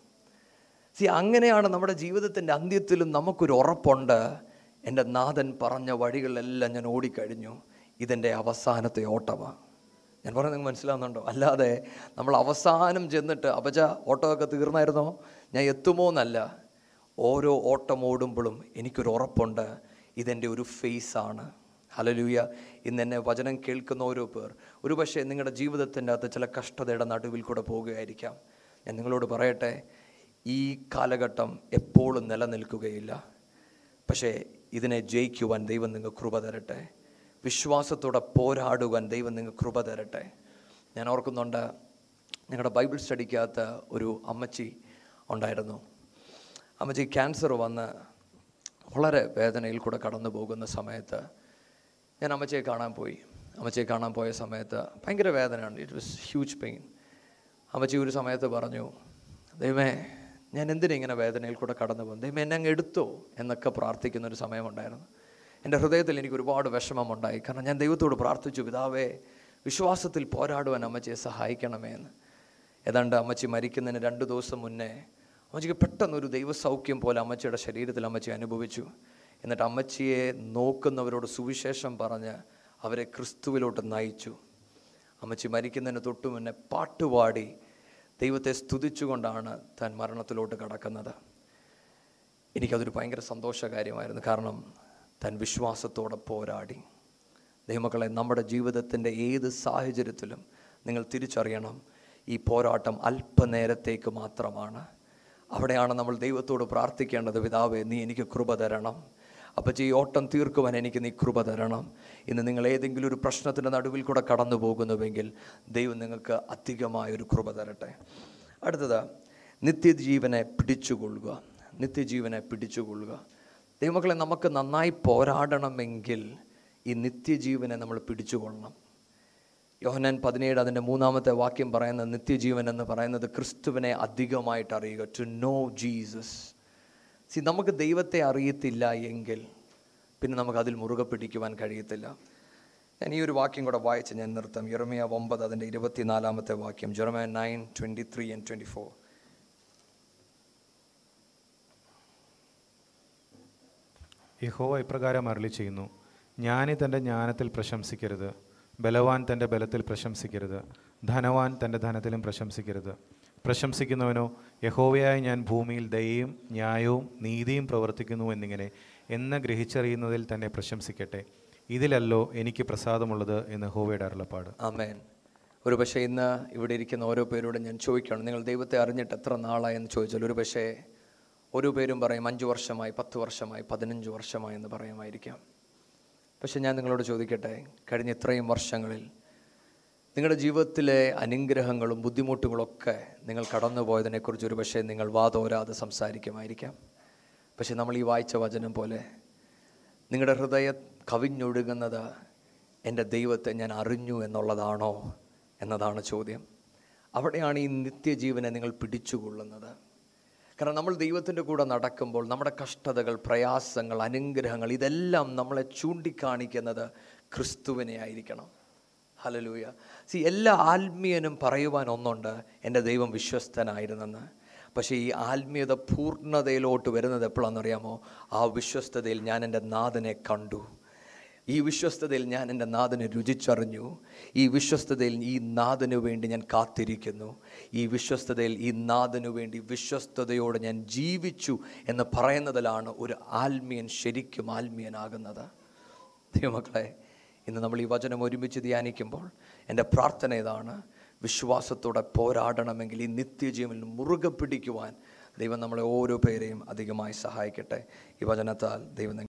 സി അങ്ങനെയാണ് നമ്മുടെ ജീവിതത്തിന്റെ അന്ത്യത്തിലും നമുക്കൊരു ഉറപ്പുണ്ട്. എന്റെ നാഥൻ പറഞ്ഞ വഴികളിലെല്ലാം ഞാൻ ഓടിക്കഴിഞ്ഞു. ഇതെന്റെ അവസാനത്തെ ഓട്ടമാണ് ഞാൻ പറഞ്ഞത് നിങ്ങൾക്ക് മനസ്സിലാവുന്നുണ്ടോ? അല്ലാതെ നമ്മൾ അവസാനം ചെന്നിട്ട് അപജ ഓട്ടമൊക്കെ തീർന്നായിരുന്നോ? ഞാൻ എത്തുമോ എന്നല്ല. ഓരോ ഓട്ടം ഓടുമ്പോഴും എനിക്കൊരു ഉറപ്പുണ്ട്. ഇതെന്റെ ഒരു ഫേസാണ് ഹലലൂയ ഇന്ന് എന്നെ വചനം കേൾക്കുന്ന ഓരോ പേർ ഒരു പക്ഷേ നിങ്ങളുടെ ജീവിതത്തിന്റെ അകത്ത് ചില കഷ്ടതയുടെ നടുവിൽ കൂടെ പോവുകയായിരിക്കാം ഞാൻ നിങ്ങളോട് പറയട്ടെ ഈ കാലഘട്ടം എപ്പോഴും നിലനിൽക്കുകയില്ല. പക്ഷേ ഇതിനെ ജയിക്കുവാൻ ദൈവം നിങ്ങൾ കൃപ തരട്ടെ. വിശ്വാസത്തോടെ പോരാടുവാൻ ദൈവം നിങ്ങൾ കൃപ തരട്ടെ. ഞാൻ ഓർക്കുന്നുണ്ട് നിങ്ങളുടെ ബൈബിൾ സ്റ്റഡിക്കകത്ത് ഒരു അമ്മച്ചി ഉണ്ടായിരുന്നു. അമ്മച്ചി ക്യാൻസർ വന്ന് വളരെ വേദനയിൽ കൂടെ കടന്നു പോകുന്ന സമയത്ത് ഞാൻ അമ്മച്ചിയെ കാണാൻ പോയി. അമ്മച്ചിയെ കാണാൻ പോയ സമയത്ത് ഭയങ്കര വേദനയാണ് ഇറ്റ് വാസ് ഹ്യൂജ് പെയിൻ അമ്മച്ചി ഒരു സമയത്ത് പറഞ്ഞു ദൈവമേ ഞാൻ എന്തിനാ ഇങ്ങനെ വേദനയിൽ കൂടെ കടന്നു പോകും ദൈവം എന്നെ അങ്ങ് എടുത്തോ? എന്നൊക്കെ പ്രാർത്ഥിക്കുന്ന ഒരു സമയമുണ്ടായിരുന്നു. എന്റെ ഹൃദയത്തിൽ എനിക്ക് ഒരുപാട് വിഷമമുണ്ടായി. കാരണം ഞാൻ ദൈവത്തോട് പ്രാർത്ഥിച്ചു പിതാവേ വിശ്വാസത്തിൽ പോരാടുവാൻ അമ്മച്ചിയെ സഹായിക്കണമേ എന്ന്. ഏതാണ്ട് അമ്മച്ചി മരിക്കുന്നതിന് രണ്ട് ദിവസം മുന്നേ അമ്മച്ചിക്ക് പെട്ടെന്ന് ഒരു ദൈവസൗഖ്യം പോലെ അമ്മച്ചിയുടെ ശരീരത്തിൽ അമ്മച്ചി അനുഭവിച്ചു. എന്നിട്ട് അമ്മച്ചിയെ നോക്കുന്നവരോട് സുവിശേഷം പറഞ്ഞ് അവരെ ക്രിസ്തുവിലോട്ട് നയിച്ചു. അമ്മച്ചി മരിക്കുന്നതിന് തൊട്ടു മുന്നേ പാട്ടുപാടി ദൈവത്തെ സ്തുതിച്ചുകൊണ്ടാണ് താൻ മരണത്തിലോട്ട് കടക്കുന്നത്. എനിക്കതൊരു ഭയങ്കര സന്തോഷ കാര്യമായിരുന്നു. കാരണം താൻ വിശ്വാസത്തോടെ പോരാടി. ദൈവമക്കളെ നമ്മുടെ ജീവിതത്തിന്റെ ഏത് സാഹചര്യത്തിലും നിങ്ങൾ തിരിച്ചറിയണം ഈ പോരാട്ടം അല്പനേരത്തേക്ക് മാത്രമാണ്. അവിടെയാണ് നമ്മൾ ദൈവത്തോട് പ്രാർത്ഥിക്കേണ്ടത്. പിതാവേ നീ എനിക്ക് കൃപ തരണം. അപ്പം ഈ ഓട്ടം തീർക്കുവാൻ എനിക്ക് നീ കൃപ തരണം. ഇന്ന് നിങ്ങൾ ഏതെങ്കിലും ഒരു പ്രശ്നത്തിന്റെ നടുവിൽ കൂടെ കടന്നു പോകുന്നുവെങ്കിൽ ദൈവം നിങ്ങൾക്ക് അധികമായൊരു കൃപ തരട്ടെ. അടുത്തത് നിത്യജീവനെ പിടിച്ചുകൊള്ളുക. നിത്യജീവനെ പിടിച്ചുകൊള്ളുക. ദൈവമക്കളെ നമുക്ക് നന്നായി പോരാടണമെങ്കിൽ ഈ നിത്യജീവനെ നമ്മൾ പിടിച്ചുകൊള്ളണം. യോഹനാൻ പതിനേഴ് അതിന്റെ മൂന്നാമത്തെ വാക്യം പറയുന്ന നിത്യജീവൻ എന്ന് പറയുന്നത് ക്രിസ്തുവിനെ അധികമായിട്ട് അറിയുക. ടു നോ ജീസസ് സി നമുക്ക് ദൈവത്തെ അറിയത്തില്ല എങ്കിൽ പിന്നെ നമുക്ക് അതിൽ മുറുകെ പിടിക്കുവാൻ കഴിയത്തില്ല. ഞാൻ ഈ ഒരു വാക്യം കൂടെ വായിച്ച് ഞാൻ നിർത്താം. യെറമിയ ഒമ്പത് അതിന്റെ ഇരുപത്തിനാലാമത്തെ വാക്യം. Jeremiah nine twenty three and twenty four. യഹോവ ഇപ്രകാരം അരളി ചെയ്യുന്നു ജ്ഞാനി തന്റെ ജ്ഞാനത്തിൽ പ്രശംസിക്കരുത്. ബലവാൻ തന്റെ ബലത്തിൽ പ്രശംസിക്കരുത്. ധനവാൻ തന്റെ ധനത്തിലും പ്രശംസിക്കരുത്. പ്രശംസിക്കുന്നവനോ യഹോവയായ ഞാൻ ഭൂമിയിൽ ദയയും ന്യായവും നീതിയും പ്രവർത്തിക്കുന്നു എന്നിങ്ങനെ എന്ന് ഗ്രഹിച്ചറിയുന്നതിൽ തന്നെ പ്രശംസിക്കട്ടെ. ഇതിലല്ലോ എനിക്ക് പ്രസാദമുള്ളത് എന്ന് ഹോവയുടെ അരുളപ്പാട്. ആമേൻ. ഒരു പക്ഷേ ഇന്ന് ഇവിടെ ഇരിക്കുന്ന ഓരോ പേരോടും ഞാൻ ചോദിക്കുകയാണ് നിങ്ങൾ ദൈവത്തെ അറിഞ്ഞിട്ട് എത്ര നാളായി? എന്ന് ചോദിച്ചാൽ ഒരു പക്ഷേ ഒരു പേരും പറയും അഞ്ച് വർഷമായി പത്ത് വർഷമായി പതിനഞ്ച് വർഷമായി എന്ന് പറയുമായിരിക്കാം. പക്ഷേ ഞാൻ നിങ്ങളോട് ചോദിക്കട്ടെ കഴിഞ്ഞ ഇത്രയും വർഷങ്ങളിൽ നിങ്ങളുടെ ജീവിതത്തിലെ അനുഗ്രഹങ്ങളും ബുദ്ധിമുട്ടുകളൊക്കെ നിങ്ങൾ കടന്നുപോയതിനെക്കുറിച്ച് ഒരു പക്ഷേ നിങ്ങൾ വാതോരാതെ സംസാരിക്കുമായിരിക്കാം. പക്ഷെ നമ്മൾ ഈ വായിച്ച വചനം പോലെ നിങ്ങളുടെ ഹൃദയം കവിഞ്ഞൊഴുകുന്നത് എന്റെ ദൈവത്തെ ഞാൻ അറിഞ്ഞു എന്നുള്ളതാണോ എന്നതാണ് ചോദ്യം. അവിടെയാണ് ഈ നിത്യജീവനെ നിങ്ങൾ പിടിച്ചുകൊള്ളുന്നത്. കാരണം നമ്മൾ ദൈവത്തിന്റെ കൂടെ നടക്കുമ്പോൾ നമ്മുടെ കഷ്ടതകൾ പ്രയാസങ്ങൾ അനുഗ്രഹങ്ങൾ ഇതെല്ലാം നമ്മളെ ചൂണ്ടിക്കാണിക്കുന്നത് ക്രിസ്തുവിനെ ആയിരിക്കണം ഹലലൂയ സി എല്ലാ ആത്മീയനും പറയുവാൻ ഒന്നുണ്ട് എന്റെ ദൈവം വിശ്വസ്തനായിരുന്നെന്ന്. പക്ഷേ ഈ ആത്മീയത പൂർണതയിലോട്ട് വരുന്നത് എപ്പോഴാണെന്നറിയാമോ? ആ വിശ്വസ്തതയിൽ ഞാൻ എന്റെ നാഥനെ കണ്ടു. ഈ വിശ്വസ്തതയിൽ ഞാൻ എന്റെ നാഥനെ രുചിച്ചറിഞ്ഞു. ഈ വിശ്വസ്തതയിൽ ഈ നാഥനു വേണ്ടി ഞാൻ കാത്തിരിക്കുന്നു. ഈ വിശ്വസ്തതയിൽ ഈ നാഥനു വേണ്ടി വിശ്വസ്തതയോടെ ഞാൻ ജീവിച്ചു എന്ന് പറയുന്നതിലാണ് ഒരു ആത്മീയൻ ശരിക്കും ആത്മീയനാകുന്നത്. ദൈവമക്കളെ ഇന്ന് നമ്മൾ ഈ വചനം ഒരുമിച്ച് ധ്യാനിക്കുമ്പോൾ എന്റെ പ്രാർത്ഥന ഇതാണ്. വിശ്വാസത്തോടെ പോരാടണമെങ്കിൽ ഈ നിത്യജീവനിൽ മുറുകെ പിടിക്കുവാൻ ദൈവം നമ്മളെ ഓരോ പേരെയും അധികമായി സഹായിക്കട്ടെ. ഈ വചനത്താൽ ദൈവം